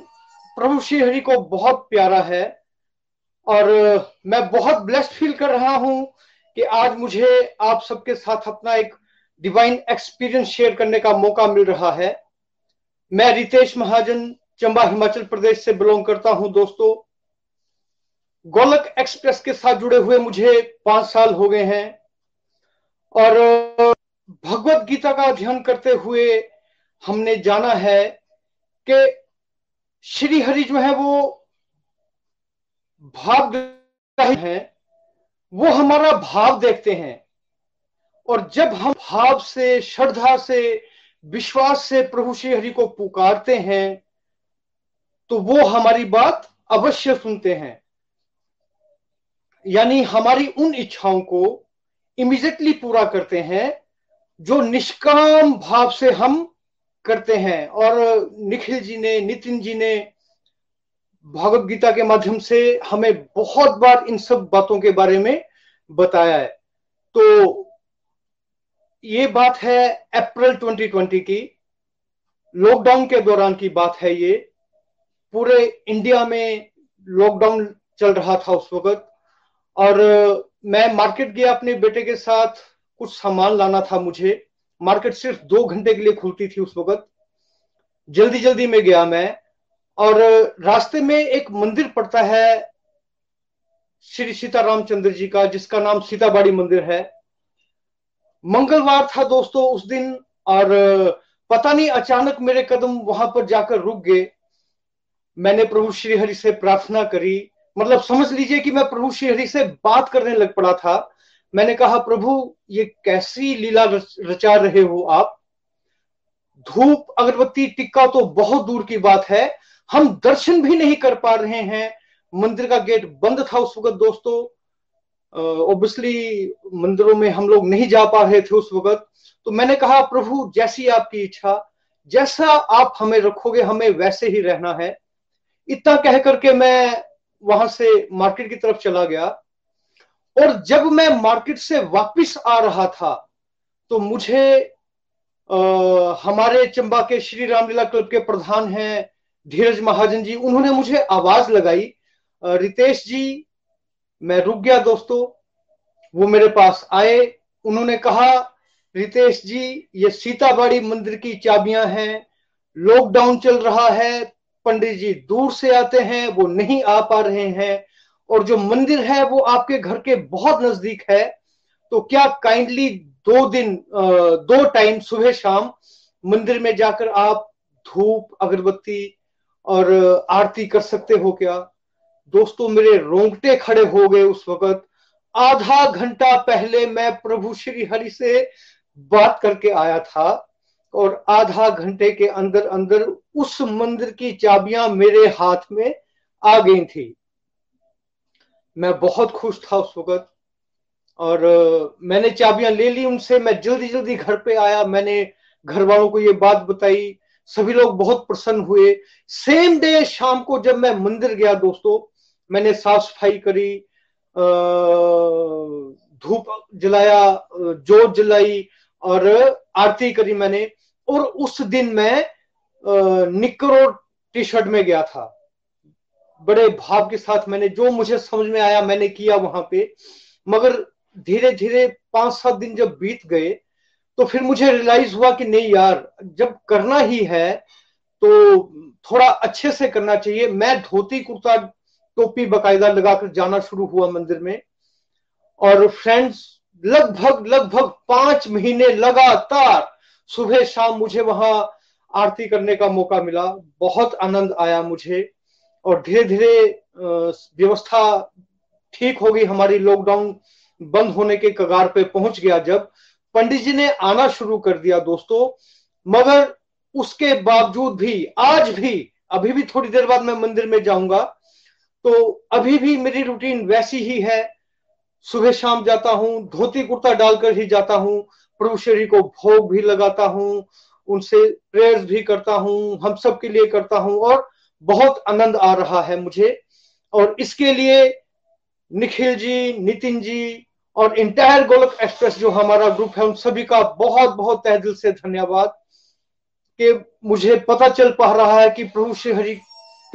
प्रभु श्री हरि को बहुत प्यारा है और मैं बहुत ब्लेस्ड फील कर रहा हूँ कि आज मुझे आप सबके साथ अपना एक डिवाइन एक्सपीरियंस शेयर करने का मौका मिल रहा है। मैं रितेश महाजन, चंबा हिमाचल प्रदेश से बिलोंग करता हूँ, दोस्तों। गोलक एक्सप्रेस के साथ जुड़े हुए मुझे पाँच साल हो गए हैं। और भगवत गीता का अध्ययन करते हुए हमने जाना है कि श्री हरि जो है वो भाव है, वो हमारा भाव देखते हैं। और जब हम भाव से, श्रद्धा से, विश्वास से प्रभु श्री हरि को पुकारते हैं तो वो हमारी बात अवश्य सुनते हैं। यानी हमारी उन इच्छाओं को इमीजिएटली पूरा करते हैं, जो निष्काम भाव से हम करते हैं। और निखिल जी ने, नितिन जी ने भगवत गीता के माध्यम से हमें बहुत बार इन सब बातों के बारे में बताया है। तो ये बात है अप्रैल 2020 की। लॉकडाउन के दौरान की बात है ये। पूरे इंडिया में लॉकडाउन चल रहा था उस वक्त। और मैं मार्केट गया अपने बेटे के साथ, कुछ सामान लाना था मुझे। मार्केट सिर्फ़ दो घंटे के लिए खुलती थी उस वक्त। जल्दी जल्दी में गया मैं। और रास्ते में एक मंदिर पड़ता है, श्री सीता रामचंद्र जी का, जिसका नाम सीताबाड़ी मंदिर है। मंगलवार था दोस्तों उस दिन, और पता नहीं अचानक मेरे कदम वहाँ पर जाकर रुक गए। मैंने प्रभु श्री हरि से प्रार्थना करी मतलब समझ लीजिए कि मैं प्रभु श्री हरि से बात करने लग पड़ा था। मैंने कहा, प्रभु, ये कैसी लीला रचा रहे हो आप? धूप, अगरबत्ती, टिक्का तो बहुत दूर की बात है। हम दर्शन भी नहीं कर पा रहे हैं। मंदिर का गेट बंद था उस वक्त, दोस्तों। ओबियसली मंदिरों में हम लोग नहीं जा पा रहे थे उस वक्त। तो मैंने कहा, प्रभु, जैसी आपकी इच्छा, जैसा आप हमें रखोगे, हमें वैसे ही रहना है। इतना कह करके मैं वहाँ से मार्केट की तरफ़ चला गया। और जब मैं मार्केट से वापस आ रहा था तो मुझे आ, हमारे चंबा के श्री रामलीला क्लब के प्रधान हैं धीरज महाजन जी उन्होंने मुझे आवाज़ लगाई रितेश जी मैं रुक गया दोस्तों। वो मेरे पास आए उन्होंने कहा रितेश जी ये सीताबाड़ी मंदिर की चाबियाँ हैं लॉकडाउन चल रहा है पंडित जी दूर से आते हैं, वो नहीं आ पा रहे हैं, और जो मंदिर है वो आपके घर के बहुत नज़दीक है तो क्या काइंडली दो दिन दो टाइम सुबह शाम मंदिर में जाकर आप धूप, अगरबत्ती और आरती कर सकते हो क्या? दोस्तों, मेरे रोंगटे खड़े हो गए उस वक्त। आधा घंटा पहले मैं प्रभु श्री हरि से बात करके आया था। और आधा घंटे के अंदर अंदर उस मंदिर की चाबियाँ मेरे हाथ में आ गई थी। मैं बहुत खुश था उस वक्त और मैंने चाबियाँ ले ली उनसे, मैं जल्दी जल्दी घर पे आया, मैंने घर वालों को ये बात बताई, सभी लोग बहुत प्रसन्न हुए। सेम डे शाम को जब मैं मंदिर गया दोस्तों, मैंने साफ़ सफ़ाई करी धूप जलाया जोत जलाई और आरती करी मैंने। और उस दिन मैं निकर टी शर्ट में गया था। बड़े भाव के साथ मैंने, जो मुझे समझ में आया मैंने किया वहाँ पे। मगर धीरे धीरे पाँच सात दिन जब बीत गए तो फिर मुझे रियलाइज़ हुआ कि नहीं यार, जब करना ही है तो थोड़ा अच्छे से करना चाहिए। मैं धोती कुर्ता, टोपी, बकायदा लगाकर जाना शुरू हुआ मंदिर में। और फ्रेंड्स लगभग लगभग पाँच महीने लगातार सुबह शाम मुझे वहाँ आरती करने का मौका मिला। बहुत आनंद आया मुझे और धीरे धीरे व्यवस्था ठीक हो गई हमारी लॉकडाउन बंद होने के कगार पे पहुँच गया जब पंडित जी ने आना शुरू कर दिया दोस्तों। मगर उसके बावजूद भी, आज भी, अभी भी थोड़ी देर बाद मैं मंदिर में जाऊँगा तो अभी भी मेरी रूटीन वैसी ही है। सुबह शाम जाता हूँ, धोती कुर्ता डालकर ही जाता हूँ। प्रभु श्री को भोग भी लगाता हूँ, उनसे प्रेयर्स भी करता हूँ, हम सब के लिए करता हूँ और बहुत आनंद आ रहा है मुझे। और इसके लिए निखिल जी, नितिन जी और इंटायर गोलक एक्सप्रेस जो हमारा ग्रुप है, उन सभी का बहुत बहुत तह दिल से धन्यवाद कि मुझे पता चल पा रहा है कि प्रभु श्री हरि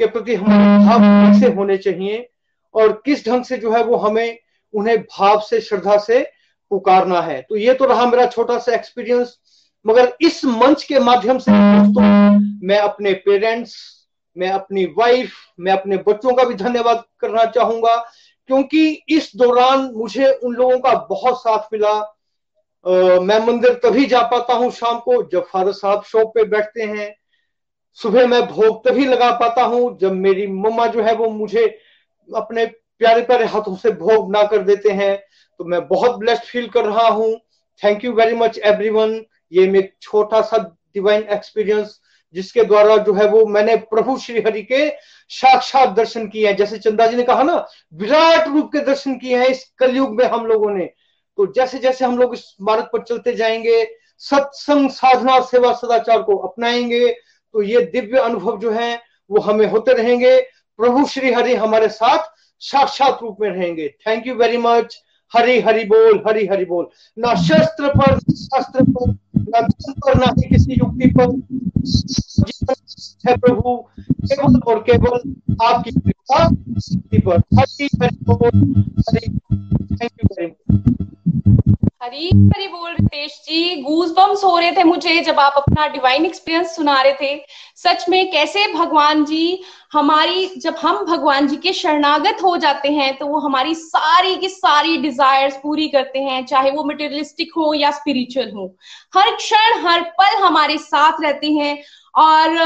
के प्रति हमारे भाव कैसे होने चाहिए और किस ढंग से जो है वो हमें उन्हें भाव से, श्रद्धा से पुकारना है। तो ये तो रहा मेरा छोटा सा एक्सपीरियंस मगर इस मंच के माध्यम से दोस्तों मैं अपने पेरेंट्स मैं अपनी वाइफ मैं अपने बच्चों का भी धन्यवाद करना चाहूँगा क्योंकि इस दौरान मुझे उन लोगों का बहुत साथ मिला। आ, मैं मंदिर तभी जा पाता हूँ शाम को जब फादर साहब शॉप पे बैठते हैं। सुबह मैं भोग तभी लगा पाता हूँ जब मेरी मम्मा जो है वो मुझे अपने प्यारे प्यारे हाथों से भोग ना कर देते हैं। तो मैं बहुत ब्लेस्ड फील कर रहा हूँ। Thank you very much everyone ये मेरे छोटा सा डिवाइन एक्सपीरियंस जिसके द्वारा जो है वो मैंने प्रभु श्री हरि के साक्षात दर्शन किए हैं। जैसे चंदा जी ने कहा ना, विराट रूप के दर्शन किए हैं इस कलयुग में हम लोगों ने। तो जैसे जैसे हम लोग इस मार्ग पर चलते जाएँगे, सत्संग साधना सेवा सदाचार को अपनाएँगे तो ये दिव्य अनुभव जो है, वो हमें होते रहेंगे। प्रभु श्री हरि हमारे साथ साक्षात रूप में रहेंगे। Thank you very much Hari Hari बोल, हरि हरि बोल। ना शस्त्र पर शस्त्र पर, ना धन पर, ना ही किसी युक्ति पर। है प्रभु, केवल और केवल आपकी कृपा पर हरि हरि बोल Hari thank you very much Hari Hari बोल रितेश जी गूज हो रहे थे मुझे जब आप अपना डिवाइन एक्सपीरियंस सुना रहे थे। सच में कैसे भगवान जी, हमारी, जब हम भगवान जी के शरणागत हो जाते हैं तो वो हमारी सारी की सारी डिजायर्स पूरी करते हैं, चाहे वो मटेरियलिस्टिक हो या स्पिरिचुअल हो। हर क्षण, हर पल हमारे साथ रहते हैं। और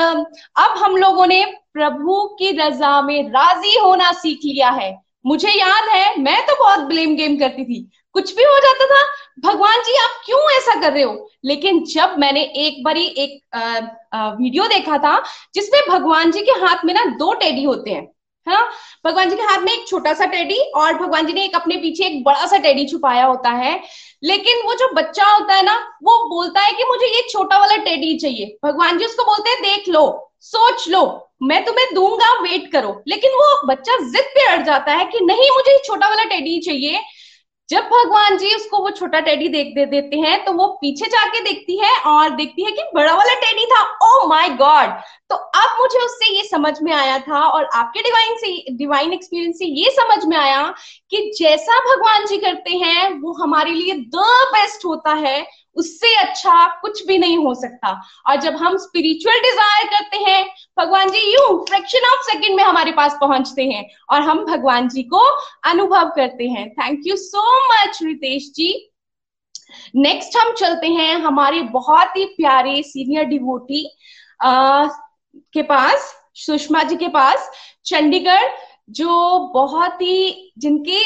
अब हम लोगों ने प्रभु की रजा में राज़ी होना सीख लिया है। मुझे याद है मैं तो बहुत ब्लेम गेम करती थी। कुछ भी हो जाता था भगवान जी आप क्यों ऐसा कर रहे हो? लेकिन जब मैंने एक बारी एक आ, आ, वीडियो देखा था जिसमें भगवान जी के हाथ में ना दो टेडी होते हैं है ना? भगवान जी के हाथ में एक छोटा सा टेडी और भगवान जी ने एक अपने पीछे एक बड़ा सा टेडी छुपाया होता है। लेकिन वो जो बच्चा होता है ना वो बोलता है कि मुझे ये छोटा वाला टेडी चाहिए। भगवान जी उसको बोलते हैं देख लो सोच लो, मैं तुम्हें दूँगा वेट करो। लेकिन वो बच्चा जिद पे अड़ जाता है कि नहीं, मुझे छोटा वाला टेडी चाहिए। जब भगवान जी उसको वो छोटा टेडी देख दे, देते हैं तो वो पीछे जाके देखती है और देखती है कि बड़ा वाला टेडी था। ओ माय गॉड तो अब मुझे उससे ये समझ में आया था और आपके डिवाइन से डिवाइन एक्सपीरियंस से ये समझ में आया कि जैसा भगवान जी करते हैं, वो हमारे लिए द बेस्ट होता है। उससे अच्छा कुछ भी नहीं हो सकता। और जब हम स्पिरिचुअल डिज़ायर करते हैं, भगवान जी यू फ्रैक्शन ऑफ़ सेकंड में हमारे पास पहुँचते हैं और हम भगवान जी को अनुभव करते हैं। Thank you so much Ritesh ji. Next हम चलते हैं हमारे बहुत ही प्यारे सीनियर डिवोटी के पास, सुषमा जी के पास, चंडीगढ़, जो बहुत ही, जिनके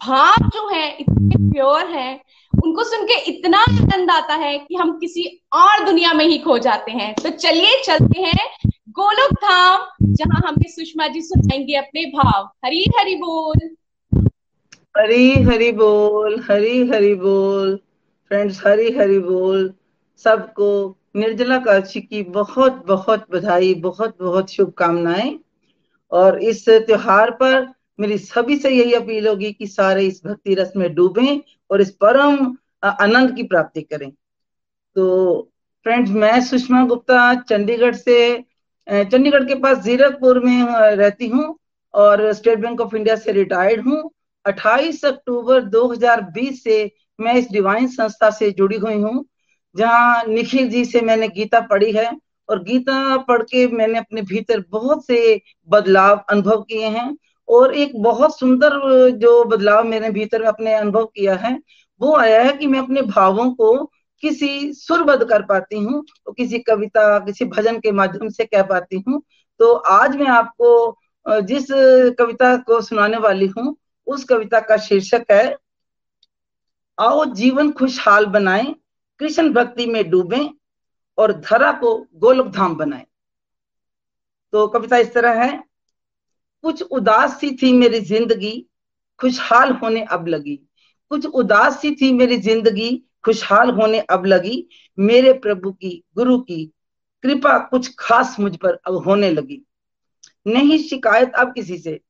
भाव जो है, इतने प्योर हैं उनको सुन के इतना आनंद आता है कि हम किसी और दुनिया में ही खो जाते हैं। तो चलिए, चलते हैं गोलोक धाम जहाँ हमें सुषमा जी सुनाएँगे अपने भाव। हरी हरी बोल। हरी हरी बोल, हरी हरी बोल। फ्रेंड्स हरी हरी बोल। सबको निर्जला काशी की बहुत बहुत बधाई, बहुत बहुत शुभकामनाएँ। और इस त्योहार पर मेरी सभी से यही अपील होगी कि सारे इस भक्ति रस में डूबें और इस परम आनंद की प्राप्ति करें। तो फ्रेंड्स, मैं सुषमा गुप्ता चंडीगढ़ से चंडीगढ़ के पास जीरकपुर में रहती हूँ और स्टेट बैंक ऑफ़ इंडिया से रिटायर्ड हूँ। 28 अक्टूबर 2020 से मैं इस डिवाइन संस्था से जुड़ी हुई हूँ, जहाँ निखिल जी से मैंने गीता पढ़ी है और गीता पढ़ के मैंने अपने भीतर बहुत से बदलाव अनुभव किए हैं। और एक बहुत सुंदर जो बदलाव मेरे भीतर में अपने अनुभव किया है, वो आया है कि मैं अपने भावों को किसी सुरबद्ध कर पाती हूँ तो किसी कविता, किसी भजन के माध्यम से कह पाती हूँ। तो आज मैं आपको जिस कविता को सुनाने वाली हूँ, उस कविता का शीर्षक है, आओ जीवन खुशहाल बनाएँ, कृष्ण भक्ति में डूबें और धरा को गोलोक धाम बनाएँ। तो कविता इस तरह है कुछ उदास सी थी मेरी ज़िंदगी, खुशहाल होने अब लगी। कुछ उदास सी थी मेरी ज़िंदगी, खुशहाल होने अब लगी। मेरे प्रभु की, गुरु की कृपा कुछ खास मुझ पर अब होने लगी। नहीं शिकायत अब किसी से,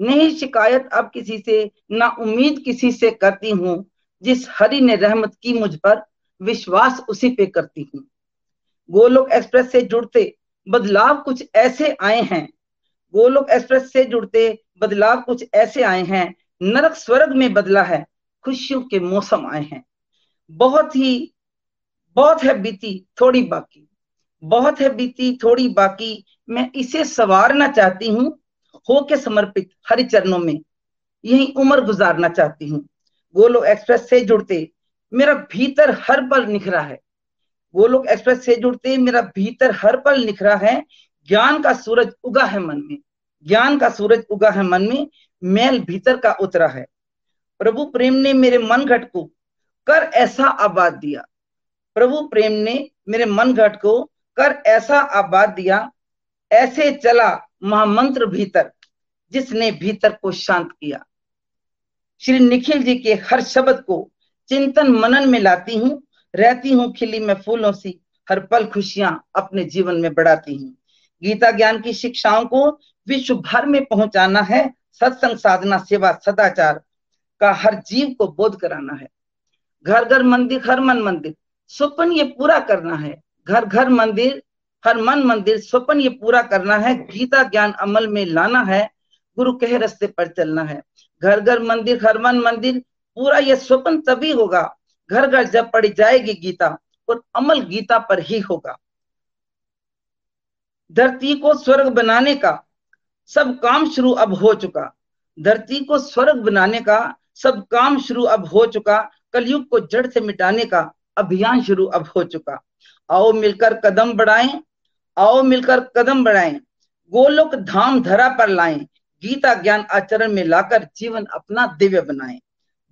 नहीं शिकायत अब किसी से, ना उम्मीद किसी से करती हूँ। जिस हरि ने रहमत की मुझ पर, विश्वास उसी पे करती हूँ। गोलोक एक्सप्रेस से जुड़ते बदलाव कुछ ऐसे आए हैं। गोलोक एक्सप्रेस से जुड़ते, बदलाव कुछ ऐसे आए हैं, नरक स्वर्ग में बदला है, खुशियों के मौसम आए हैं। बहुत ही, बहुत है बीती, थोड़ी बाकी। बहुत है बीती, थोड़ी बाकी, मैं इसे सवारना चाहती हूँ हो के समर्पित हरि चरणों में। यही उम्र गुजारना चाहती हूँ। गोलोक एक्सप्रेस से जुड़ते, मेरा भीतर हर पल निखरा है। गोलोक एक्सप्रेस से जुड़ते, मेरा भीतर हर पल निखरा है ज्ञान का सूरज उगा है मन में, ज्ञान का सूरज उगा है मन में, मैल भीतर का उतरा है। प्रभु प्रेम ने मेरे मन घट को कर ऐसा आबाद दिया। प्रभु प्रेम ने मेरे मन घट को कर ऐसा आबाद दिया, ऐसे चला महामंत्र भीतर, जिसने भीतर को शांत किया। श्री निखिल जी के हर शब्द को चिंतन मनन में लाती हूँ, रहती हूँ खिली में फूलों सी, हर पल खुशियाँ अपने जीवन में बढ़ाती हूँ। गीता ज्ञान की शिक्षाओं को विश्व भर में पहुंचाना है, सत्संग साधना, सेवा, सदाचार का हर जीव को बोध कराना है। घर घर मंदिर, हर मन मंदिर, स्वप्न ये पूरा करना है। घर घर मंदिर, हर मन मंदिर, स्वप्न ये पूरा करना है। गीता ज्ञान अमल में लाना है, गुरु कह रस्ते पर चलना है। घर घर मंदिर, हर मन मंदिर, पूरा ये स्वप्न तभी होगा। घर घर जब पढ़ी जाएगी गीता, और अमल गीता पर ही होगा। धरती को स्वर्ग बनाने का सब काम शुरू अब हो चुका। धरती को स्वर्ग बनाने का सब काम शुरू अब हो चुका। कलयुग को जड़ से मिटाने का अभियान शुरू अब हो चुका। आओ मिलकर कदम बढ़ाएँ, आओ मिलकर कदम बढ़ाएँ, गोलोक धाम धरा पर लाएँ, गीता ज्ञान आचरण में लाकर जीवन अपना दिव्य बनाएँ।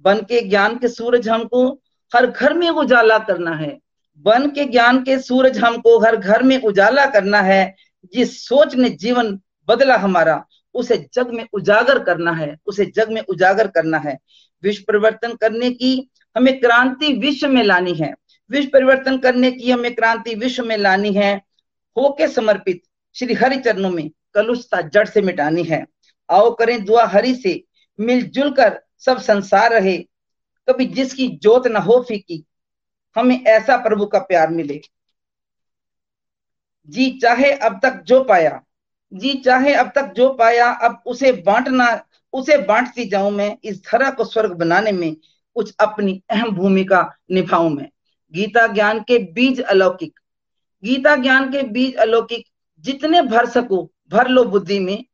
बन के ज्ञान के सूरज हमको हर घर में उजाला करना है। बन के ज्ञान के सूरज हमको हर घर में उजाला करना है। जिस सोच ने जीवन बदला हमारा, उसे जग में उजागर करना है, उसे जग में उजागर करना है। विश्व परिवर्तन करने की हमें क्रांति विश्व में लानी है। विश्व परिवर्तन करने की हमें क्रांति विश्व में लानी है। होके समर्पित श्री हरि चरणों में कलुषता जड़ से मिटानी है। आओ करें दुआ हरि से, मिलजुल कर सब संसार रहे। कभी जिसकी जोत न हो फीकी, हमें ऐसा प्रभु का प्यार मिले। जी, चाहे अब तक जो पाया। जी, चाहे अब तक जो पाया, अब उसे बांटना, उसे बांटती जाऊँ मैं इस धरा को स्वर्ग बनाने में, कुछ अपनी अहम भूमिका निभाऊं मैं। गीता ज्ञान के बीज अलौकिक। गीता ज्ञान के बीज अलौकिक, जितने भर सको, भर लो बुद्धि में।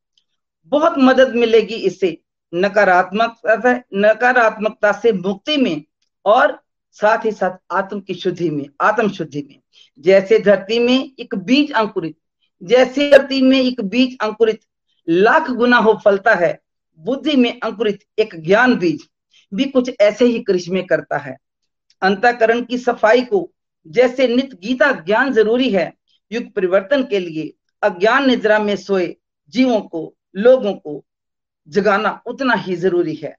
बहुत मदद मिलेगी इससे, नकारात्मकता नकारात्मकता से मुक्ति में और साथ ही साथ आत्म की शुद्धि में, आत्म शुद्धि में। जैसे धरती में एक बीज अंकुरित, जैसे धरती में एक बीज अंकुरित, लाख गुना हो फलता है, बुद्धि में अंकुरित एक ज्ञान बीज भी कुछ ऐसे ही करिश्मे करता है। अंतकरण की सफ़ाई को जैसे नित गीता ज्ञान ज़रूरी है, युग परिवर्तन के लिए अज्ञान निद्रा में सोए जीवों को, लोगों को जगाना उतना ही ज़रूरी है।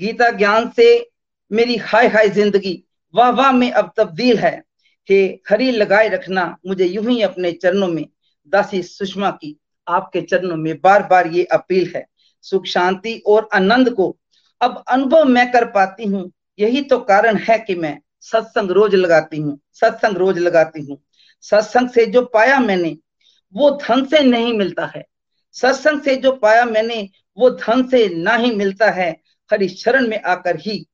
गीता ज्ञान से मेरी हाय हाय ज़िंदगी वाह वाह में अब तब्दील है। हे हरी, लगाए रखना मुझे यूँ ही अपने चरणों में। दासी सुषमा की, आपके चरणों में बार बार ये अपील है। सुख, शांति और आनंद को अब अनुभव मैं कर पाती हूँ। यही तो कारण है कि मैं सत्संग रोज लगाती हूँ, सत्संग रोज लगाती हूँ। सत्संग से जो पाया मैंने, वो धन से नहीं मिलता है। सत्संग से जो पाया मैंने, वो धन से ना ही मिलता है। हरि, शरण में आकर ही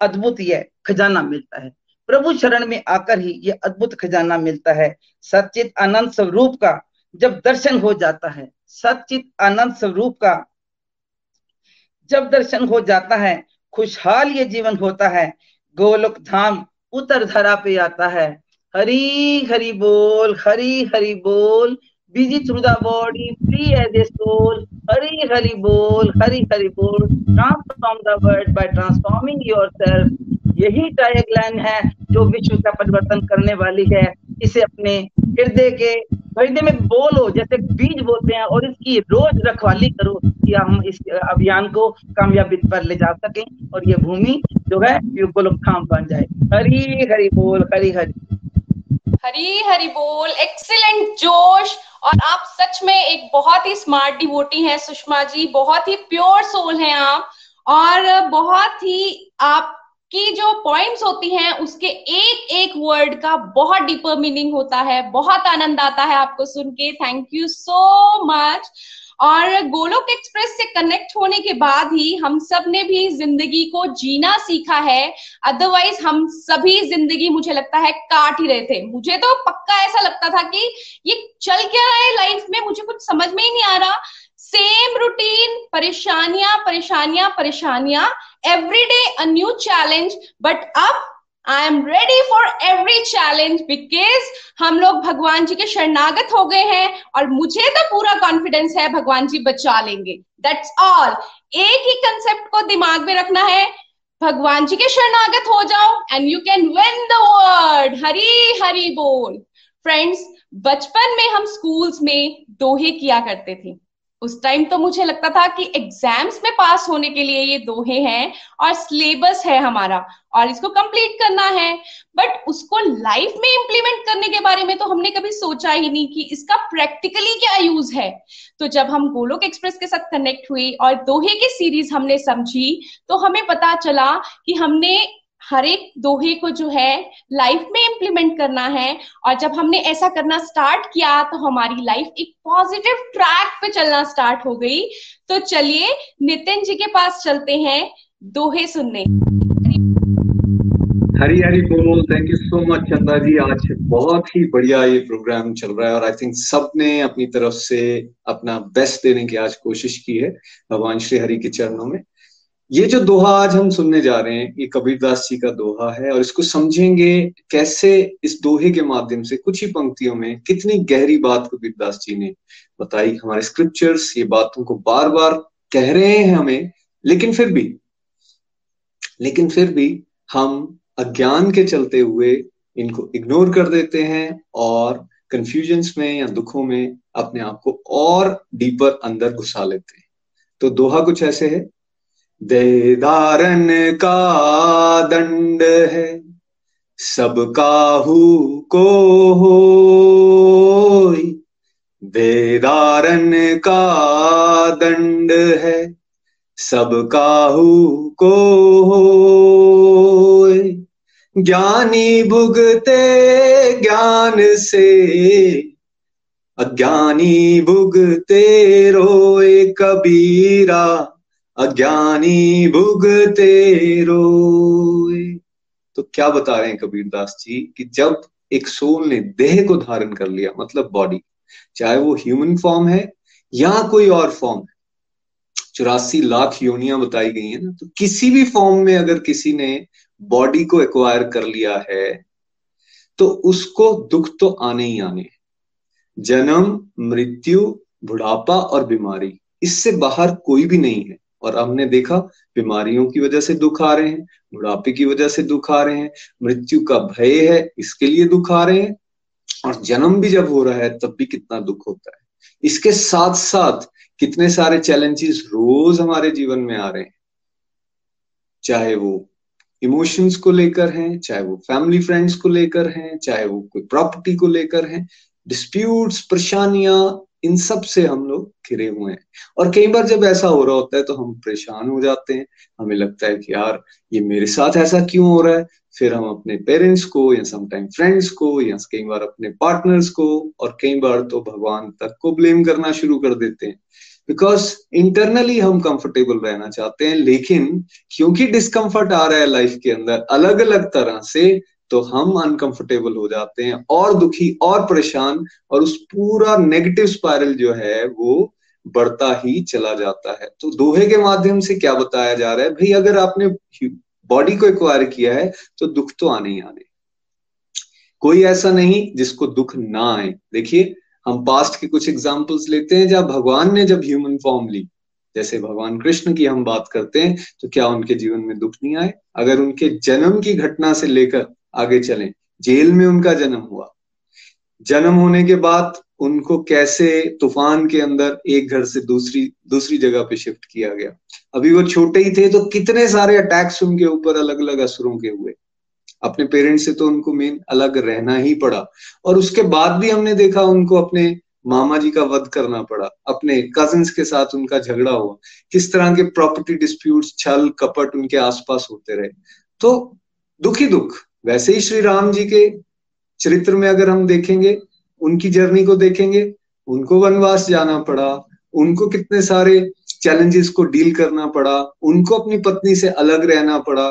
अद्भुत यह खजाना मिलता है। प्रभु शरण में आकर ही ये अद्भुत खजाना मिलता है सचित आनंद स्वरूप का जब दर्शन हो जाता है सचित आनंद स्वरूप का जब दर्शन हो जाता है खुशहाल ये जीवन होता है गोलोक धाम उतर धरा पे आता है हरी हरी बोल हरी हरी बोल busy through the body, free as a soul. Hari Hari Bol, Hari Hari Bol. Transform the world by transforming yourself. यही टाइगलाइन है जो विश्व का परिवर्तन करने वाली है। इसे अपने हृदय के, हृदय में बोलो, जैसे बीज बोलते हैं, और इसकी रोज रखवाली करो कि हम इस अभियान को कामयाबी पर ले जा सकें और ये भूमि जो है गोलोकधाम बन जाए। हरी हरी बोल, हरी हरी। हरी हरी बोल एक्सीलेंट जोश। और आप सच में एक बहुत ही स्मार्ट डिवोटी हैं, सुषमा जी। बहुत ही प्योर सोल हैं आप। और बहुत ही आपकी जो पॉइंट्स होती हैं, उसके एक एक वर्ड का बहुत डीपर मीनिंग होता है, बहुत आनंद आता है आपको सुन के। थैंक यू सो मच और गोलोक एक्सप्रेस से कनेक्ट होने के बाद ही हम सबने भी ज़िंदगी को जीना सीखा है। अदरवाइज़ हम सभी ज़िंदगी, मुझे लगता है, काट ही रहे थे। मुझे तो पक्का ऐसा लगता था कि ये चल क्या रहा है लाइफ में, मुझे कुछ समझ में ही नहीं आ रहा। सेम रूटीन परेशानियाँ परेशानियाँ परेशानियाँ। Every day a new challenge but अब I am ready for every challenge because हम लोग भगवान जी के शरणागत हो गए हैं और मुझे तो पूरा कॉन्फिडेंस है भगवान जी बचा लेंगे। दैट्स ऑल एक ही कंसेप्ट को दिमाग में रखना है। भगवान जी के शरणागत हो जाओ and you can win the word Hari Hari बोल। फ्रेंड्स बचपन में हम स्कूल्स में दोहे किया करते थे। उस टाइम तो मुझे लगता था कि एग्ज़ाम्स में पास होने के लिए ये दोहे हैं और सिलेबस है हमारा और इसको कंप्लीट करना है। बट उसको लाइफ में इंप्लीमेंट करने के बारे में तो हमने कभी सोचा ही नहीं कि इसका प्रैक्टिकली क्या यूज़ है। तो जब हम गोलोक एक्सप्रेस के साथ कनेक्ट हुए और दोहे की सीरीज़ हमने समझी तो हमें पता चला कि हमने हर एक दोहे को जो है लाइफ में इम्प्लीमेंट करना है। और जब हमने ऐसा करना स्टार्ट किया तो हमारी लाइफ एक पॉजिटिव ट्रैक पे चलना स्टार्ट हो गई। तो चलिए, नितिन जी के पास चलते हैं दोहे सुनने। हरी हरी बोल थैंक यू सो मच चंदा जी। आज बहुत ही बढ़िया ये प्रोग्राम चल रहा है और आई थिंक सबने अपनी तरफ़ से अपना बेस्ट देने की आज कोशिश की है भगवान श्री हरि के चरणों में। ये जो दोहा आज हम सुनने जा रहे हैं, ये कबीरदास जी का दोहा है और इसको समझेंगे कैसे इस दोहे के माध्यम से कुछ ही पंक्तियों में कितनी गहरी बात कबीरदास जी ने बताई। हमारे स्क्रिप्चर्स ये बातों को बार बार कह रहे हैं हमें, लेकिन फिर भी, लेकिन फिर भी हम अज्ञान के चलते हुए इनको इग्नोर कर देते हैं और कंफ्यूजन्स में या दुखों में अपने आप को और डीपर अंदर घुसा लेते हैं। तो दोहा कुछ ऐसे है? देदारन का दंड है। सब काहू को हो देदारन का दंड है। सब काहू को हो ज्ञानी भुगते ज्ञान से। अज्ञानी भुगते रोए कबीरा। अज्ञानी भुगते रोए। तो क्या बता रहे हैं कबीरदास जी कि जब एक सोल ने देह को धारण कर लिया मतलब बॉडी चाहे वो ह्यूमन फॉर्म है या कोई और फॉर्म है, चौरासी लाख योनियाँ बताई गई है ना तो किसी भी फॉर्म में अगर किसी ने बॉडी को एक्वायर कर लिया है तो उसको दुख तो आने ही आने जन्म, मृत्यु, बुढ़ापा और बीमारी, इससे बाहर कोई भी नहीं है। और हमने देखा बीमारियों की वजह से दुख आ रहे हैं, बुढ़ापे की वजह से दुख आ रहे हैं, मृत्यु का भय है, इसके लिए दुख आ रहे हैं, और जन्म भी जब हो रहा है, तब भी कितना दुख होता है। इसके साथ साथ कितने सारे चैलेंजेस रोज हमारे जीवन में आ रहे हैं। चाहे वो इमोशंस को लेकर हैं, चाहे वो फैमिली फ्रेंड्स को लेकर हैं, चाहे वो कोई प्रॉपर्टी को लेकर हैं, डिस्प्यूट्स, परेशानियाँ इन सबसे हम लोग घिरे हुए हैं। और कई बार जब ऐसा हो रहा होता है तो हम परेशान हो जाते हैं। हमें लगता है कि यार, ये मेरे साथ ऐसा क्यों हो रहा है? फिर हम अपने पेरेंट्स को या समटाइम फ्रेंड्स को या कई बार अपने पार्टनर्स को और कई बार तो भगवान तक को ब्लेम करना शुरू कर देते हैं। बिकॉज़ इंटरनली हम कंफर्टेबल रहना चाहते हैं, लेकिन क्योंकि डिस्कम्फर्ट आ रहा है लाइफ के अंदर अलग अलग तरह से तो हम अनकंफर्टेबल हो जाते हैं, और दुखी, और परेशान, और उस पूरा नेगेटिव स्पाइरल जो है, वो बढ़ता ही चला जाता है। तो दोहे के माध्यम से क्या बताया जा रहा है? भाई, अगर आपने बॉडी को एक्वायर किया है तो दुख तो आने ही आने। कोई ऐसा नहीं जिसको दुख ना आए। देखिए, हम पास्ट के कुछ एग्जाम्पल्स लेते हैं जब भगवान ने जब ह्यूमन फॉर्म ली, जैसे भगवान कृष्ण की हम बात करते हैं तो क्या उनके जीवन में दुख नहीं आए? अगर उनके जन्म की घटना से लेकर आगे चलें। जेल में उनका जन्म हुआ। जन्म होने के बाद उनको कैसे तूफ़ान के अंदर एक घर से दूसरी दूसरी जगह पे शिफ्ट किया गया। अभी वो छोटे ही थे तो कितने सारे अटैक्स उनके ऊपर अलग अलग असरों के हुए। अपने पेरेंट्स से तो उनको मेन अलग रहना ही पड़ा। और उसके बाद भी हमने देखा उनको अपने मामा जी का वध करना पड़ा। अपने कजिन्स के साथ उनका झगड़ा हुआ। किस तरह के प्रॉपर्टी डिस्प्यूट छल, कपट उनके आसपास होते रहे। तो दुखी दुख। वैसे ही श्री राम जी के चरित्र में अगर हम देखेंगे, उनकी जर्नी को देखेंगे, उनको वनवास जाना पड़ा, उनको कितने सारे चैलेंजेस को डील करना पड़ा, उनको अपनी पत्नी से अलग रहना पड़ा,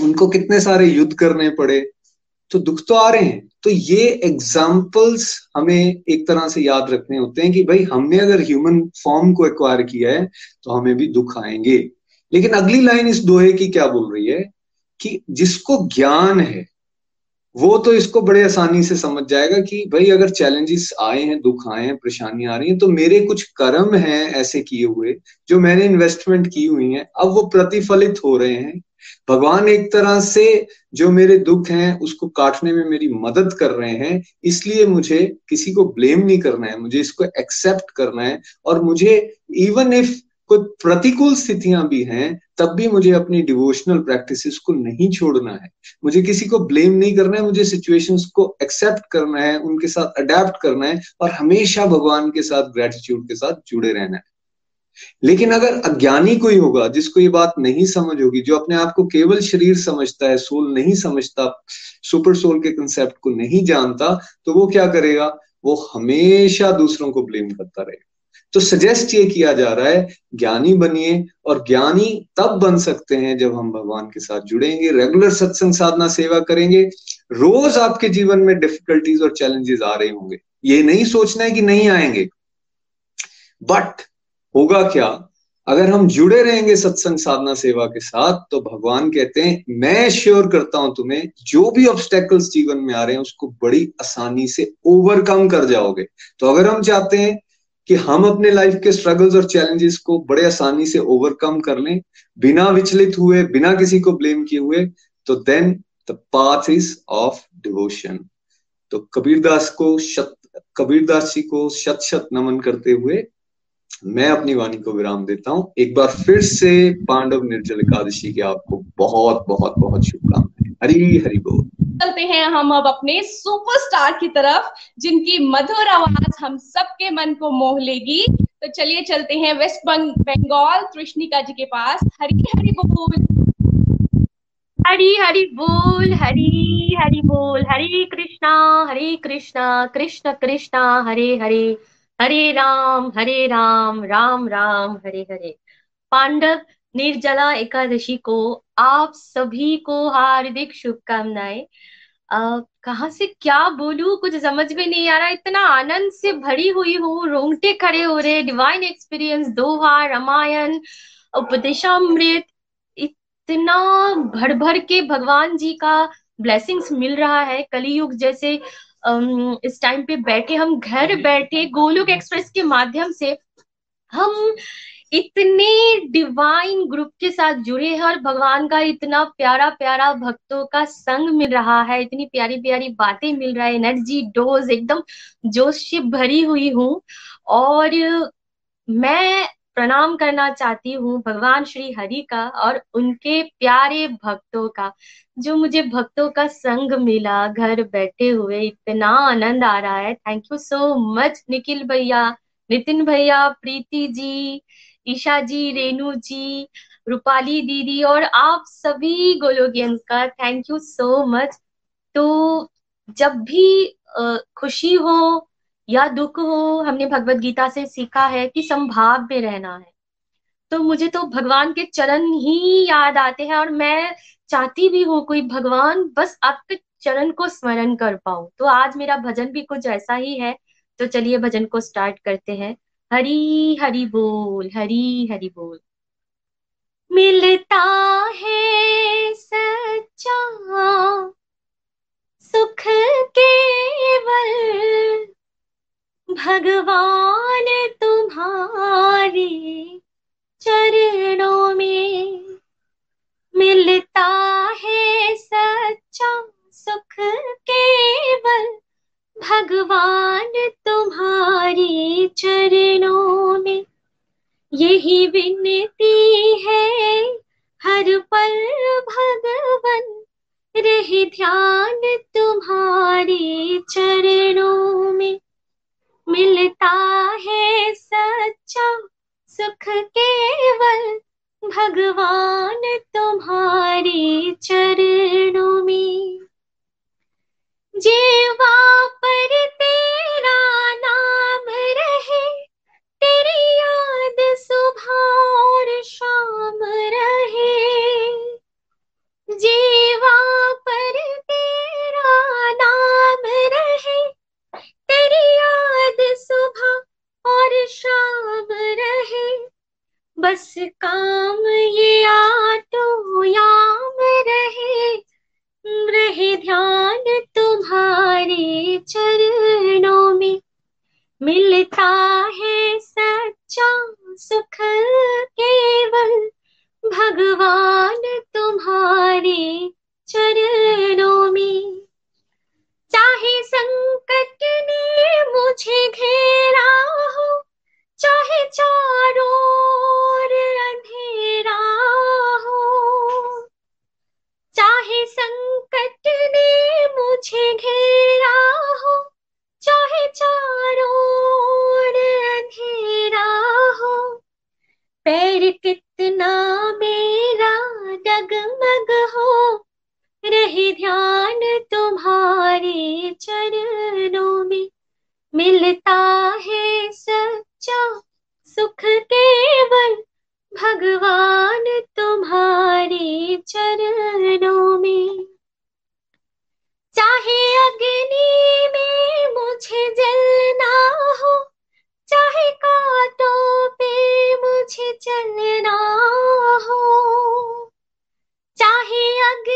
उनको कितने सारे युद्ध करने पड़े तो दुख तो आ रहे हैं। तो ये एग्जाम्पल्स हमें एक तरह से याद रखने होते हैं कि भाई, हमने अगर ह्यूमन फॉर्म को एक्वायर किया है तो हमें भी दुख आएँगे। लेकिन अगली लाइन इस दोहे की क्या बोल रही है? कि जिसको ज्ञान है, वो तो इसको बड़े आसानी से समझ जाएगा कि भाई अगर चैलेंजेस आए हैं, दुख आए हैं, परेशानियाँ आ रही हैं तो मेरे कुछ कर्म हैं ऐसे किए हुए, जो मैंने इन्वेस्टमेंट की हुई है, अब वो प्रतिफलित हो रहे हैं। भगवान एक तरह से जो मेरे दुख हैं, उसको काटने में मेरी मदद कर रहे हैं, इसलिए मुझे किसी को ब्लेम नहीं करना है, मुझे इसको एक्सेप्ट करना है, और मुझे इवन इफ़ कोई प्रतिकूल स्थितियाँ भी हैं, तब भी मुझे अपनी डिवोशनल प्रैक्टिसेस को नहीं छोड़ना है। मुझे किसी को ब्लेम नहीं करना है, मुझे सिचुएशंस को एक्सेप्ट करना है, उनके साथ अडेप्ट करना है और हमेशा भगवान के साथ ग्रेटिट्यूड के साथ जुड़े रहना है। लेकिन अगर अज्ञानी कोई होगा, जिसको ये बात नहीं समझ होगी, जो अपने आप को केवल शरीर समझता है सोल नहीं समझता सुपर सोल के कंसेप्ट को नहीं जानता तो वो क्या करेगा? वो हमेशा दूसरों को ब्लेम करता रहेगा। तो सजेस्ट ये किया जा रहा है, ज्ञानी बनिए और ज्ञानी तब बन सकते हैं जब हम भगवान के साथ जुड़ेंगे रेगुलर सत्संग साधना सेवा करेंगे। रोज आपके जीवन में डिफिकल्टीज और चैलेंजेस आ रहे होंगे। ये नहीं सोचना है कि नहीं आएँगे। बट होगा क्या? अगर हम जुड़े रहेंगे सत्संग साधना सेवा के साथ तो भगवान कहते हैं, मैं श्योर करता हूँ तुम्हें, जो भी ऑब्स्टेकल्स जीवन में आ रहे हैं, उसको बड़ी आसानी से ओवरकम कर जाओगे। तो अगर हम चाहते हैं कि हम अपने लाइफ के स्ट्रगल्स और चैलेंजेस को बड़े आसानी से ओवरकम कर लें, बिना विचलित हुए, बिना किसी को ब्लेम किए हुए तो then the path is of devotion तो कबीरदास को शत, कबीरदास जी को शत शत नमन करते हुए मैं अपनी वाणी को विराम देता हूँ। एक बार फिर से पांडव निर्जल एकादशी के आपको बहुत बहुत बहुत शुभकामनाएँ। हरी हरी बोल। चलते हैं हम अब अपने सुपरस्टार की तरफ़ जिनकी मधुर आवाज़ हम सबके मन को मोह लेगी। तो चलिए चलते हैं वेस्ट बंगाल कृष्णिका जी के पास। हरी हरी बोल। हरी हरी बोल हरी हरी बोल। हरे कृष्णा हरे कृष्णा कृष्ण कृष्णा हरे हरे। हरे राम हरे राम राम राम, हरे हरे। पांडव निर्जला एकादशी को आप सभी को हार्दिक शुभकामनाएँ। कहा से क्या बोलू? कुछ समझ में नहीं आ रहा। इतना आनंद से भरी हुई हूँ। रोंगटे खड़े हो रहे। डिवाइन एक्सपीरियंस दोहा, रामायण, उपदेशामृत। इतना भर भर के भगवान जी का ब्लेसिंग्स मिल रहा है। कलयुग जैसे इस टाइम पे बैठे हम घर बैठे गोलोक एक्सप्रेस के माध्यम से हम इतने डिवाइन ग्रुप के साथ जुड़े हैं और भगवान का इतना प्यारा प्यारा भक्तों का संग मिल रहा है इतनी प्यारी प्यारी बातें मिल रहा है एनर्जी डोज एकदम जोश से भरी हुई हूँ और मैं प्रणाम करना चाहती हूँ भगवान श्री हरि का और उनके प्यारे भक्तों का, जो मुझे भक्तों का संग मिला, घर बैठे हुए। इतना आनंद आ रहा है। Thank you so much Nikhil भैया, नितिन भैया, प्रीति जी, ईशा जी रेनू जी, रूपाली दीदी और आप सभी गोलोगियंस का थैंक यू सो मच तो जब भी खुशी हो या दुख हो, हमने भगवत गीता से सीखा है कि संभाव में रहना है। तो मुझे तो भगवान के चरण ही याद आते हैं और मैं चाहती भी हूँ कोई भगवान बस आपके चरण को स्मरण कर पाऊँ। तो आज मेरा भजन भी कुछ ऐसा ही है। तो चलिए भजन को स्टार्ट करते हैं। हरी हरी बोल, हरी हरी बोल। मिलता है सच्चा सुख केवल भगवान तुम्हारे चरणों में मिलता है सच्चा सुख केवल। भगवान तुम्हारे चरणों में यही विनती है। हर पल भगवन, रहे ध्यान तुम्हारे चरणों में। मिलता है सच्चा सुख केवल। भगवान तुम्हारे चरणों में। जीवा पर तेरा नाम रहे, तेरी याद सुबह और शाम रहे। जीवा पर तेरी याद सुबह और शाम रहे। बस काम ये आटो याम रहे। रहे ध्यान तुम्हारे चरणों में। मिलता है सच्चा सुख केवल। भगवान तुम्हारे चरणों में। चाहे संकट ने मुझे घेरा हो, चाहे चारों अंधेरा हो। चाहे संकट ने मुझे घेरा हो, चाहे चारों अंधेरा हो। पैर कितना मेरा डगमग हो रहे ध्यान तुम्हारे चरणों में। मिलता है सच्चा सुख केवल भगवान तुम्हारे चरणों में। चाहे अग्नि में मुझे जलना हो, चाहे कांटों पे मुझे चलना हो। चाहे अग्नि